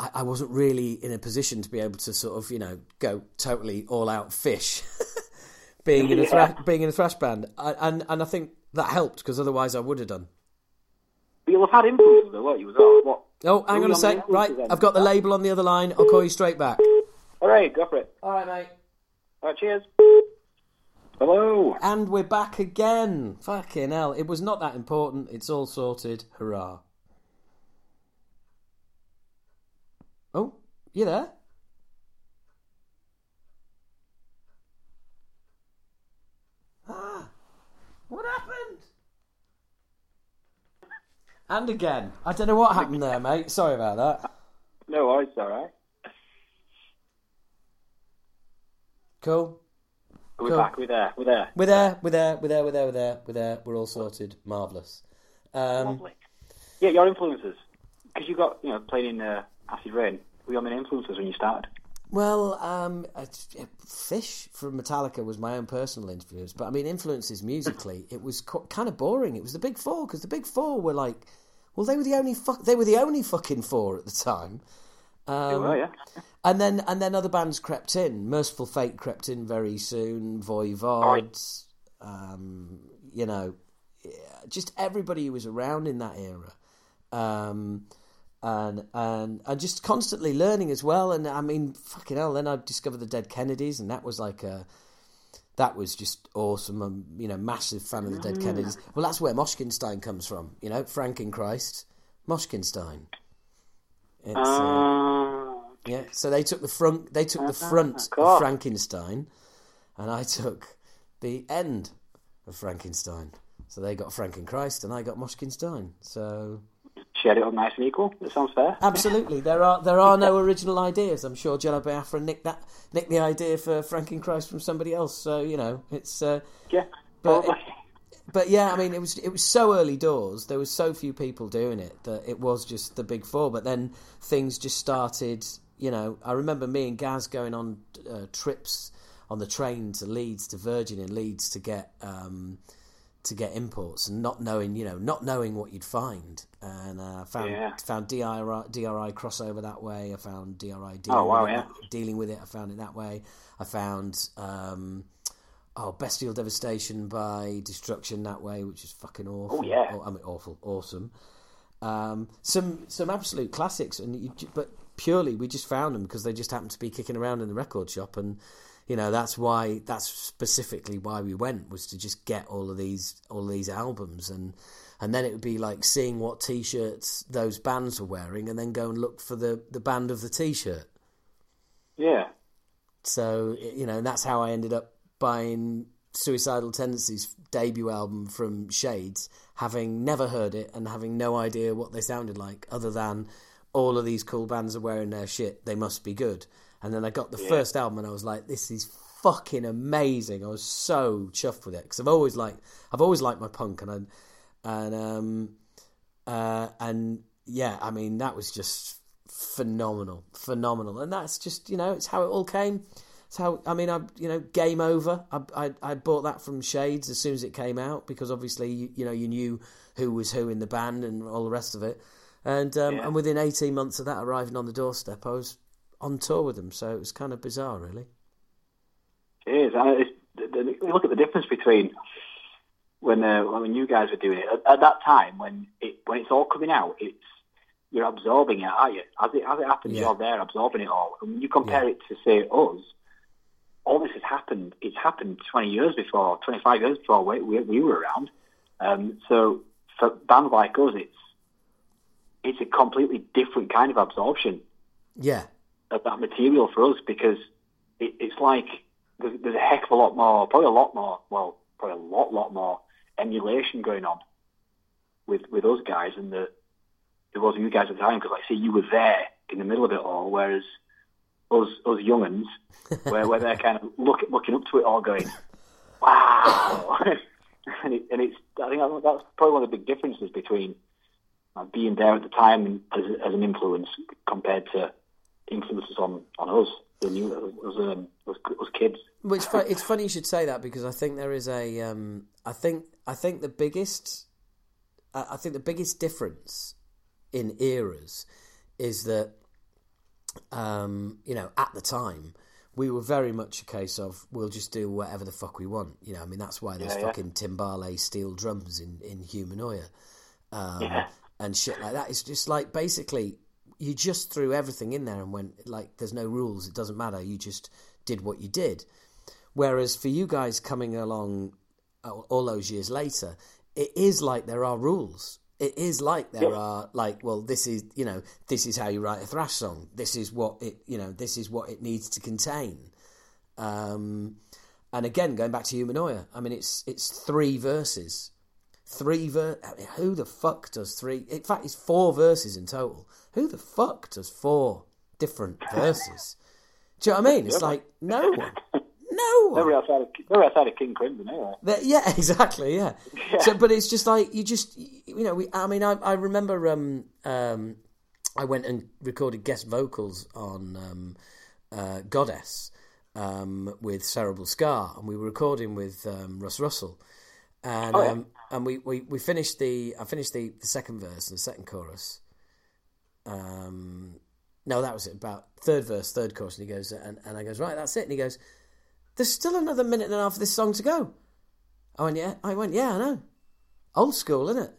I, I wasn't really in a position to be able to sort of you know go totally all out fish. being in a thrash, being in a thrash band, and and I think that helped because otherwise I would have done. But you'll have had influences though, won't you? What? Oh, hang on a sec. Right, then? I've got the label on the other line. I'll call you straight back. All right, go for it. All right, mate. All right, cheers. Hello. And we're back again. Fucking hell. It was not that important. It's all sorted. Hurrah. Oh, you there? Ah, what happened? And again. I don't know what happened there, mate. Sorry about that. No worries, alright. Cool. We're cool. back, we're there, we're there. We're there, we're there, we're there, we're there, we're there, we're there. We're all sorted. Marvellous. Um, Lovely. Yeah, your influences. Because you got, you know, playing in uh, Acid Reign. Were you on influences when you started? Well, um, Fish from Metallica was my own personal influence, but I mean, influences musically, it was kind of boring. It was the Big Four because the Big Four were like, well, they were the only fuck, they were the only fucking four at the time. Um, were, yeah. And then and then other bands crept in. Mercyful Fate crept in very soon. Voivod, um, you know, just everybody who was around in that era. Um, and and and just constantly learning as well. And I mean, fucking hell. Then I discovered the Dead Kennedys, and that was like a that was just awesome. I'm, you know, massive fan of the Dead Kennedys. Well, that's where Moshkinstein comes from. You know, Frankenchrist, Moshkinstein. It's, uh, Uh, yeah, so they took the front. They took the front cool. of Frankenstein, and I took the end of Frankenstein. So they got Frankenchrist, and I got Moshkinstein. So shared it up nice and equal. That sounds fair. absolutely, there are there are no original ideas. I'm sure Jello Biafra nicked that nicked the idea for Frankenchrist from somebody else. So you know, it's. Uh, Yeah. But probably. but yeah, I mean, it was it was so early doors. There was so few people doing it that it was just the big four. But then things just started. You know, I remember me and Gaz going on uh, trips on the train to Leeds to Virgin in Leeds to get um, to get imports and not knowing, you know, not knowing what you'd find. And uh, found Yeah. found DRI, DRI crossover that way. I found DRI dealing, Oh, wow, with, it yeah. that- dealing with it. I found it that way. I found. Um, Oh, Bestial Devastation by Destruction that way, which is fucking awful. Oh, yeah. I mean, awful, awesome. Um, some some absolute classics, and you, but purely we just found them because they just happened to be kicking around in the record shop, and you know that's why that's specifically why we went was to just get all of these all of these albums, and and then it would be like seeing what t-shirts those bands were wearing, and then go and look for the the band of the t-shirt. yeah. So you know, and that's how I ended up buying Suicidal Tendencies debut album from Shades, having never heard it and having no idea what they sounded like, other than all of these cool bands are wearing their shit. They must be good. And then I got the first album and I was like, this is fucking amazing. I was so chuffed with it because I've always liked, I've always liked my punk and I, and um, uh, and yeah, I mean that was just phenomenal, phenomenal, and that's just you know it's how it all came. It's how I mean I you know Game Over. I I, I bought that from Shades as soon as it came out because obviously you, you know you knew who was who in the band and all the rest of it, and um, Yeah. and within eighteen months of that arriving on the doorstep, I was on tour with them. So it was kind of bizarre, really. It is. And it's, look at the difference between when uh, when you guys were doing it at, at that time when it when it's all coming out. It's you're absorbing it, aren't you? As it as it happens, Yeah. you're there absorbing it all. And when you compare it to say us, all this has happened. It's happened 20 years before, 25 years before we we, we were around. Um, so for bands like us, it's it's a completely different kind of absorption Yeah, of that material for us because it, it's like there's, there's a heck of a lot more, probably a lot more, well, probably a lot, lot more emulation going on with with us guys and the there wasn't you guys at the time because like see you were there in the middle of it all, whereas us us younguns where where they're kind of look, looking up to it all, going, wow, and, it, and it's I think that's probably one of the big differences between uh, being there at the time and as, as an influence compared to influences on, on us, new us, um, us, us kids. Well, it's, fu- it's funny you should say that because I think there is a. Um, I think I think the biggest. I I think the biggest difference in eras is that, um, you know, at the time we were very much a case of we'll just do whatever the fuck we want. You know, I mean that's why there's Yeah, yeah. fucking Timbale steel drums in in Humanoia, um, Yeah. and shit like that. It's just like basically you just threw everything in there and went like there's no rules. It doesn't matter. You just did what you did. Whereas for you guys coming along all those years later, it is like there are rules. It is like there are like, well, this is you know, this is how you write a thrash song. This is what it you know, this is what it needs to contain. Um, and again, going back to Humanoia, I mean, it's it's three verses, three ver. I mean, who the fuck does three? In fact, it's four verses in total. Who the fuck does four different verses? Do you know what I mean? It's like no one, no one. They're outside of, outside of King Crimson anyway. Yeah, exactly. Yeah. So, but it's just like you just you know. We, I mean, I I remember um um I went and recorded guest vocals on um uh, Goddess um with Cerebral Scar, and we were recording with um, Russ Russell, and Oh, yeah. um and we, we we finished the I finished the, the second verse and the second chorus. Um, no, that was it. About third verse, third chorus, and he goes, and, and I goes, right, that's it. And he goes, there's still another minute and a half of this song to go. I went, yeah. I went, yeah, I know. Old school, isn't it?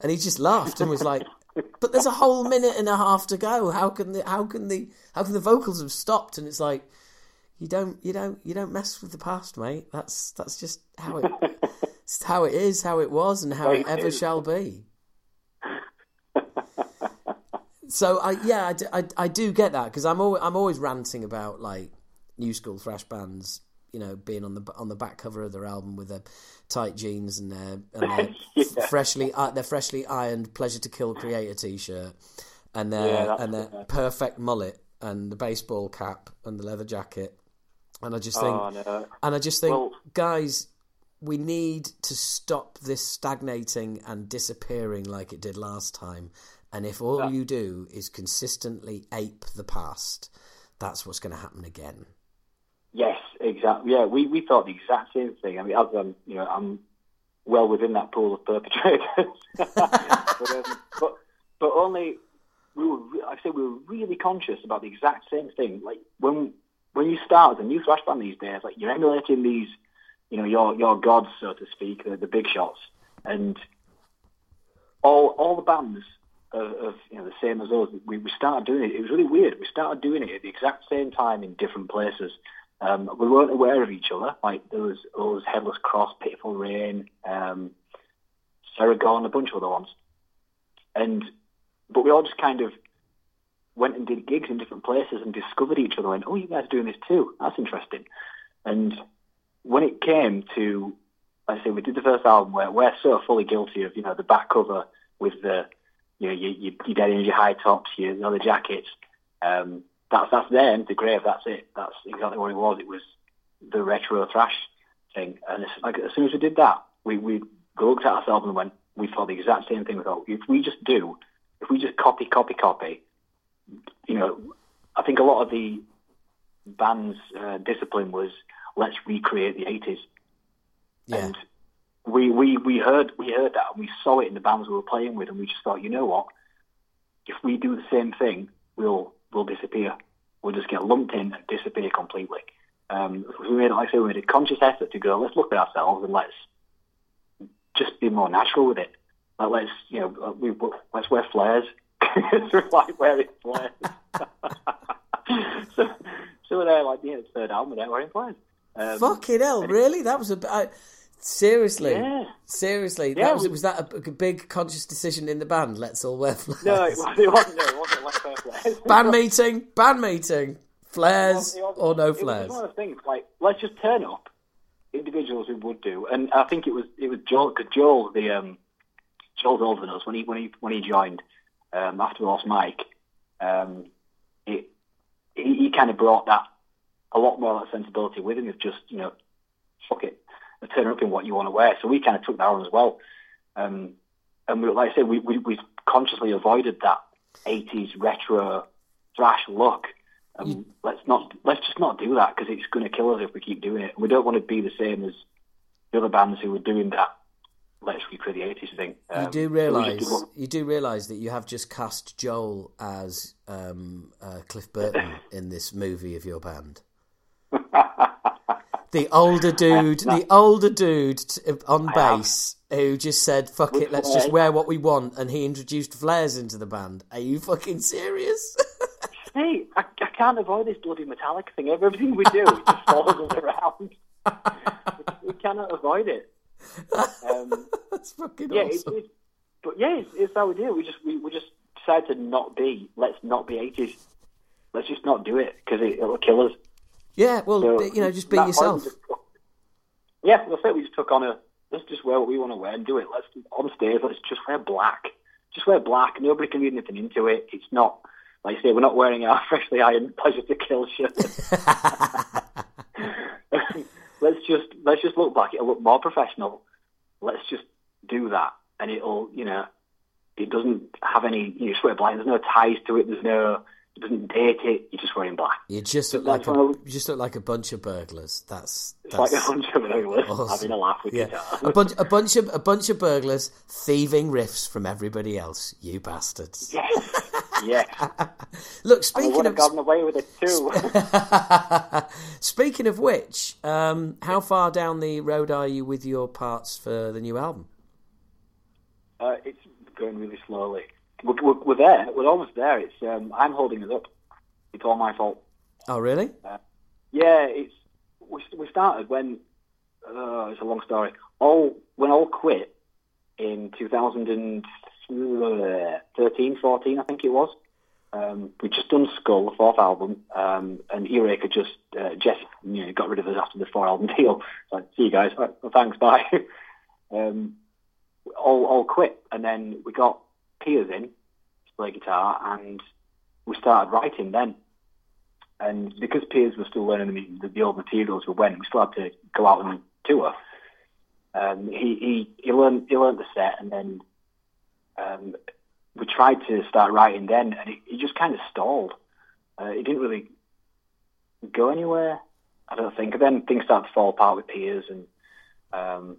And he just laughed and was like, but there's a whole minute and a half to go. How can the how can the how can the vocals have stopped? And it's like, you don't you don't you don't mess with the past, mate. That's that's just how it it's how it is, how it was, and how it ever shall be. So I yeah I, do- I, I do get that because I'm always I'm always ranting about like new school thrash bands you know being on the on the back cover of their album with their tight jeans and their and their Yeah. freshly uh, their freshly ironed pleasure to kill Kreator t-shirt and their Yeah, and their good, perfect mullet and the baseball cap and the leather jacket and I just think Oh no. and I just think, Well- guys, we need to stop this stagnating and disappearing like it did last time. And if all you do is consistently ape the past, that's what's going to happen again. Yes, exactly. Yeah, we, we thought the exact same thing. I mean, as um, you know, I'm well within that pool of perpetrators, but, um, but but only we were. re- I say we were really conscious about the exact same thing. Like when when you start as a new thrash band these days, like you're emulating these, you know, your your gods, so to speak, the, the big shots, and all all the bands of, of you know the same as us. We, we started doing it. It was really weird. We started doing it at the exact same time in different places. Um, we weren't aware of each other. Like there was those Headless Cross, Pitiful Reign, um, Saragon, a bunch of other ones, and but we all just kind of went and did gigs in different places and discovered each other. And oh, you guys are doing this too. That's interesting. And when it came to, I say, we did the first album where we're so fully guilty of, you know, the back cover with the, you know, your, your, your dead energy high tops, your leather jackets. Um, that's that's them, the grave. That's it. That's exactly what it was. It was the retro thrash thing. And it's like as soon as we did that, we we looked at ourselves and went, we thought the exact same thing. We thought if we just do, if we just copy, copy, copy, you know, I think a lot of the band's uh, discipline was let's recreate the 80s. Yeah. And we, we, we heard we heard that and we saw it in the bands we were playing with and we just thought, you know what? If we do the same thing, we'll we'll disappear. We'll just get lumped in and disappear completely. Um, we made, like I say, we made a conscious effort to go. Let's look at ourselves and let's just be more natural with it. Like let's you know we let's wear flares. We're like wearing flares. so so we're there like the the third album, we're wearing flares. Um, Fucking hell, really? That was a. I, seriously, Yeah. seriously, Yeah, that was was that a, a big conscious decision in the band? Let's all wear flares. No, it, was- it wasn't. It wasn't wear flares. band meeting, band meeting, flares It was- or no it was flares. one of those things like let's just turn up, individuals we would do, and I think it was it was Joel because Joel the um, Joel's older than us when he when he when he joined um, after we lost Mike, um, it he, he kind of brought that a lot more of that sensibility with him of just you know fuck it, turn up in what you want to wear. So we kind of took that on as well, um, and we, like I said, we, we we consciously avoided that '80s retro thrash look. Um, let's not let's just not do that because it's going to kill us if we keep doing it. We don't want to be the same as the other bands who were doing that. Let's recreate the eighties thing. You Um, do so we just realise did what- you do realise that you have just cast Joel as um, uh, Cliff Burton in this movie of your band. The older dude, the older dude t- on bass who just said, "Fuck it, let's just wear what we want," and he introduced flares into the band. Are you fucking serious? Hey, I, I can't avoid this bloody metallic thing. Everything we do it just follows us around. we, cannot avoid it. Um, That's fucking yeah, awesome. it's, but yeah, it's, it's how we do. We just we, we just decided to not be. Let's not be eighties. Let's just not do it because it, it'll kill us. Yeah, well, So, you know, just be yourself. just took- yeah, that's it. We just took on a let's just wear what we want to wear and do it. Let's on stage. Let's just wear black. Just wear black. Nobody can read anything into it. It's not like I say. We're not wearing our freshly ironed pleasure to kill shirt. let's just let's just look black. It'll look more professional. Let's just do that, and it'll you know it doesn't have any you just wear black. There's no ties to it. There's no doesn't date it. You're just wearing black. You just look like a, you just look like a bunch of burglars. That's that's like a bunch of burglars awesome. having a laugh with yeah, guitar. a bunch a bunch of a bunch of burglars thieving riffs from everybody else. You bastards. Yes, yes. Look, speaking I would of have gotten away with it too. speaking of which, um, how far down the road are you with your parts for the new album? uh, it's going really slowly. We're, we're, we're there. We're almost there. It's um, I'm holding it up. It's Ol my fault. Oh, really? Yeah, it's we, we started when uh, it's a long story. All when all quit in 2013, 14, I think it was. Um, we just done Skull, the fourth album, um, and had just uh, Jess, you know, got rid of us after the four album deal. Like, see you guys, right, well, thanks, bye. um, Ol all quit, and then we got Piers in to play guitar, and we started writing then. And because Piers was still learning the, the old materials we went, we still had to go out and tour. Um, he, he he learned he learned the set, and then um, we tried to start writing then, and it, just kind of stalled. Uh, it didn't really go anywhere. I don't think. And then things started to fall apart with Piers, and um,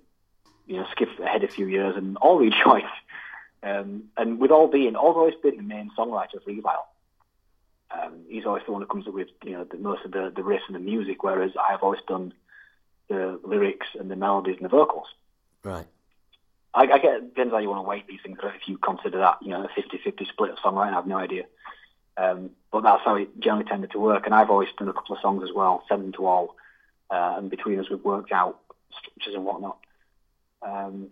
you know, skip ahead a few years, and Ol rejoice. Um, and with Ol being, Ol's always been the main songwriter of Evile. Um, he's always the one who comes up with you know the, most of the the riffs and the music, whereas I've always done the lyrics and the melodies and the vocals. Right. I, I get depends how you want to weight these things. But If you consider that you know a 50-50 split of songwriting, I have no idea. Um, but that's how it generally tended to work. And I've always done a couple of songs as well, them to all, uh, and between us we've worked out structures and whatnot. Um,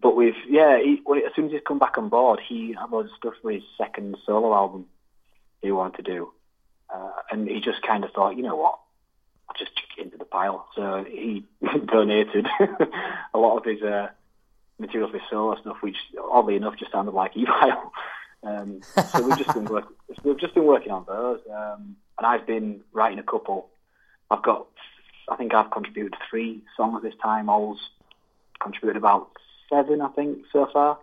but we've yeah, he, as soon as he's come back on board, he had loads of stuff for his second solo album he wanted to do, uh, and he just kind of thought, you know what, I'll just chuck it into the pile. So he donated a lot of his uh, material for his solo stuff, which oddly enough just sounded like Evile. um, so we've just been work- we've just been working on those, um, and I've been writing a couple. I've got, I think I've contributed three songs this time. Ol's contributed about seven, I think, so far.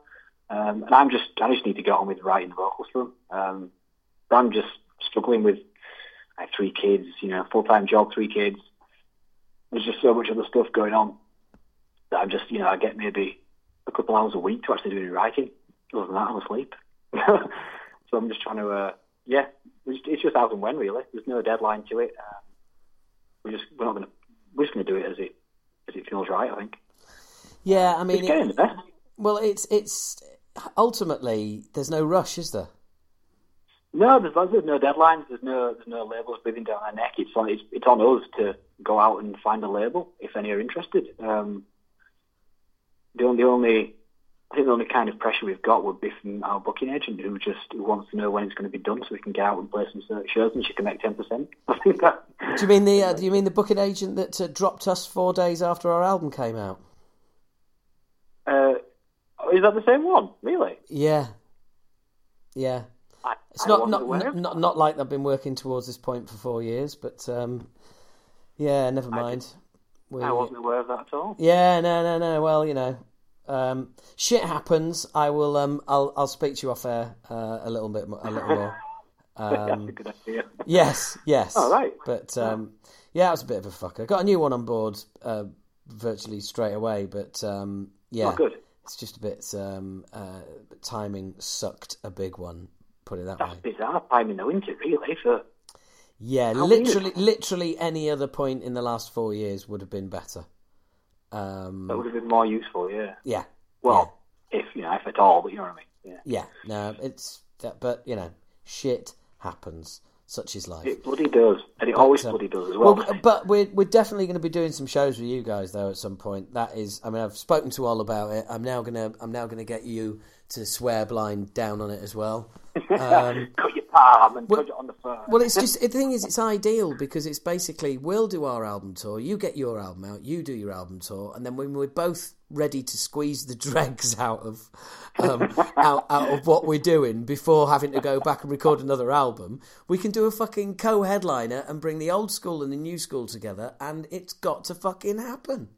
Um, and I'm just, I just need to get on with writing the vocals for them. Um, but I'm just struggling with I have three kids, you know, full time job, three kids. There's just so much other stuff going on that I'm just, you know, I get maybe a couple hours a week to actually do any writing. Other than that, I'm asleep. so I'm just trying to, uh, yeah, it's just as and when really. There's no deadline to it. Um, we're just we're not to we're just to do it as it as it feels right. I think. Yeah, I mean, it's getting it, the best. well, it's it's ultimately there's no rush, is there? No, there's, there's no deadlines. There's no there's no labels breathing down our neck. It's on it's, it's on us to go out and find a label if any are interested. Um, the only, the only I think the only kind of pressure we've got would be from our booking agent who just wants to know when it's going to be done so we can get out and play some shows and she can make ten percent. I think that. Do you mean the uh, do you mean the booking agent that uh, dropped us four days after our album came out? Is that the same one? Really? Yeah, yeah. I, It's I not wasn't not, not not like they've been working towards this point for four years, but um, yeah, never mind. We, I wasn't aware of that at all. Yeah, no, no, no. Well, you know, um, shit happens. I will. Um, I'll. I'll speak to you off air uh, a little bit. A little more. That's Um, a good idea. yes, yes. Oh, right. But um, yeah, it was a bit of a fucker. Got a new one on board uh, virtually straight away, but um, yeah, Oh, good. It's just a bit. Um, uh, timing sucked a big one. Put it that That's way. bizarre timing, though, isn't it? Really, for Yeah, How literally, literally any other point in the last four years would have been better. Um, that would have been more useful. Yeah. yeah, Well, if you know, if at all, but you know what I mean. Yeah. yeah. No, it's that, but you know, shit happens. Such is life. It bloody does, and it always um, bloody does as well. Well, but we're we're definitely going to be doing some shows with you guys though at some point. That is, I mean, I've spoken to Ol about it. I'm now gonna I'm now gonna get you to swear blind down on it as well. Um, cut your palm and cut it on the phone. well, it's just the thing is, it's ideal because it's basically we'll do our album tour, you get your album out, you do your album tour, and then when we're both ready to squeeze the dregs out of um, out, out of what we're doing before having to go back and record another album, we can do a fucking co-headliner and bring the old school and the new school together, and it's got to fucking happen.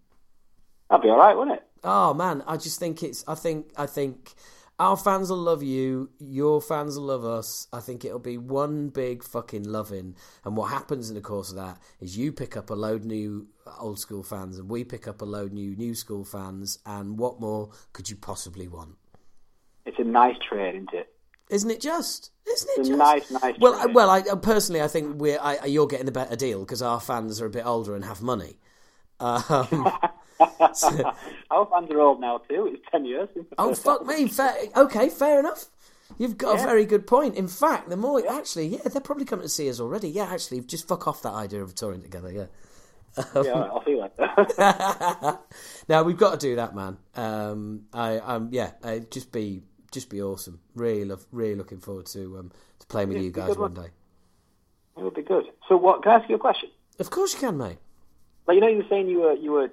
That'd be all right, wouldn't it? Oh man, I just think it's. I think. I think our fans will love you. Your fans will love us. I think it'll be one big fucking loving. And what happens in the course of that is you pick up a load new old school fans, and we pick up a load new new school fans. And what more could you possibly want? It's a nice trade, isn't it? Isn't it just? Isn't it It's a just? nice, nice well, I, well, I uh, personally, I think we're. I, you're getting the better deal because our fans are a bit older and have money. Um, Our fans are old now too. It's ten years. Oh fuck me! Fair, okay, fair enough. You've got a very good point. In fact, the more actually, yeah, they're probably coming to see us already. Yeah, actually, just fuck off that idea of touring together. Yeah. Yeah, I'll feel like that. now we've got to do that, man. Um, I, um, yeah, uh, just be, just be awesome. Really, love, really looking forward to um, to playing with Yeah, you guys one one. day. it would be good. So, what? Can I ask you a question? Of course you can, mate. Like you know, you were saying you were you were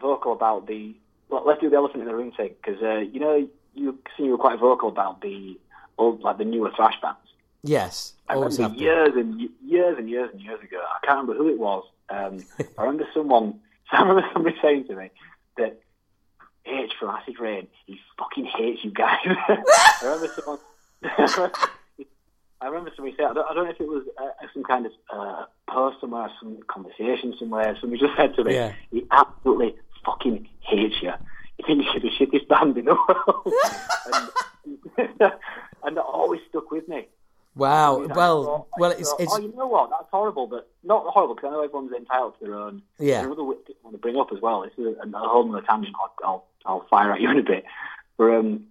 vocal about the. Well, let's do the elephant in the room thing because uh, you know you seem you were quite vocal about the old like the newer thrash bands. Yes, I remember years and years and years and years ago. I can't remember who it was. Um, I remember someone. I remember somebody saying to me that H from Acid Reign, he fucking hates you guys. I remember someone. I remember somebody saying, I don't, I don't know if it was uh, some kind of uh, post somewhere, some conversation somewhere. Somebody just said to me, Yeah. he absolutely fucking hates you. He thinks you're the shittest band in the world. and, and that always stuck with me. Wow. Well, thought- well, it's thought, it's Oh, you know what? That's horrible, but not horrible because I know everyone's entitled to their own. Yeah. Another thing I want to bring up as well. This is a, a whole other tangent. I'll, I'll I'll fire at you in a bit. But um,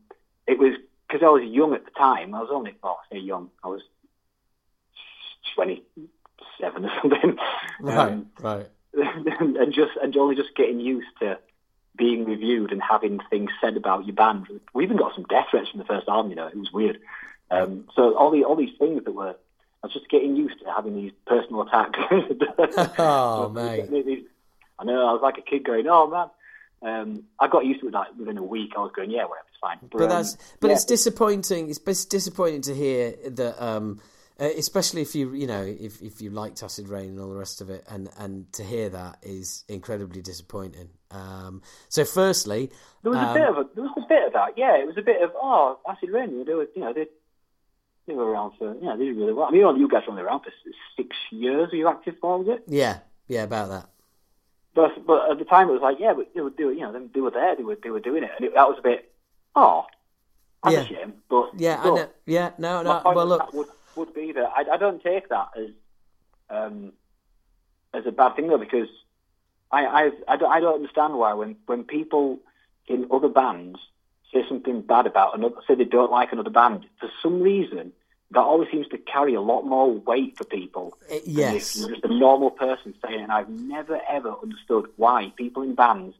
it was because I was young at the time. I was only well, I say young. I was twenty seven or something. right, Um, right. and just and only just getting used to being reviewed and having things said about your band. We even got some death threats from the first album. You know, it was weird. Um, so all the all these things that were, I was just getting used to having these personal attacks. Oh, mate. I know. I was like a kid going, "Oh man." Um, I got used to it like within a week. I was going, "Yeah, whatever, it's fine." But um, that's but yeah. it's disappointing. It's, it's disappointing to hear that, um, uh, especially if you you know if if you liked Acid Reign and all the rest of it, and and to hear that is incredibly disappointing. Um, so, firstly, There was um, a bit of a, there was a bit of that. Yeah, it was a bit of oh, Acid Reign. They were, you know, they they were around for yeah, they did really well. I mean, you guys were only around for six years. Were you active for? Was it? yeah, yeah, about that. But but at the time it was like yeah, but they were doing, you know, they, were there. They were they were doing it, and it, that was a bit oh, that's Yeah. a shame. But Yeah, I know. Yeah, no, no. Well, look, would be that I, I don't take that as um as a bad thing though because I I I don't, I don't understand why when when people in other bands say something bad about another say they don't like another band for some reason that always seems to carry a lot more weight for people. Uh, than if yes. you're just a normal person saying, and I've never ever understood why people in bands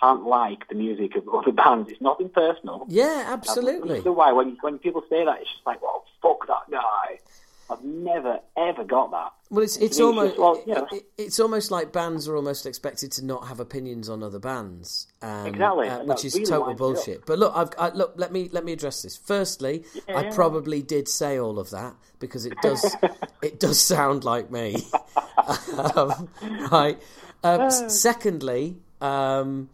can't like the music of other bands. It's nothing personal. Yeah, absolutely. understood why when when people say that, it's just like, well, fuck that guy. I've never ever got that. Well, it's it's almost just, well, you know. it- it's almost like bands are almost expected to not have opinions on other bands, um, Exactly, uh, which is really total winds me up. bullshit. But look, I've I, look. Let me let me address this. Firstly, I probably did say all of that because it does it does sound like me, um, right? Um, secondly, um,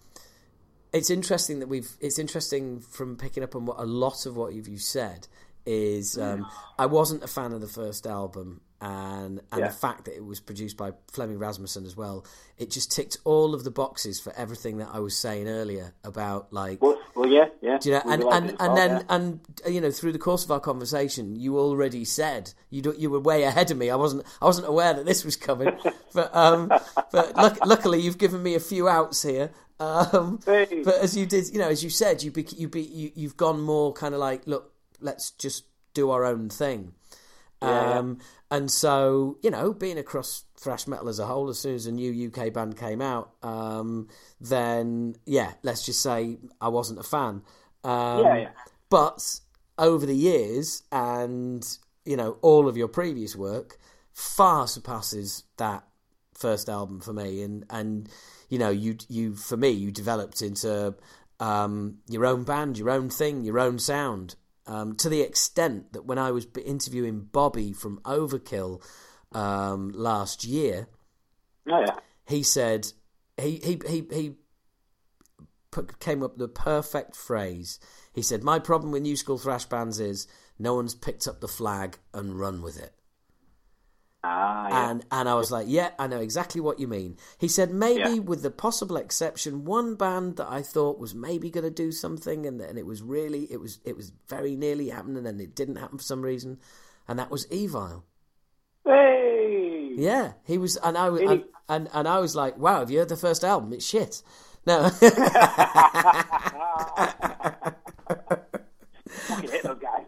it's interesting that we've. It's interesting from picking up on what a lot of what you've you said is. Um, I wasn't a fan of the first album, and and Yeah. the fact that it was produced by Flemming Rasmussen as well. It just ticked all of the boxes for everything that I was saying earlier about like. Well, well yeah, yeah. you know, and, and, and well, then yeah. and you know through the course of our conversation, you already said you do, you were way ahead of me. I wasn't I wasn't aware that this was coming, but um, but luck, luckily you've given me a few outs here. Um, Hey. but as you did, you know, as you said, you be, you be you, you've gone more kind of like look, let's just do our own thing. Yeah, Um, and so, you know, being across thrash metal as a whole, as soon as a new UK band came out, um, then yeah, let's just say I wasn't a fan. Um, Yeah, yeah. But over the years, and you know, all of your previous work far surpasses that first album for me. And and you know, you you for me, you developed into um, your own band, your own thing, your own sound. Um, to the extent that when I was interviewing Bobby from Overkill um, last year, Oh, yeah. he said he he he he put, came up with the perfect phrase. He said, "My problem with new school thrash bands is no one's picked up the flag and run with it." Ah, yeah. And and I was like, "Yeah, I know exactly what you mean." He said, "Maybe Yeah. with the possible exception, one band that I thought was maybe going to do something, and and it was really it was it was very nearly happening, and it didn't happen for some reason, and that was Evile." Hey! Yeah, he was, and I was, and, and and I was like, "Wow, have you heard the first album? It's shit." No, Fucking hate those guys.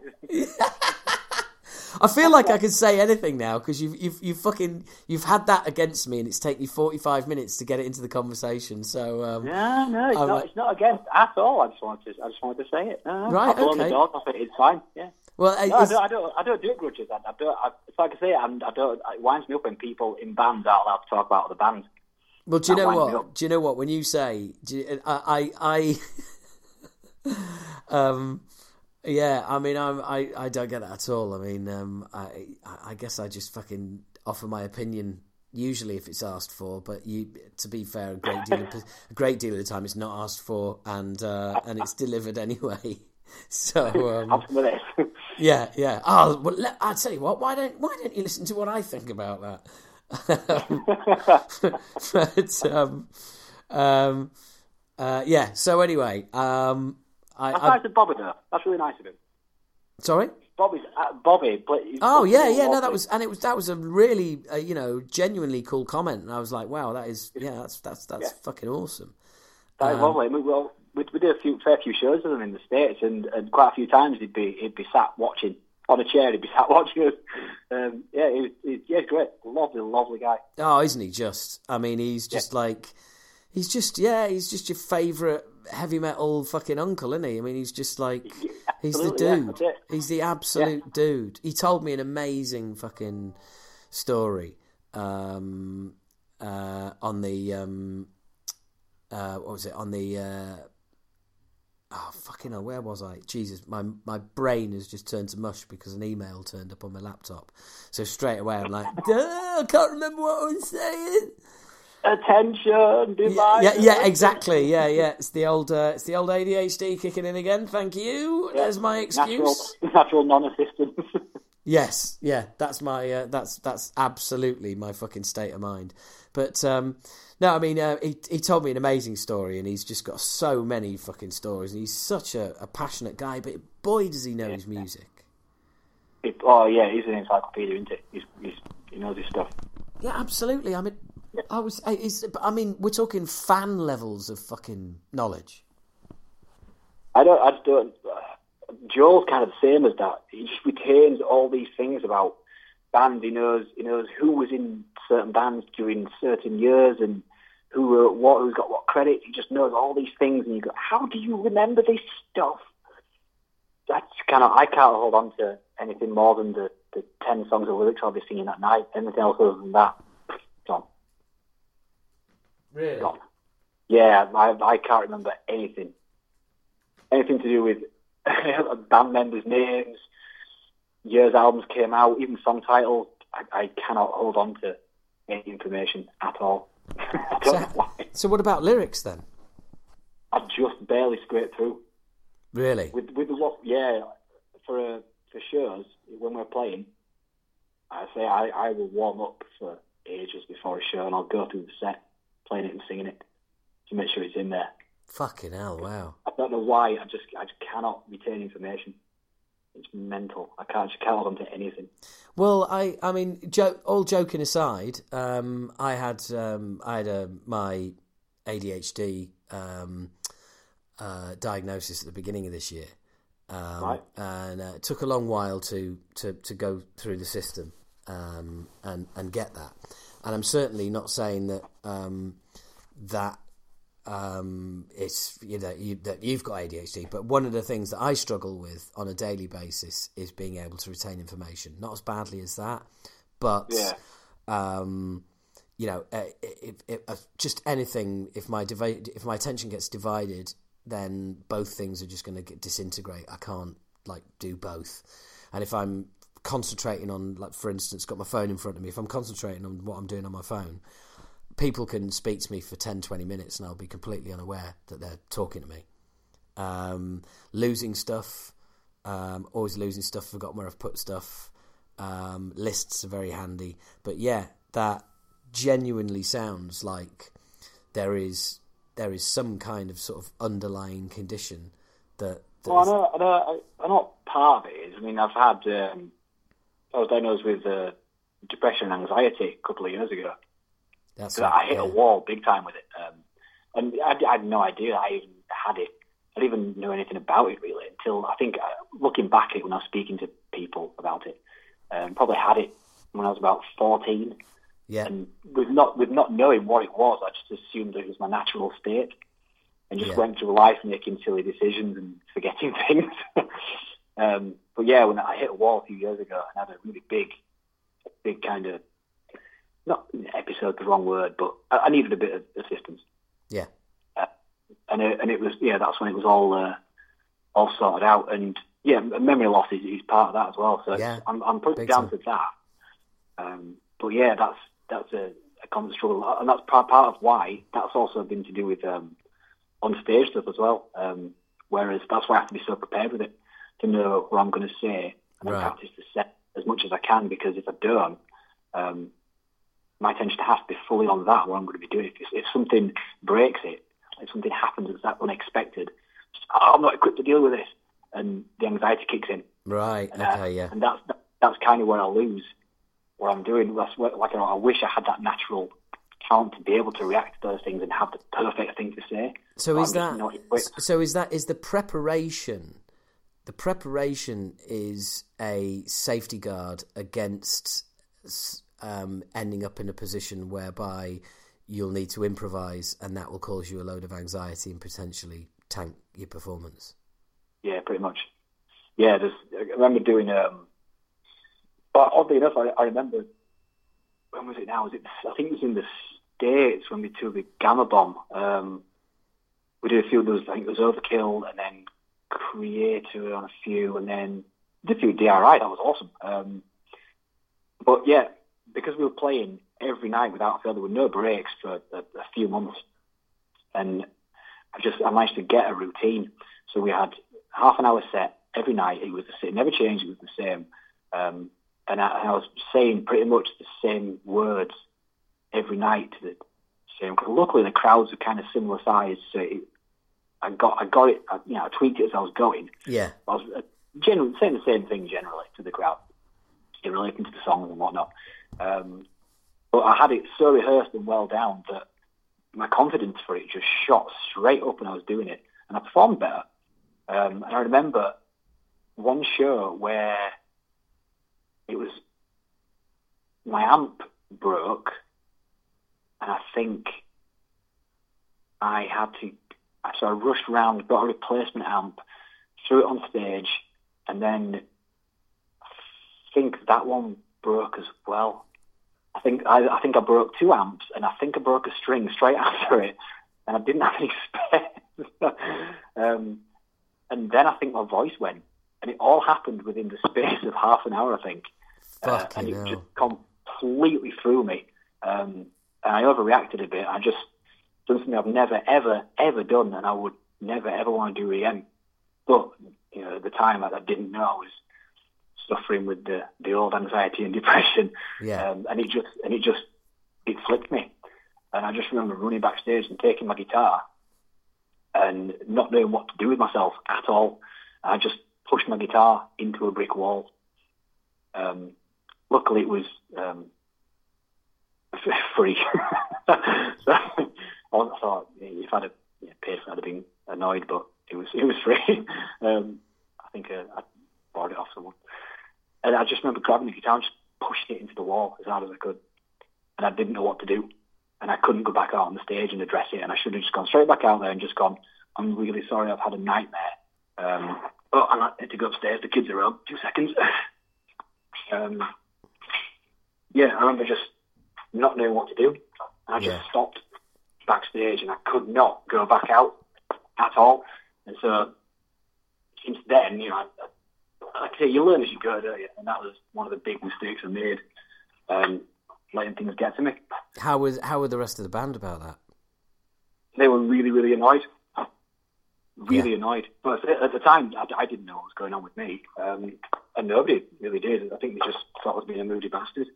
Feel like I can say anything now because you've you've you fucking you've had that against me, and it's taken you forty five minutes to get it into the conversation. So um, No, no, it's I'm not. like- It's not against at all. I just wanted to. I just wanted to say it. No, Right, I've blown okay. the off it. It's fine. Yeah. well, No, I don't. I don't. I don't do grudges. I, I don't. I, it's like I say. I'm, I don't. It winds me up when people in bands aren't allowed to talk about other bands. Well, do you That know what? Do you know what? When you say, do you, I, I, I um, yeah. I mean, I'm, I, I don't get that at all. I mean, um, I, I guess I just fucking offer my opinion. Usually, if it's asked for, but you, to be fair, a great deal, of, a great deal of the time, it's not asked for, and uh, and it's delivered anyway. So um, Have some of this. yeah, yeah. Oh, well, let, I tell you what. Why don't Why don't you listen to what I think about that? but um, um, uh, yeah. So anyway, um, I, That's I nice of Bobby though. That's really nice of him. sorry. Bobby's uh, Bobby. But Oh yeah, yeah. No, that was and it was that was a really uh, you know genuinely cool comment, and I was like, wow, that is yeah, that's that's that's Yeah. fucking awesome. That is Um, lovely. We, well, we, we did a few, fair few shows with him in the states, and, and quite a few times he'd be he'd be sat watching on a chair. He'd be sat watching us. Um, yeah, he, was- he, yeah, he's great. Lovely, lovely guy. Oh, isn't he just? I mean, he's just like, he's just yeah, he's just your favourite heavy metal fucking uncle, isn't he? I mean, he's just like, he's the absolutely, yeah, dude. he's the absolute dude. He told me an amazing fucking story um, uh, on the um, uh, what was it on the. Uh, Oh fucking hell! Where was I? Jesus, my my brain has just turned to mush because an email turned up on my laptop. So straight away, I'm like, I can't remember what I was saying. Attention, divide. Yeah, yeah, exactly. Yeah, yeah. It's the old, uh, it's the old ADHD kicking in again. Thank you. There's my excuse. Natural, natural non-assistance. Yes, yeah. That's my, uh, that's that's absolutely my fucking state of mind. But um, no, I mean, uh, he he told me an amazing story, and he's just got so many fucking stories, and he's such a, a passionate guy. But boy, does he know his music. It- oh yeah, he's an encyclopedia, isn't he? He's, he's, he knows his stuff. Yeah, absolutely. I mean, I was. I- mean, we're talking fan levels of fucking knowledge. I don't. I don't. Uh, Joel's kind of the same as that. He just retains all these things about bands. He knows. He knows who was in certain bands during certain years and who wrote what, who's got what credit. He just knows all these things, and you go, "How do you remember this stuff?" That's kind of. I can't hold on to anything more than the, the ten songs of lyrics I'll be singing that night. Anything else other than that. Really? gone. Yeah, I, I can't remember anything. Anything to do with band members' names, years albums came out, even song titles. I, I cannot hold on to any information at all. I don't know why. So what about lyrics then? I just barely scraped through. Really? With with what? Yeah, for uh, for shows when we're playing, I say I, I will warm up for ages before a show, and I'll go through the set, playing it and singing it to make sure it's in there. Fucking hell! Wow. I don't know why. I just I just cannot retain information. It's mental. I can't just hold on to anything. Well, I, I mean, jo- all joking aside, um, I had, um, I had a, my ADHD um, uh, diagnosis at the beginning of this year, um, Right. and uh, it took a long while to, to, to go through the system um, and and get that. And I'm certainly not saying that um, that um, it's you know you, that you've got ADHD, but one of the things that I struggle with on a daily basis is being able to retain information. Not as badly as that, but Yeah. um, you know, if, if, if just anything, if my divi- if my attention gets divided, then both things are just going to disintegrate. I can't like do both, and if I'm concentrating on, like for instance, got my phone in front of me, if I'm concentrating on what I'm doing on my phone, people can speak to me for 10, 20 minutes and I'll be completely unaware that they're talking to me. Um, losing stuff, um, always losing stuff, forgotten where I've put stuff. Um, lists are very handy. But yeah, that genuinely sounds like there is there is some kind of sort of underlying condition that, that Well, I know, I know, I know part of it is. I mean, I've had, um, I was diagnosed with uh, depression and anxiety a couple of years ago. that's So I hit yeah. a wall big time with it. Um, and I, I had no idea I even had it. I didn't even know anything about it really until I think uh, looking back at it when I was speaking to people about it. Um, probably had it when I was about fourteen, Yeah. and with not with not knowing what it was, I just assumed that it was my natural state, and just Yeah. went through life making silly decisions and forgetting things. um, but yeah, when I hit a wall a few years ago and had a really big, big kind of not episode, the wrong word, but I, I needed a bit of assistance. Yeah. and it, and it was yeah that's when it was all uh, all sorted out. And yeah memory loss is, is part of that as well. So Yeah, I'm I'm big down to that. Um, but yeah that's that's a, a constant struggle. And that's part part of why. That's also been to do with um, on stage stuff as well. Um, whereas that's why I have to be so prepared with it to know what I'm going to say and Right. practice the set as much as I can because if I don't um, my attention has to be fully on that what I'm going to be doing if, if something breaks it if something happens that's that unexpected, just, oh, I'm not equipped to deal with this, and the anxiety kicks in. Right. And, uh, Okay. Yeah. And that's that's kind of where I lose what I'm doing. That's what, like I wish I had that natural talent to be able to react to those things and have the perfect thing to say. So is I'm that so? Is that is the preparation? The preparation is a safety guard against um, ending up in a position whereby you'll need to improvise, and that will cause you a load of anxiety and potentially tank your performance. Yeah, pretty much. Yeah, there's, I remember doing. Um, but oddly enough, I, I remember when was it now? Was it? I think it was in the states when we toured the Gama Bomb. Um, we did a few of those. I think it was Overkill, and then Kreator on a few, and then did a few DRI. That was awesome. Um, but yeah, because we were playing every night without fail, there were no breaks for a, a few months, and I just I managed to get a routine. So we had half an hour set every night. It was the same, never changed. It was the same, um, and, I, I was saying pretty much the same words every night to the same. Luckily, the crowds were kind of similar size, so it, I got I got it. I, you know, I tweaked it as I was going. Yeah. I was uh, generally saying the same thing generally to the crowd, in relation to the songs and whatnot. Um, but I had it so rehearsed and well down that my confidence for it just shot straight up when I was doing it, and I performed better. Um, and I remember one show where it was my amp broke, and I think I had to. So I rushed round, got a replacement amp, threw it on stage, and then I think that one broke as well. I think I, I think I broke two amps, and I think I broke a string straight after it, and I didn't have any spare. um, and then I think my voice went, and it all happened within the space of half an hour, I think. Uh, and it hell. just completely threw me. Um, and I overreacted a bit. I just something I've never, ever, ever done, and I would never, ever want to do again. But you know, at the time, I, I didn't know I was suffering with the the old anxiety and depression. Yeah. Um, and it just and it just it flipped me. And I just remember running backstage and taking my guitar and not knowing what to do with myself at all. I just pushed my guitar into a brick wall. Um, luckily, it was um, free. so I thought if I'd have yeah, paid for it, I'd have been annoyed, but it was it was free. um, I think uh, I borrowed it off someone. And I just remember grabbing the guitar and just pushing it into the wall as hard as I could. And I didn't know what to do. And I couldn't go back out on the stage and address it. And I should have just gone straight back out there and just gone, I'm really sorry, I've had a nightmare. Um, oh, and I had to go upstairs. The kids are up. Two seconds. um, yeah, I remember just not knowing what to do. And I just Yeah. stopped backstage and I could not go back out at all. And so since then, you know, I, like I say, you learn as you go, don't you? And that was one of the big mistakes I made, um, letting things get to me. How was how were the rest of the band about that? They were really, really annoyed. Really Yeah. annoyed. But at the time, I, I didn't know what was going on with me. Um, and nobody really did. I think they just thought I was being a moody bastard.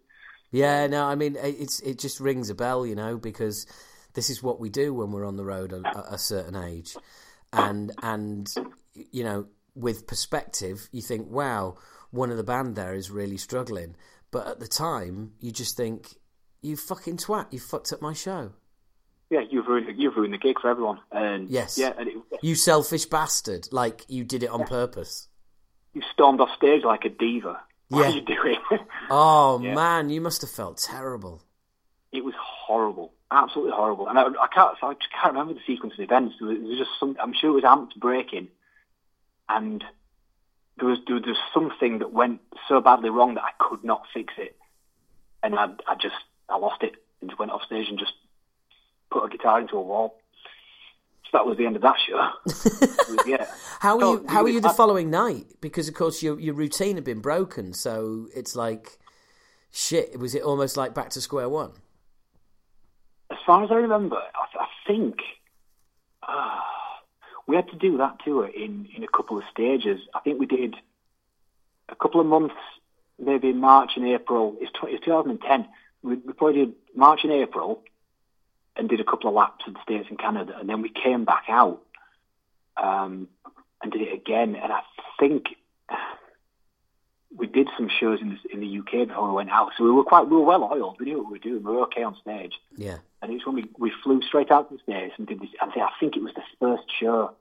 Yeah, no, I mean it's it just rings a bell, you know, because this is what we do when we're on the road at a, a certain age, and and you know, with perspective, you think, wow, one of the band there is really struggling, but at the time, you just think, you fucking twat, you fucked up my show, Yeah, you've ruined, you've ruined the gig for everyone. And Yes. yeah, and it, you selfish bastard, like you did it on purpose. you stormed off stage like a diva. What Yeah. are you doing? Oh Yeah. man, you must have felt terrible. it was horrible, absolutely horrible. And I, I can't, I just can't remember the sequence of events. There was, there was just some. I'm sure it was amps breaking, and there was there was something that went so badly wrong that I could not fix it, and I I just I lost it and just went off stage and just put a guitar into a wall. So that was the end of that show. Was- yeah. How were you? How were you the following night? Because of course your your routine had been broken, so it's like shit. Was it almost like back to square one? As far as I remember, I, I think uh, we had to do that tour in, in a couple of stages. I think we did a couple of months, maybe March and April. It's, it's 2010. We, we probably did March and April and did a couple of laps of the States and Canada. And then we came back out um, and did it again. And I think we did some shows in the, in the UK before we went out. So we were quite, we were well oiled. We knew what we were doing. We were okay on stage. Yeah. And it was when we, we flew straight out to the States and did this. I think, I think it was the first show.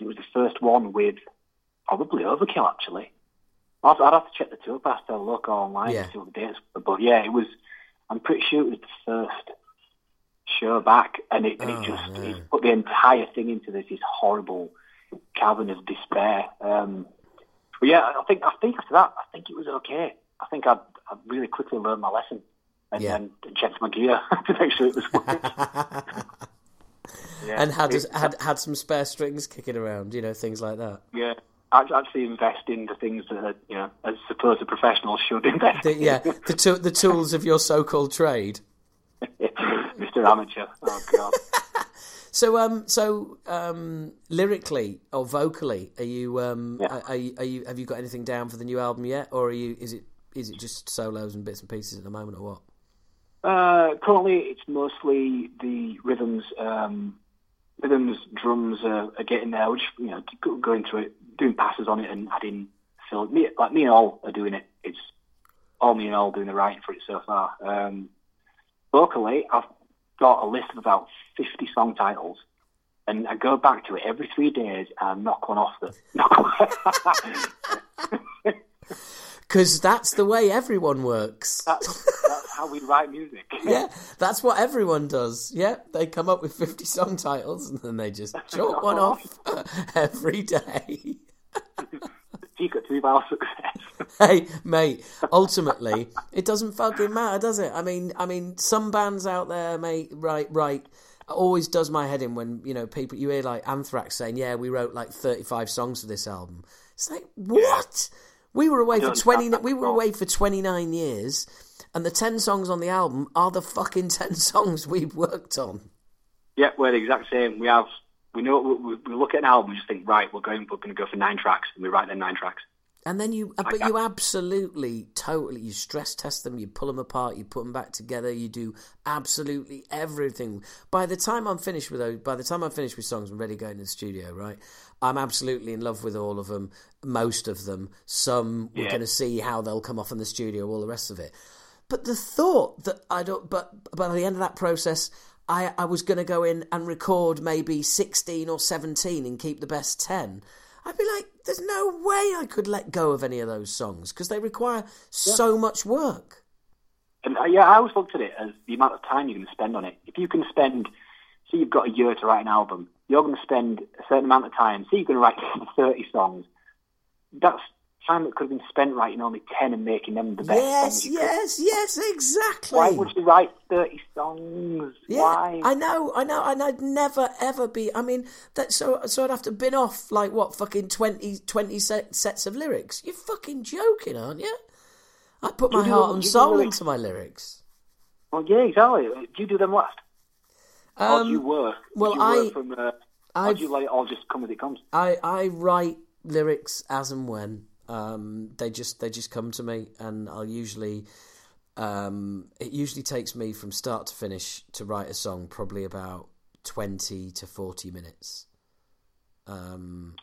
It was the first one with probably Overkill, actually. I'd, I'd have to check the tour pass to look online Yeah. to see what the dates were. But yeah, it was, I'm pretty sure it was the first show back. And it, and Oh, it just it put the entire thing into this, this horrible cavern of despair. Um, but yeah, I think I think after that, I think it was okay. I think I I really quickly learned my lesson and, Yeah. and checked my gear to make sure it was working. Yeah. and had It- had had some spare strings kicking around, you know, things like that. yeah, actually invest in the things that you know, as supposed professionals should invest. The, in. yeah, the to- the tools of your so-called trade. Mr. Amateur. Oh god. So, um, so um, lyrically or vocally, are you, um, Yeah. are, are you, are you, have you got anything down for the new album yet, or are you, is it, is it just solos and bits and pieces at the moment, or what? Uh, currently, it's mostly the rhythms, um, rhythms, drums are, are getting there. We're just you know going through it, doing passes on it, and adding fill. Me, like me and Ol are doing it. It's all me and Ol doing the writing for it so far. Um, locally, I've got a list of about fifty song titles, and I go back to it every three days and knock one off the. Because that's the way everyone works. that's, that's how we write music. yeah, that's what everyone does. Yeah, they come up with 50 song titles and then they just chalk one off every day. Secret to our success. hey, mate, ultimately, it doesn't fucking matter, does it? I mean, I mean, some bands out there, mate, right, right, always does my head in when, you know, people, you hear like Anthrax saying, yeah, we wrote like 35 songs for this album. It's like, what? We were away for 20, we were away for 29 years, and the 10 songs on the album are the fucking 10 songs we've worked on. Yeah, we're the exact same. We have, we know, we, we look at an album and just think, right, we're going, we're going to go for nine tracks, and we write them nine tracks. And then you, uh, but I- you absolutely, totally, you stress test them, you pull them apart, you put them back together, you do absolutely everything. By the time I'm finished with those, by the time I'm finished with songs, I'm ready to go into the studio, right? I'm absolutely in love with all of them, most of them. Some we're going to see how they'll come off in the studio, all the rest of it. But the thought that I don't, but but at the end of that process, I I was going to go in and record maybe sixteen or seventeen and keep the best ten. I'd be like, there's no way I could let go of any of those songs because they require so much work. And uh, yeah, I always looked at it as the amount of time you're going to spend on it. If you can spend, say you've got a year to write an album, you're going to spend a certain amount of time. Say you're going to write 30 songs. That's time that could have been spent writing only 10 and making them the best Yes, you could. yes, yes, exactly. Why would you write 30 songs? Yeah, Why? I know, I know, and I'd never ever be. I mean, that so so I'd have to bin off like what fucking 20, 20 set, sets of lyrics. You're fucking joking, aren't you? I put my heart and soul into my lyrics. Well, yeah, exactly. Do you do them last? How do you Um, work? well, you work I- from, uh, or I've- do you let it all just come as it comes? I I write lyrics as and when. Um, they just they just come to me, and I'll usually. Um, it usually takes me from start to finish to write a song probably about twenty to forty minutes. Um,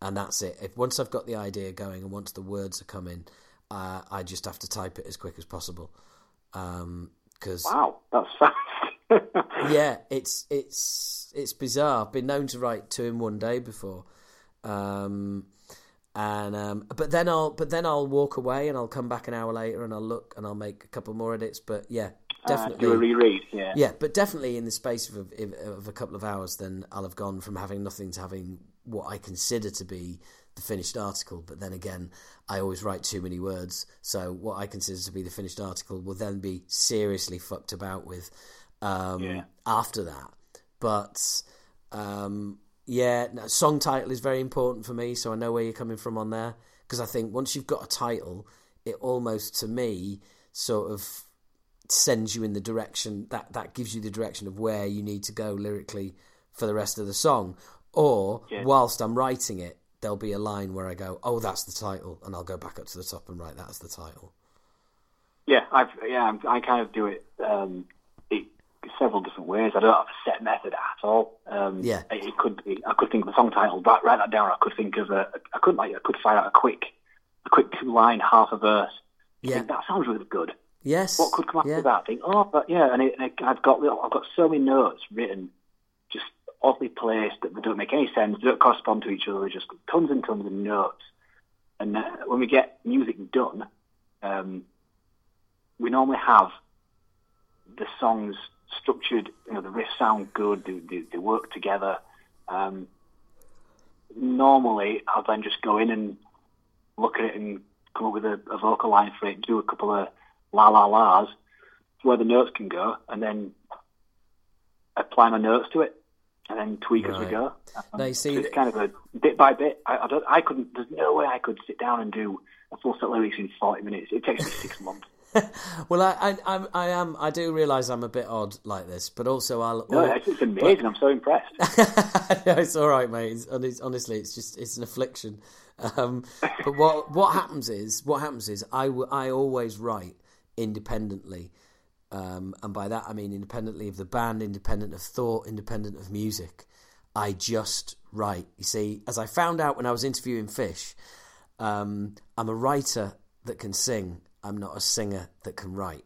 and that's it. If once I've got the idea going and once the words are coming, uh, I just have to type it as quick as possible. Because Wow, that's fast. yeah, it's it's it's bizarre. I've been known to write two in one day before, um, and um, but then I'll but then I'll walk away and I'll come back an hour later and I'll look and I'll make a couple more edits. But yeah, definitely uh, do a reread. Yeah, yeah, but definitely in the space of a, of a couple of hours, then I'll have gone from having nothing to having what I consider to be the finished article. But then again, I always write too many words, so what I consider to be the finished article will then be seriously fucked about with um, Yeah. after that. But um, yeah, no, song title is very important for me, so I know where you're coming from on there. Because I think once you've got a title, it almost to me sort of sends you in the direction that that gives you the direction of where you need to go lyrically for the rest of the song. Or Yeah. whilst I'm writing it, there'll be a line where I go, "Oh, that's the title," and I'll go back up to the top and write that as the title. Yeah, I've yeah, I'm, I kind of do it, um, it several different ways. I don't have a set method at all. Um, Yeah. it, it could be. I could think of a song title, write, write that down. I could think of a. I could like I could fire out a quick, a quick two line, half a verse. Yeah. Think, that sounds really good. Yes. What could come after yeah. that? Think, oh, but yeah, and, it, and it, I've got I've got so many notes written, just oddly placed that they don't make any sense. They don't correspond to each other. They're just tons and tons of notes. And uh, when we get music done, um, we normally have the songs structured. You know, the riffs sound good. They, they, they work together. Um, normally, I'll then just go in and look at it and come up with a, a vocal line for it, do a couple of la la las, where the notes can go, and then apply my notes to it, and then tweak as we go. Um, Now, you see so it's kind of a bit by bit. I, I don't. I couldn't. There's no way I could sit down and do a full set of lyrics in 40 minutes. It takes me six months. Well, I, I, I'm- I am. I do realise I'm a bit odd like this, but also I'll. No, it's, it's amazing. I'm so impressed. no, it's all right, mate. It's, hon- honestly, it's just it's an affliction. Um, but what what happens is what happens is I, I always write independently, um, and by that I mean independently of the band, independent of thought, independent of music. I just write. You see, as I found out when I was interviewing Fish, um, I'm a writer that can sing. I'm not a singer that can write.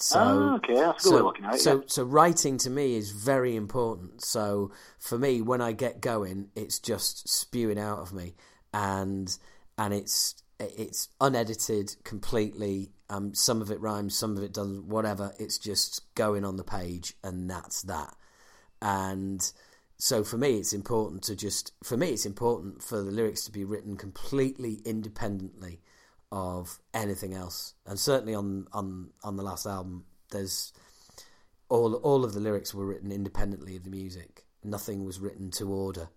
So, Oh, okay, that's a good way of looking at it, so, yeah. so writing to me is very important. So for me, when I get going, it's just spewing out of me, and and it's it's unedited completely. Um, some of it rhymes, some of it doesn't. Whatever, it's just going on the page, and that's that. And so for me, it's important to just for me, it's important for the lyrics to be written completely independently of anything else. And certainly on on on the last album, there's all all of the lyrics were written independently of the music. Nothing was written to order.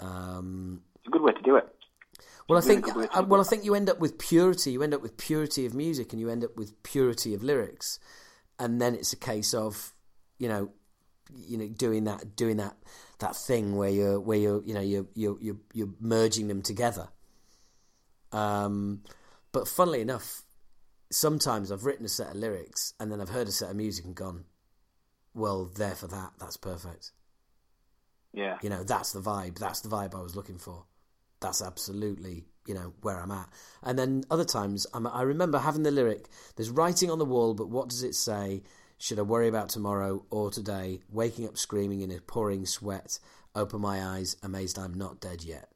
Um, It's a good way to do it. well, I really think I, well, I think you end up with purity. You end up with purity of music, and you end up with purity of lyrics, and then it's a case of you know, you know, doing that, doing that, that thing where you're, where you're, you know, you're, you're, you're, you're merging them together. Um, but funnily enough, sometimes I've written a set of lyrics and then I've heard a set of music and gone, well, there for that, that's perfect. Yeah. You know, that's the vibe. That's the vibe I was looking for. That's absolutely, you know, where I'm at. And then other times, I'm, I remember having the lyric, there's writing on the wall, but what does it say? Should I worry about tomorrow or today? Waking up screaming in a pouring sweat, open my eyes, amazed I'm not dead yet.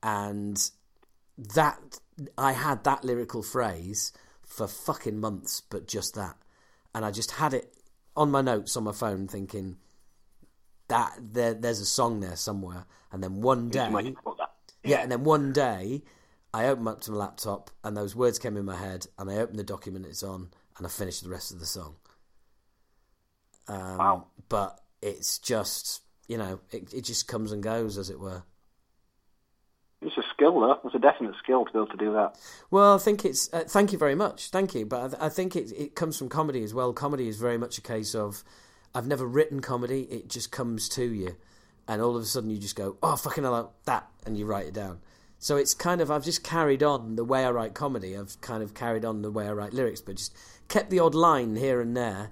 And that, I had that lyrical phrase for fucking months, but just that. And I just had it on my notes on my phone thinking, that there there's a song there somewhere and then one day that. yeah and then one day I opened up to my laptop and those words came in my head and I opened the document it's on and I finished the rest of the song um, Wow. but it's just you know it, it just comes and goes as it were skill, though. It's a definite skill to be able to do that. Well, I think it's. Uh, thank you very much. Thank you. But I, th- I think it, it comes from comedy as well. Comedy is very much a case of I've never written comedy. It just comes to you, and all of a sudden you just go, "Oh, fucking hell, that," and you write it down. So it's kind of I've just carried on the way I write comedy. I've kind of carried on the way I write lyrics, but just kept the odd line here and there.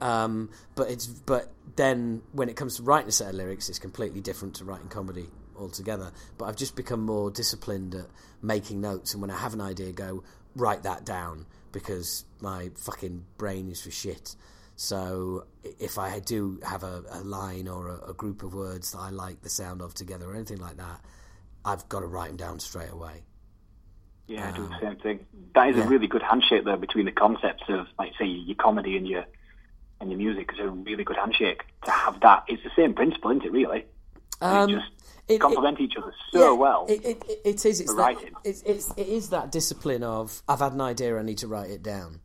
Um, but it's but then when it comes to writing a set of lyrics, it's completely different to writing comedy altogether. But I've just become more disciplined at making notes, and when I have an idea, go write that down because my fucking brain is for shit. So if I do have a, a line or a, a group of words that I like the sound of together or anything like that, I've got to write them down straight away. Yeah, I do the same thing. That is yeah. a really good handshake though between the concepts of, like, say, your comedy and your and your music. It's a really good handshake to have that. It's the same principle, isn't it? Really, Um, just it- complement each other so Yeah, well. It, it, it, is. It's that, writing. it's, it's, it is that discipline of I've had an idea, I need to write it down.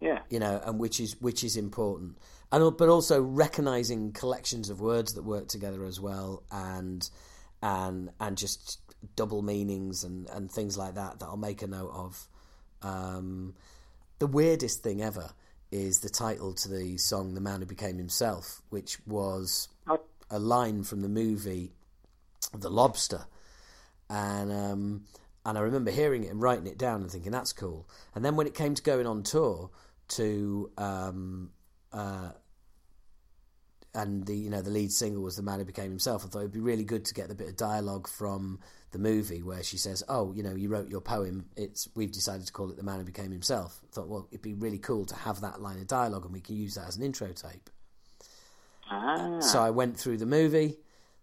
yeah, You know, and which is which is important, and but also recognizing collections of words that work together as well, and and and just double meanings and and things like that that I'll make a note of. Um, the weirdest thing ever is the title to the song "The Man Who Became Himself," which was Oh. a line from the movie The Lobster, and um, and I remember hearing it and writing it down and thinking that's cool. And then when it came to going on tour to um, uh, and the you know the lead single was the man who became himself. I thought it'd be really good to get the bit of dialogue from the movie where she says, "Oh, you know, you wrote your poem. It's we've decided to call it the man who became himself." I thought, well, it'd be really cool to have that line of dialogue and we can use that as an intro tape. ah, So I went through the movie.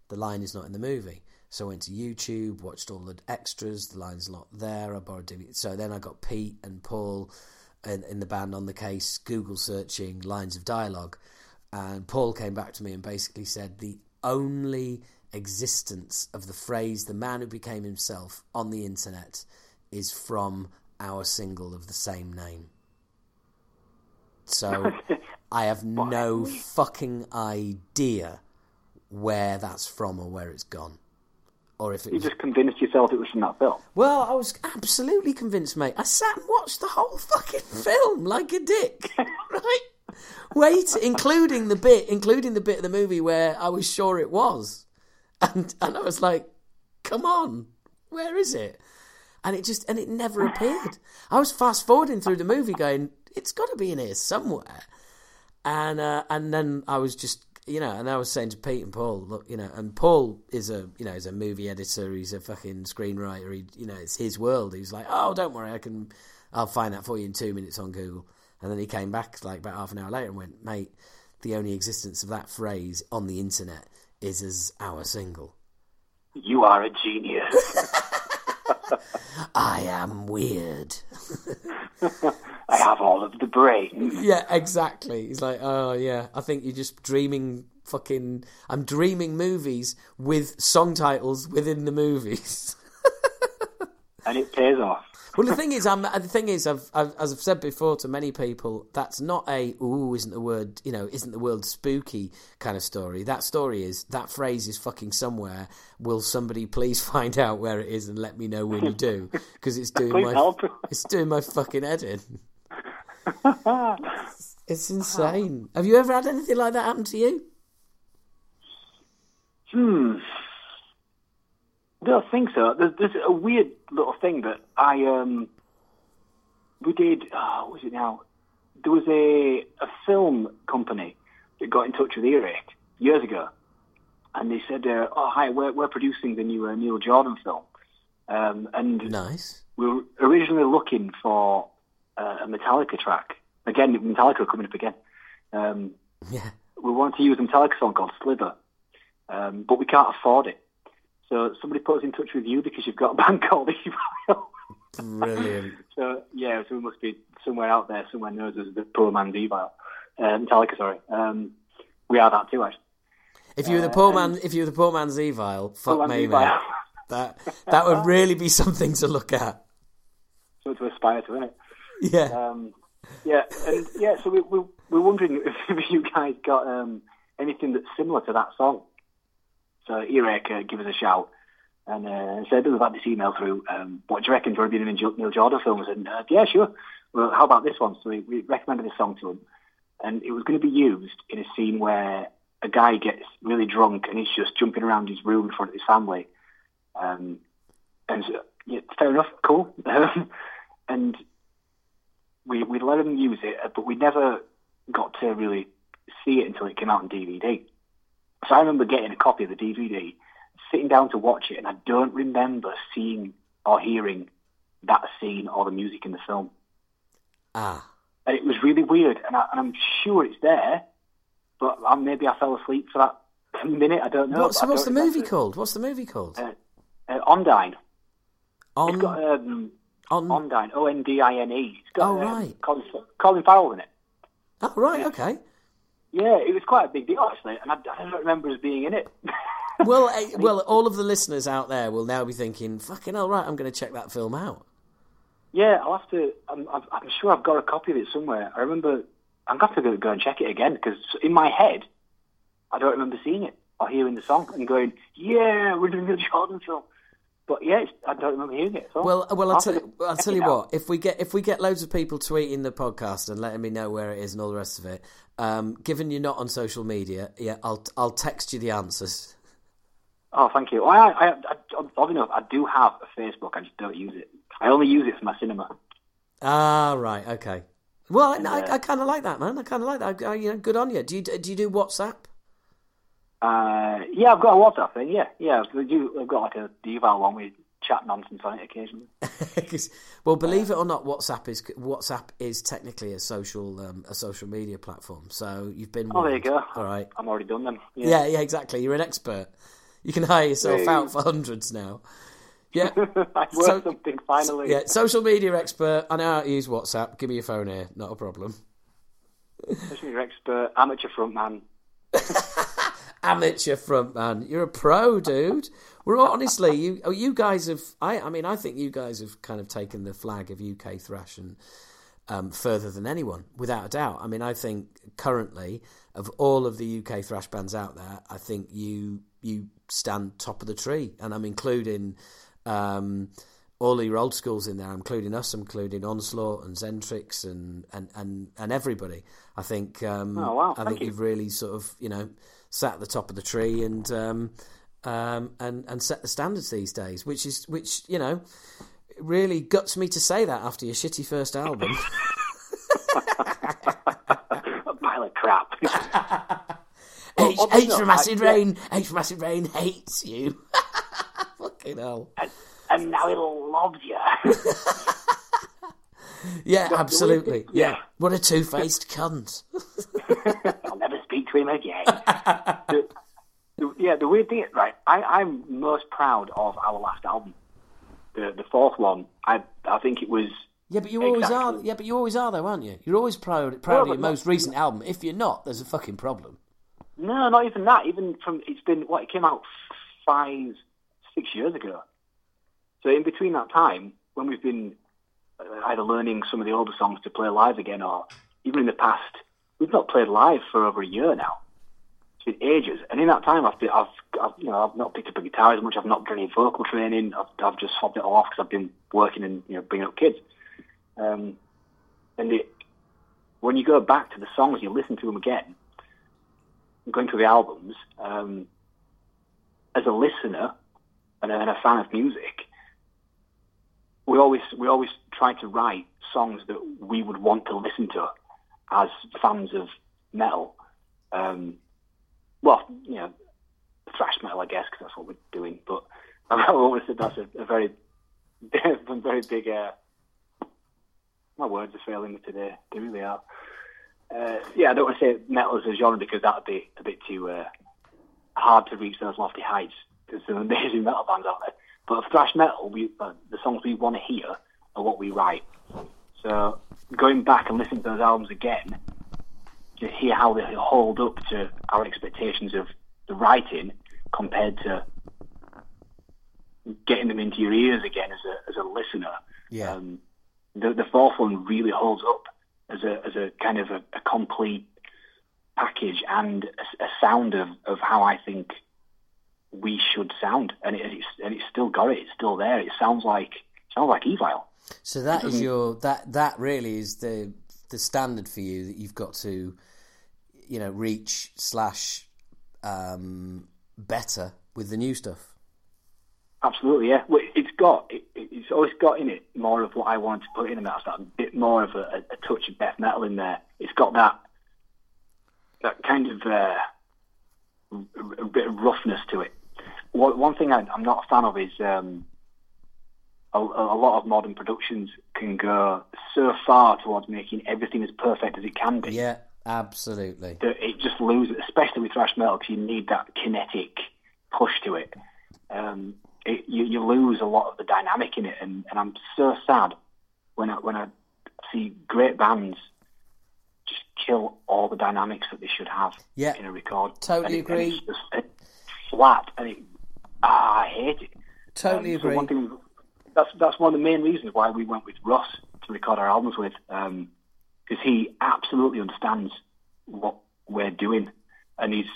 The line is not in the movie. So I went to YouTube, watched all the extras. The line's not there. I borrowed DVD. So then I got Pete and Paul in, in the band on the case, Google searching lines of dialogue. And Paul came back to me and basically said the only existence of the phrase "the man who became himself" on the internet is from our single of the same name. So I have no fucking idea where that's from or where it's gone. Or if it you was. just convinced yourself it was from that film. Well, I was absolutely convinced, mate. I sat and watched the whole fucking film like a dick, right? Wait, including the bit, including the bit of the movie where I was sure it was, and and I was like, "Come on, where is it?" And it just and it never appeared. I was fast forwarding through the movie, going, "It's got to be in here somewhere," and uh, and then I was just you know, and I was saying to Pete and Paul, look, you know, and Paul is a you know he's a movie editor, he's a fucking screenwriter, he you know it's his world. He's like, oh, don't worry, I can, I'll find that for you in two minutes on Google. And then he came back like about half an hour later and went, mate, the only existence of that phrase on the internet is as our single. You are a genius. I am weird. I have all of the brain. yeah, exactly. He's like, oh yeah, I think you're just dreaming. Fucking, I'm dreaming movies with song titles within the movies. And it pays off. Well, the thing is, I'm, the thing is, I've, I've, as I've said before to many people, that's not a "ooh, isn't the word, you know, isn't the world spooky" kind of story. That story is that phrase is fucking somewhere. Will somebody please find out where it is and let me know when you do? Because it's doing my, help. it's doing my fucking head in. It's insane. Have you ever had anything like that happen to you? Hmm. Don't think so. There's, there's a weird little thing that I um. We did. Oh, what was it now? There was a a film company that got in touch with Earache years ago, and they said, uh, "Oh, hi, we're we're producing the new uh, Neil Jordan film, um, and Nice. we were originally looking for uh, a Metallica track. Again, Metallica are coming up again. Um, Yeah. we wanted to use a Metallica song called Slither, um, but we can't afford it. So somebody put us in touch with you because you've got a band called Evile. Brilliant. so yeah, so we must be somewhere out there, somewhere knows as the poor man's Evile. Uh, Metallica, sorry. Um, we are that too, actually. If you were the poor man, if you were the poor man's Evile, fuck Poor me, mate. That that would really be something to look at. Something to aspire to, isn't it? Yeah. Um, yeah, and yeah, so we, we, we're wondering if you guys got um, anything that's similar to that song. So Earache, uh, give us a shout and uh, said, we've had this email through, um, what do you reckon, do you want to be in a Neil Jordan film? I said, uh, yeah, sure. Well, how about this one? So we, we recommended this song to him, and it was going to be used in a scene where a guy gets really drunk and he's just jumping around his room in front of his family. Um, and so, yeah, fair enough, cool. and we we let him use it, but we never got to really see it until it came out on DVD. So I remember getting a copy of the DVD, sitting down to watch it, and I don't remember seeing or hearing that scene or the music in the film. Ah. And it was really weird, and, I, and I'm sure it's there, but I, maybe I fell asleep for that minute. I don't know. What's but I what's the movie remember. called? What's the movie called? Uh, uh, Ondine. On, It's got um, on, Ondine, O N D I N E. It's got Oh, um, right. Colin, Colin Farrell in it. oh, right, okay. Yeah, it was quite a big deal actually, and I, I don't remember us being in it. Well, well, all of the listeners out there will now be thinking, "Fucking hell, right? I'm going to check that film out." yeah, I'll have to. I'm, I'm, sure I've got a copy of it somewhere. I remember. I'm going to have to go, and check it again because in my head, I don't remember seeing it or hearing the song and going, "Yeah, we're doing a Jordan film." But yeah, it's, I don't remember hearing it. So Well, well, I'll I'll tell, you, I'll tell you what. If we get if we get loads of people tweeting the podcast and letting me know where it is and all the rest of it, um, given you're not on social media, yeah, I'll I'll text you the answers. Oh, thank you. Well, I, I, I, oddly enough, I do have a Facebook. I just don't use it. I only use it for my cinema. Ah, right, okay. Well, I, uh, I, kind of like that, man. I kind of like that. I, you know, good on you. Do you do you do WhatsApp? Uh, yeah, I've got a WhatsApp thing. Yeah, yeah. I've got like a deval one with chat nonsense on it occasionally. well, believe it or not, WhatsApp is WhatsApp is technically a social um, a social media platform. So you've been. Oh, there you go. All right. I'm already done them. Yeah. Yeah, yeah, exactly. You're an expert. You can hire yourself out for hundreds now. Yeah. I worked So- something finally. Yeah, social media expert. I know how to use WhatsApp. Give me your phone here. Not a problem. Social media expert, amateur frontman. Amateur frontman. You're a pro, dude. We're all, honestly, you oh, you guys have. I I mean, I think you guys have kind of taken the flag of UK thrash and um, further than anyone, without a doubt. I mean, I think currently of all of the UK thrash bands out there, I think you you stand top of the tree, and I'm including. Um, all your old schools in there, including us, including Onslaught and Xentrix and, and, and, and everybody. I think um, Oh, wow. I Thank think you. you've really sort of you know sat at the top of the tree and um, um, and and set the standards these days, which is which you know really guts me to say that after your shitty first album. A pile of crap. H, H from I- Acid yeah. Reign, H from Acid Reign hates you. Fucking hell. and, and now he loves you. Yeah, absolutely. Yeah. yeah. What a two faced cunt. I'll never speak to him again. the, the, yeah, the weird thing is, right, I, I'm most proud of our last album. The the fourth one, I I think it was Yeah, but you always are. Yeah, but you always are, though, aren't you? You're always proud, proud of but your not- most recent album. If you're not, there's a fucking problem. No, not even that. Even from it's been what it came out five, six years ago. So in between that time, when we've been uh, either learning some of the older songs to play live again, or even in the past, we've not played live for over a year now. It's been ages, and in that time, I've, been, I've, I've you know I've not picked up a guitar as much. I've not done any vocal training. I've, I've just swapped it all off because I've been working and you know bringing up kids. Um, and it, when you go back to the songs, you listen to them again going through the albums, um, as a listener and a, and a fan of music, we always we always try to write songs that we would want to listen to as fans of metal. Um, well, you know, thrash metal, I guess, because that's what we're doing. But I've always said that's a, a very, very big. Uh, my words are failing me today. They really are. Uh, yeah, I don't want to say metal as a genre because that would be a bit too uh, hard to reach those lofty heights. There's some amazing metal bands out there. But thrash metal, we, uh, the songs we want to hear are what we write. So going back and listening to those albums again, to hear how they hold up to our expectations of the writing compared to getting them into your ears again as a as a listener. Yeah. Um, the the fourth one really holds up as a as a kind of a, a complete package and a, a sound of, of how I think we should sound, and it, it's and it's still got it. It's still there. It sounds like it sounds like Evile. So that is your that that really is the the standard for you that you've got to, you know, reach slash um, better with the new stuff. Absolutely, yeah. Well, it's got it, it's always got in it more of what I wanted to put in, and that's that bit more of a, a touch of death metal in there. It's got that that kind of uh, a bit of roughness to it. One, one thing I, I'm not a fan of is um, a, a lot of modern productions can go so far towards making everything as perfect as it can be Yeah, absolutely. that it just loses, especially with thrash metal, because you need that kinetic push to it. Um, it, you, you lose a lot of the dynamic in it, and, and I'm so sad when I, when I see great bands just kill all the dynamics that they should have Yeah. in a record. Totally it- agree. it's just it's flat, and it, ah, I hate it. Totally Um, agree. one thing, that's that's one of the main reasons why we went with Russ to record our albums with, because he absolutely understands what we're doing, and he's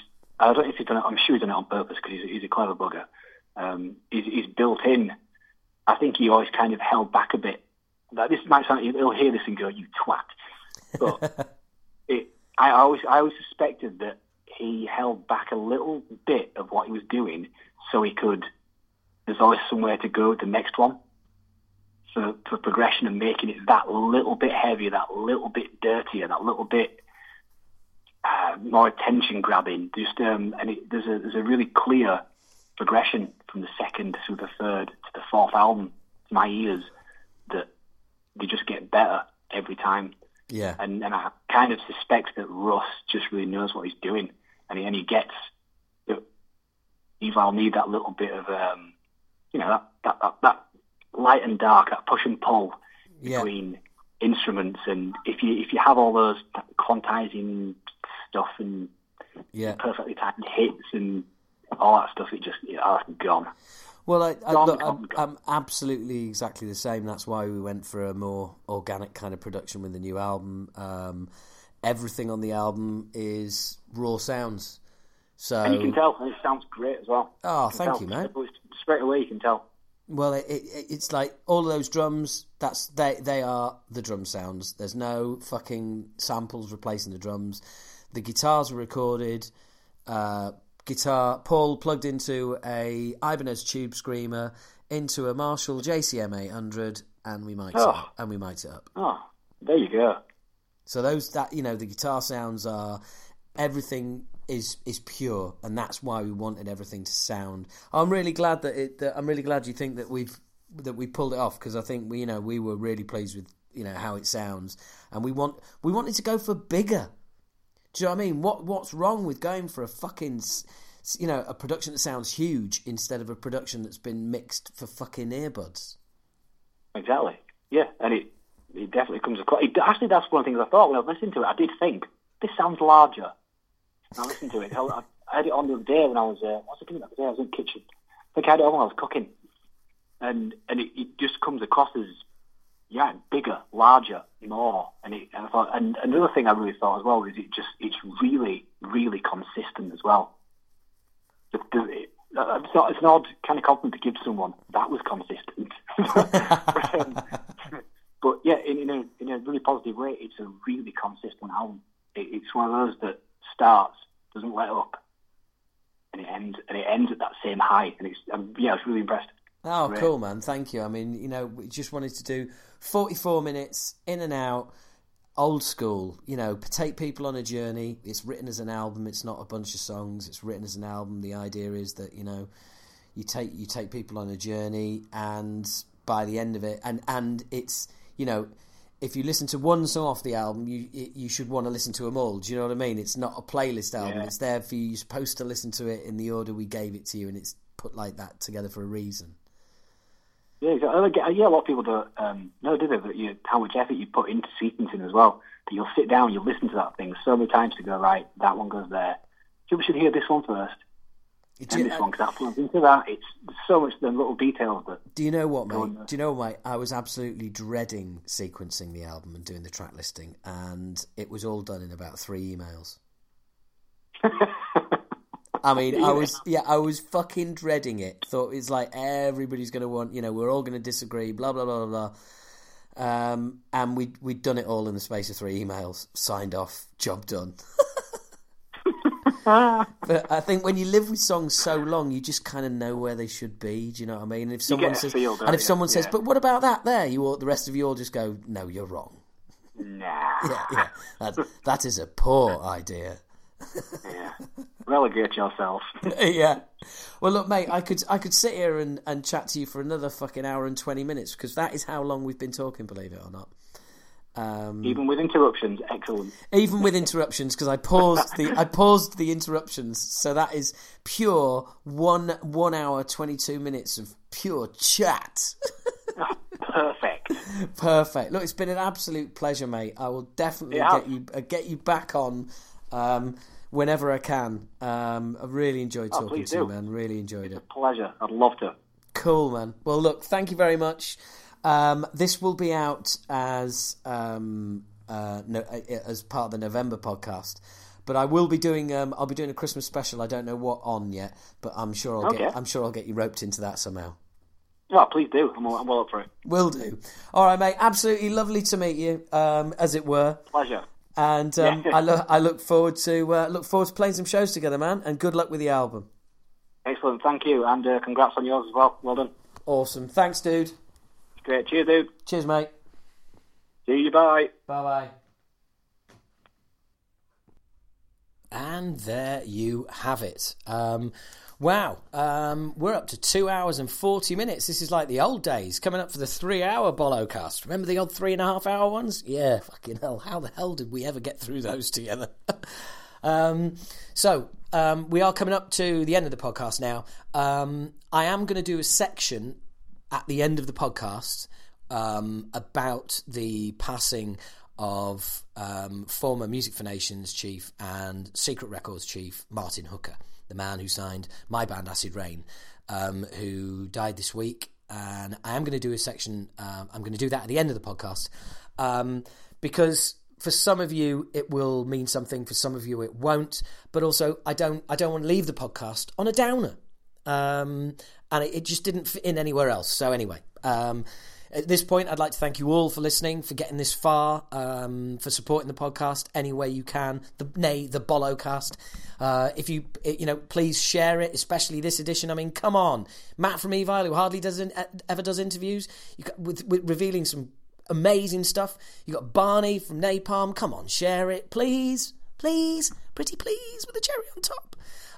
I don't know if he's done it. I'm sure he's done it on purpose because he's, he's a clever bugger. Um, he's, he's built in. I think he always kind of held back a bit. Like, this might sound he'll hear this and go, "You twat," but it, I always I always suspected that he held back a little bit of what he was doing so he could. There's always somewhere to go with the next one for for progression and making it that little bit heavier, that little bit dirtier, that little bit uh, more attention grabbing. Just um, and it, there's a there's a really clear progression from the second to the third to the fourth album to my ears that they just get better every time yeah. and, and I kind of suspect that Russ just really knows what he's doing, and he, and he gets that Eval need that little bit of, um, you know, that, that, that, that light and dark, that push and pull Yeah. between instruments, and if you if you have all those quantizing stuff and Yeah. perfectly timed hits and all that stuff, it just yeah, oh, it's gone. Well, I, I, look, I'm, I'm absolutely exactly the same. That's why we went for a more organic kind of production with the new album. Um, everything on the album is raw sounds. So, And you can tell, and it sounds great as well. oh, You thank tell. you, man. Straight away, you can tell. Well, it, it, it's like all of those drums. That's they. They are the drum sounds. There's no fucking samples replacing the drums. The guitars were recorded. Uh, guitar Paul plugged into a Ibanez Tube Screamer into a Marshall JCM 800, and we mic Oh. it up, and we mic'd it up. Oh, there you go. So those that you know the guitar sounds are everything is is pure, and that's why we wanted everything to sound. I'm really glad that it. That I'm really glad you think that we've that we pulled it off because I think we you know we were really pleased with you know how it sounds, and we want we wanted to go for bigger. Do you know what I mean? What what's wrong with going for a fucking you know a production that sounds huge instead of a production that's been mixed for fucking earbuds? Exactly. Yeah, and it it definitely comes across. It, actually, that's one of the things I thought when I was listening to it. I did think this sounds larger. I listened to it. I, I had it on the other day when I was. Uh, what was I doing that day? I was in the kitchen. I think I had it on when I was cooking, and and it, it just comes across as yeah, bigger, larger, more. And, it, and I thought, and another thing I really thought as well is it just it's really really consistent as well. The, the, uh, it's, not, it's an odd kind of compliment to give someone. That was consistent. but, um, but yeah, in, in, a, in a really positive way, it's a really consistent album. It, it's one of those that starts, doesn't let up, and it ends, and it ends at that same high. And it's um, yeah, I was really impressed. Oh, cool, man. Thank you. I mean, you know, we just wanted to do 44 minutes in and out, old school. You know, take people on a journey. It's written as an album. It's not a bunch of songs. It's written as an album. The idea is that, you know, you take you take people on a journey and by the end of it and and it's, you know, if you listen to one song off the album, you you should want to listen to them all. Do you know what I mean? It's not a playlist album. Yeah. It's there for you. You're supposed to listen to it in the order we gave it to you, and it's put like that together for a reason. Yeah, exactly. I get- yeah, a lot of people don't um, know, do they, that you, how much effort you put into sequencing as well. That you'll sit down, you'll listen to that thing so many times to go, right, that one goes there. People should hear this one first, Do and you, this one, because that plugs into that. It's so much, the little details that do you know what, mate? Do you know mate? I was absolutely dreading sequencing the album and doing the track listing, and it was all done in about three emails. I mean, I was yeah, I was fucking dreading it. Thought it's like everybody's going to want, you know, we're all going to disagree, blah blah blah blah. blah. Um, and we we'd done it all in the space of three emails, signed off, job done. but I think when you live with songs so long, you just kind of know where they should be. Do you know what I mean? And if someone says, feel, and if you? someone says, Yeah. "But what about that?" There, you all, the rest of you all just go, "No, you're wrong." nah, Yeah, yeah, that, that is a poor idea. yeah. relegate yourself. yeah. Well, look, mate, I could I could sit here and, and chat to you for another fucking hour and twenty minutes because that is how long we've been talking. Believe it or not. Um, Even with interruptions, excellent. even with interruptions because I paused the I paused the interruptions, so that is pure one one hour twenty two minutes of pure chat. Perfect. Perfect. Look, it's been an absolute pleasure, mate. I will definitely It has. get you uh, get you back on um, whenever I can. Um, I really enjoyed talking Oh, please to you, man. Really enjoyed it. Pleasure. I'd love to. Cool, man. Well, look, thank you very much. Um, this will be out as um, uh, no, uh, as part of the November podcast. But I will be doing. Um, I'll be doing a Christmas special. I don't know what on yet, but I'm sure I'll get. I'm sure I'll get you roped into that somehow. Oh, please do. I'm, I'm well up for it. Will do. All right, mate. Absolutely lovely to meet you, um, as it were. Pleasure. And um, Yeah. I look. I look forward to uh, look forward to playing some shows together, man. And good luck with the album. Excellent. Thank you. And uh, congrats on yours as well. Well done. Awesome. Thanks, dude. Great. Cheers, dude. Cheers, mate. See you. Bye. Bye bye. And there you have it. Um, wow, um, we're up to two hours and 40 minutes. This is like the old days, coming up for the three hour Bollocast. Remember the old three and a half hour ones? Yeah, fucking hell. How the hell did we ever get through those together? um, so, um, we are coming up to the end of the podcast now. Um, I am going to do a section at the end of the podcast um, about the passing of um, former Music for Nations chief and Secret Records chief Martin Hooker, the man who signed my band Acid Reign, um, who died this week. And I am going to do a section. Um, I'm going to do that at the end of the podcast um, because for some of you it will mean something. For some of you it won't. But also, I don't. I don't want to leave the podcast on a downer um, and it, it just didn't fit in anywhere else. So anyway, um, at this point, I'd like to thank you all for listening, for getting this far, um, for supporting the podcast any way you can. The nay, the Bollocast. Uh, if you you know, please share it, especially this edition. I mean, come on, Matt from Evile, who hardly does in, ever does interviews, you with, with revealing some amazing stuff. You got Barney from Napalm. Come on, share it, please, please, pretty please, with a cherry on top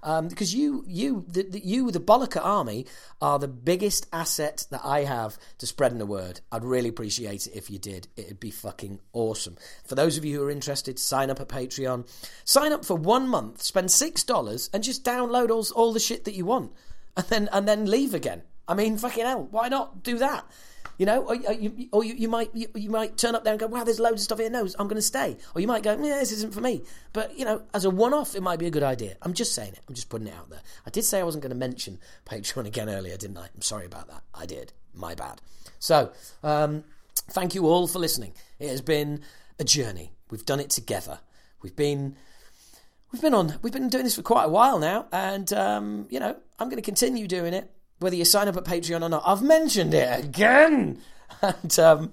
um, because you, you, the, the, you, the Bolliker Army, are the biggest asset that I have to spreading the word. I'd really appreciate it if you did. It'd be fucking awesome. For those of you who are interested, sign up at Patreon. Sign up for one month, spend six dollars, and just download all, all the shit that you want, and then and then leave again. I mean, fucking hell, why not do that? You know, or, or you, or you, you might you, you might turn up there and go, "Wow, there's loads of stuff here. No, I'm going to stay." Or you might go, "Yeah, this isn't for me." But you know, as a one-off, it might be a good idea. I'm just saying it. I'm just putting it out there. I did say I wasn't going to mention Patreon again earlier, didn't I? I'm sorry about that. I did. My bad. So, um, thank you all for listening. It has been a journey. We've done it together. We've been we've been on we've been doing this for quite a while now, and um, you know, I'm going to continue doing it whether you sign up at Patreon or not. I've mentioned it again, and um,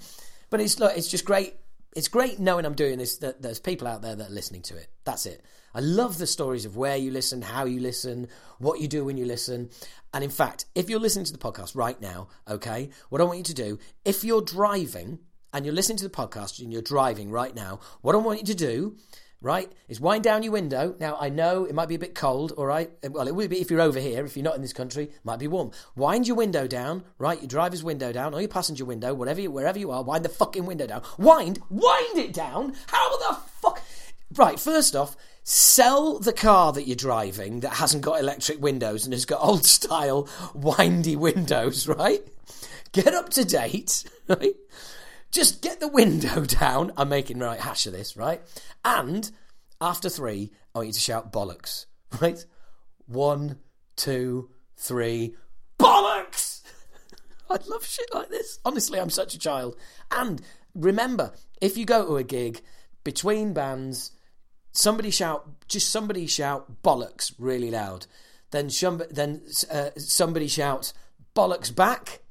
but it's look, it's just great. It's great knowing I'm doing this. That there's people out there that are listening to it. That's it. I love the stories of where you listen, how you listen, what you do when you listen. And in fact, if you're listening to the podcast right now, okay, what I want you to do, if you're driving and you're listening to the podcast and you're driving right now, what I want you to do right? Is wind down your window. Now, I know it might be a bit cold, all right? Well, it will be if you're over here. If you're not in this country, it might be warm. Wind your window down, right? Your driver's window down, or your passenger window, whatever, you, wherever you are, wind the fucking window down. Wind, wind it down? How the fuck? Right, first off, sell the car that you're driving that hasn't got electric windows and has got old style windy windows, right? Get up to date, right? Just get the window down. I'm making right hash of this, right? And after three, I want you to shout bollocks, right? One, two, three, bollocks! I love shit like this. Honestly, I'm such a child. And remember, if you go to a gig between bands, somebody shout, just somebody shout bollocks really loud. Then, then uh, somebody shouts bollocks back,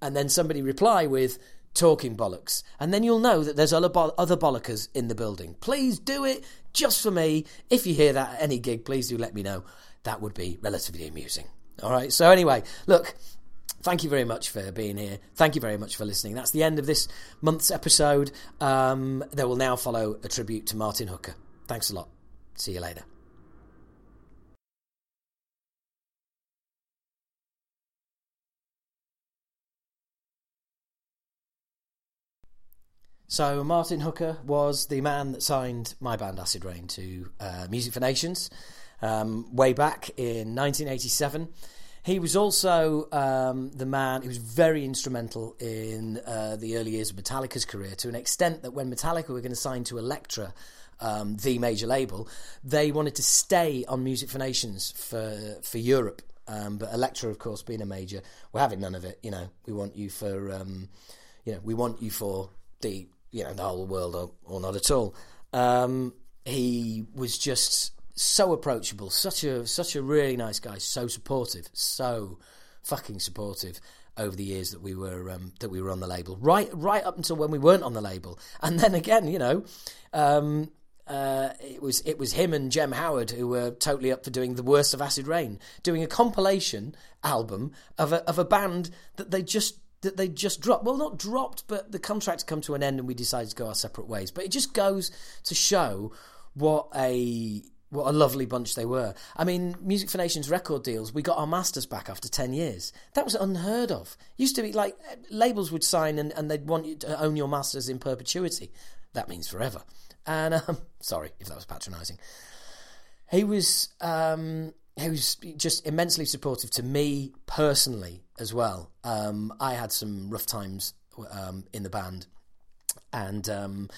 and then somebody reply with talking bollocks. And then you'll know that there's other, bo- other bollockers in the building. Please do it just for me. If you hear that at any gig, please do let me know. That would be relatively amusing. All right. So, anyway, look, thank you very much for being here. Thank you very much for listening. That's the end of this month's episode. Um, there will now follow a tribute to Martin Hooker. Thanks a lot. See you later. So Martin Hooker was the man that signed my band Acid Reign to uh, Music for Nations um, way back in 1987. He was also um, the man who was very instrumental in uh, the early years of Metallica's career to an extent that when Metallica were going to sign to Elektra, um, the major label, they wanted to stay on Music for Nations for for Europe. Um, but Elektra, of course, being a major, we're having none of it. You know, we want you for, um, you know, we want you for the you know the whole world or, or not at all. Um, he was just so approachable, such a such a really nice guy, so supportive, so fucking supportive over the years that we were um, that we were on the label, right right up until when we weren't on the label, and then again, you know. Um, uh, it was it was him and Jem Howard who were totally up for doing the worst of Acid Reign, doing a compilation album of a of a band that they just that they just dropped. Well, not dropped, but the contract come to an end and we decided to go our separate ways. But it just goes to show what a what a lovely bunch they were. I mean, Music for Nations record deals, we got our masters back after 10 years. That was unheard of. Used to be like labels would sign and, and they'd want you to own your masters in perpetuity. That means forever. And um, sorry if that was patronising. He was um, he was just immensely supportive to me personally as well. Um, I had some rough times um, in the band, and um,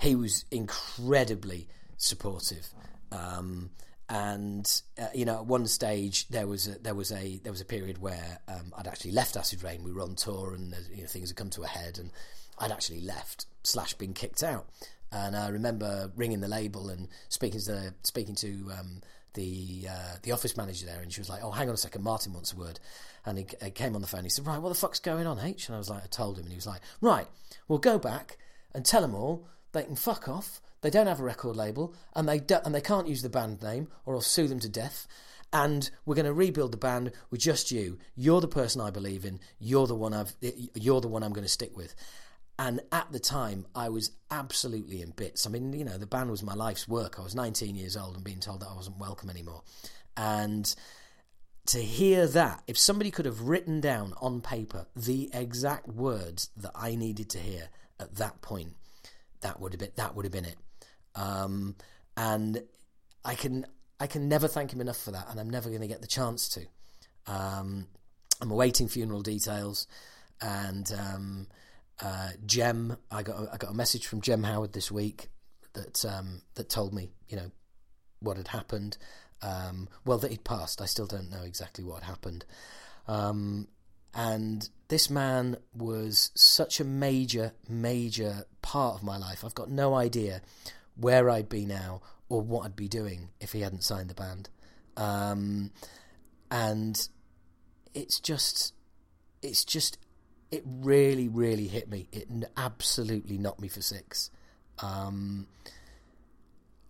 he was incredibly supportive. Um, and uh, you know, at one stage there was a, there was a there was a period where um, I'd actually left Acid Reign. We were on tour, and you know, things had come to a head, and I'd actually left slash been kicked out. And I remember ringing the label and speaking to speaking to um, the uh, the office manager there, and she was like, "Oh, hang on a second, Martin wants a word." And he, he, came on the phone. He said, "Right, what the fuck's going on, H?" And I was like, "I told him," and he was like, "Right, we'll go back and tell them all they can fuck off. They don't have a record label, and they do, and they can't use the band name, or I'll sue them to death." And we're going to rebuild the band with just you. You're the person I believe in. You're the one I've. You're the one I'm going to stick with. And at the time, I was absolutely in bits. I mean, you know, the band was my life's work. I was 19 years old and being told that I wasn't welcome anymore. And to hear that, if somebody could have written down on paper the exact words that I needed to hear at that point, that would have been that would have been it. Um, and I can I can never thank him enough for that, and I'm never going to get the chance to. Um, I'm awaiting funeral details, and um, uh, Jem, I got a, I got a message from Jem Howard this week that um, that told me, you know, what had happened. Um, well, that he'd passed. I still don't know exactly what happened. Um, and this man was such a major, major part of my life. I've got no idea where I'd be now or what I'd be doing if he hadn't signed the band. Um, and it's just, it's just it really, really hit me. It absolutely knocked me for six. Um,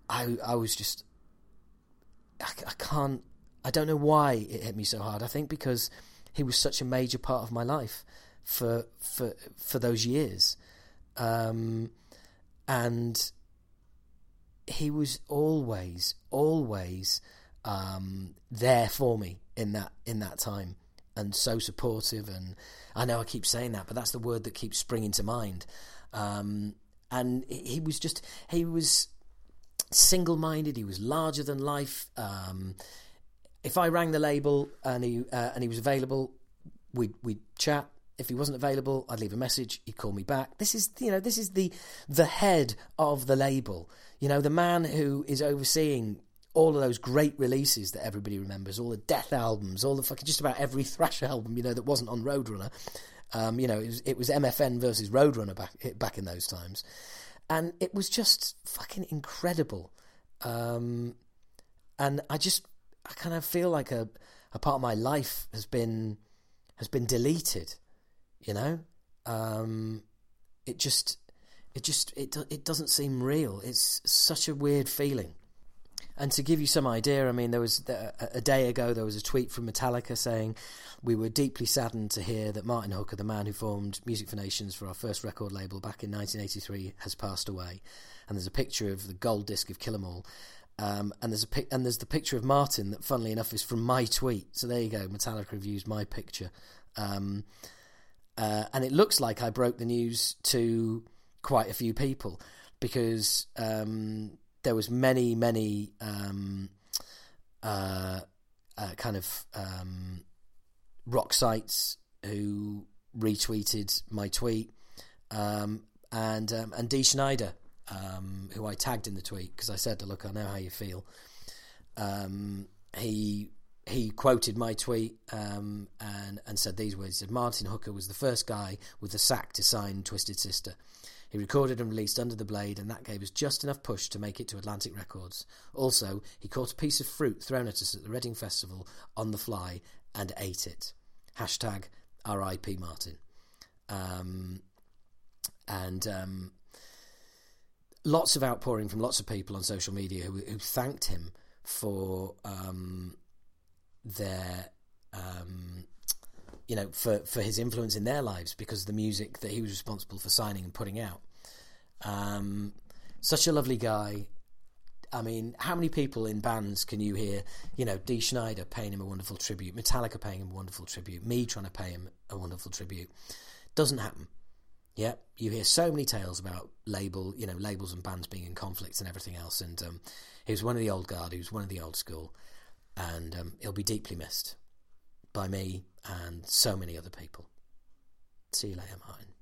I I was just I, I can't I don't know why it hit me so hard. I think because he was such a major part of my life for for for those years, um, and he was always always um, there for me in that in that time and so supportive. And I know I keep saying that, but that's the word that keeps springing to mind. Um, and he was just, he was single minded, he was larger than life. Um, if I rang the label and he, uh, and he was available, we'd, we'd chat. If he wasn't available, I'd leave a message. He'd call me back. This is, you know, this is the the head of the label. You know, the man who is overseeing all of those great releases that everybody remembers, all the Death albums, all the fucking just about every thrash album, you know, that wasn't on Roadrunner. Um, you know, it was, it was MFN versus Roadrunner back back in those times, and it was just fucking incredible. Um, and I just, I kind of feel like a a part of my life has been has been deleted. You know, um, it just, it just, it it doesn't seem real. It's such a weird feeling. And to give you some idea, I mean, there was a day ago there was a tweet from Metallica saying we were deeply saddened to hear that Martin Hooker, the man who formed Music for Nations for our first record label back in 1983, has passed away. And there's a picture of the gold disc of Kill 'Em All. Um, and there's a and there's the picture of Martin that, funnily enough, is from my tweet. So there you go. Metallica used my picture, um, uh, and it looks like I broke the news to quite a few people because um, there was many, many um, uh, uh, kind of um, rock sites who retweeted my tweet, um, and um, and Dee Snider, um, who I tagged in the tweet because I said, "Look, I know how you feel." Um, he he quoted my tweet and and said these words: "said Martin Hooker was the first guy with the sack to sign Twisted Sister." He recorded and released Under the Blade, and that gave us just enough push to make it to Atlantic Records. Also, he caught a piece of fruit thrown at us at the Reading Festival on the fly and ate it. Hashtag RIP Martin. Um, and um, lots of outpouring from lots of people on social media who, who thanked him for um, their um, you know, for, for his influence in their lives because of the music that he was responsible for signing and putting out. Um, such a lovely guy. I mean, how many people in bands can you hear? You know, Dee Snider paying him a wonderful tribute, Metallica paying him a wonderful tribute, me trying to pay him a wonderful tribute. Doesn't happen. Yeah, you hear so many tales about label, you know, labels and bands being in conflicts and everything else. And um, he was one of the old guard, he was one of the old school, and um, he'll be deeply missed by me and so many other people. See you later, Martin.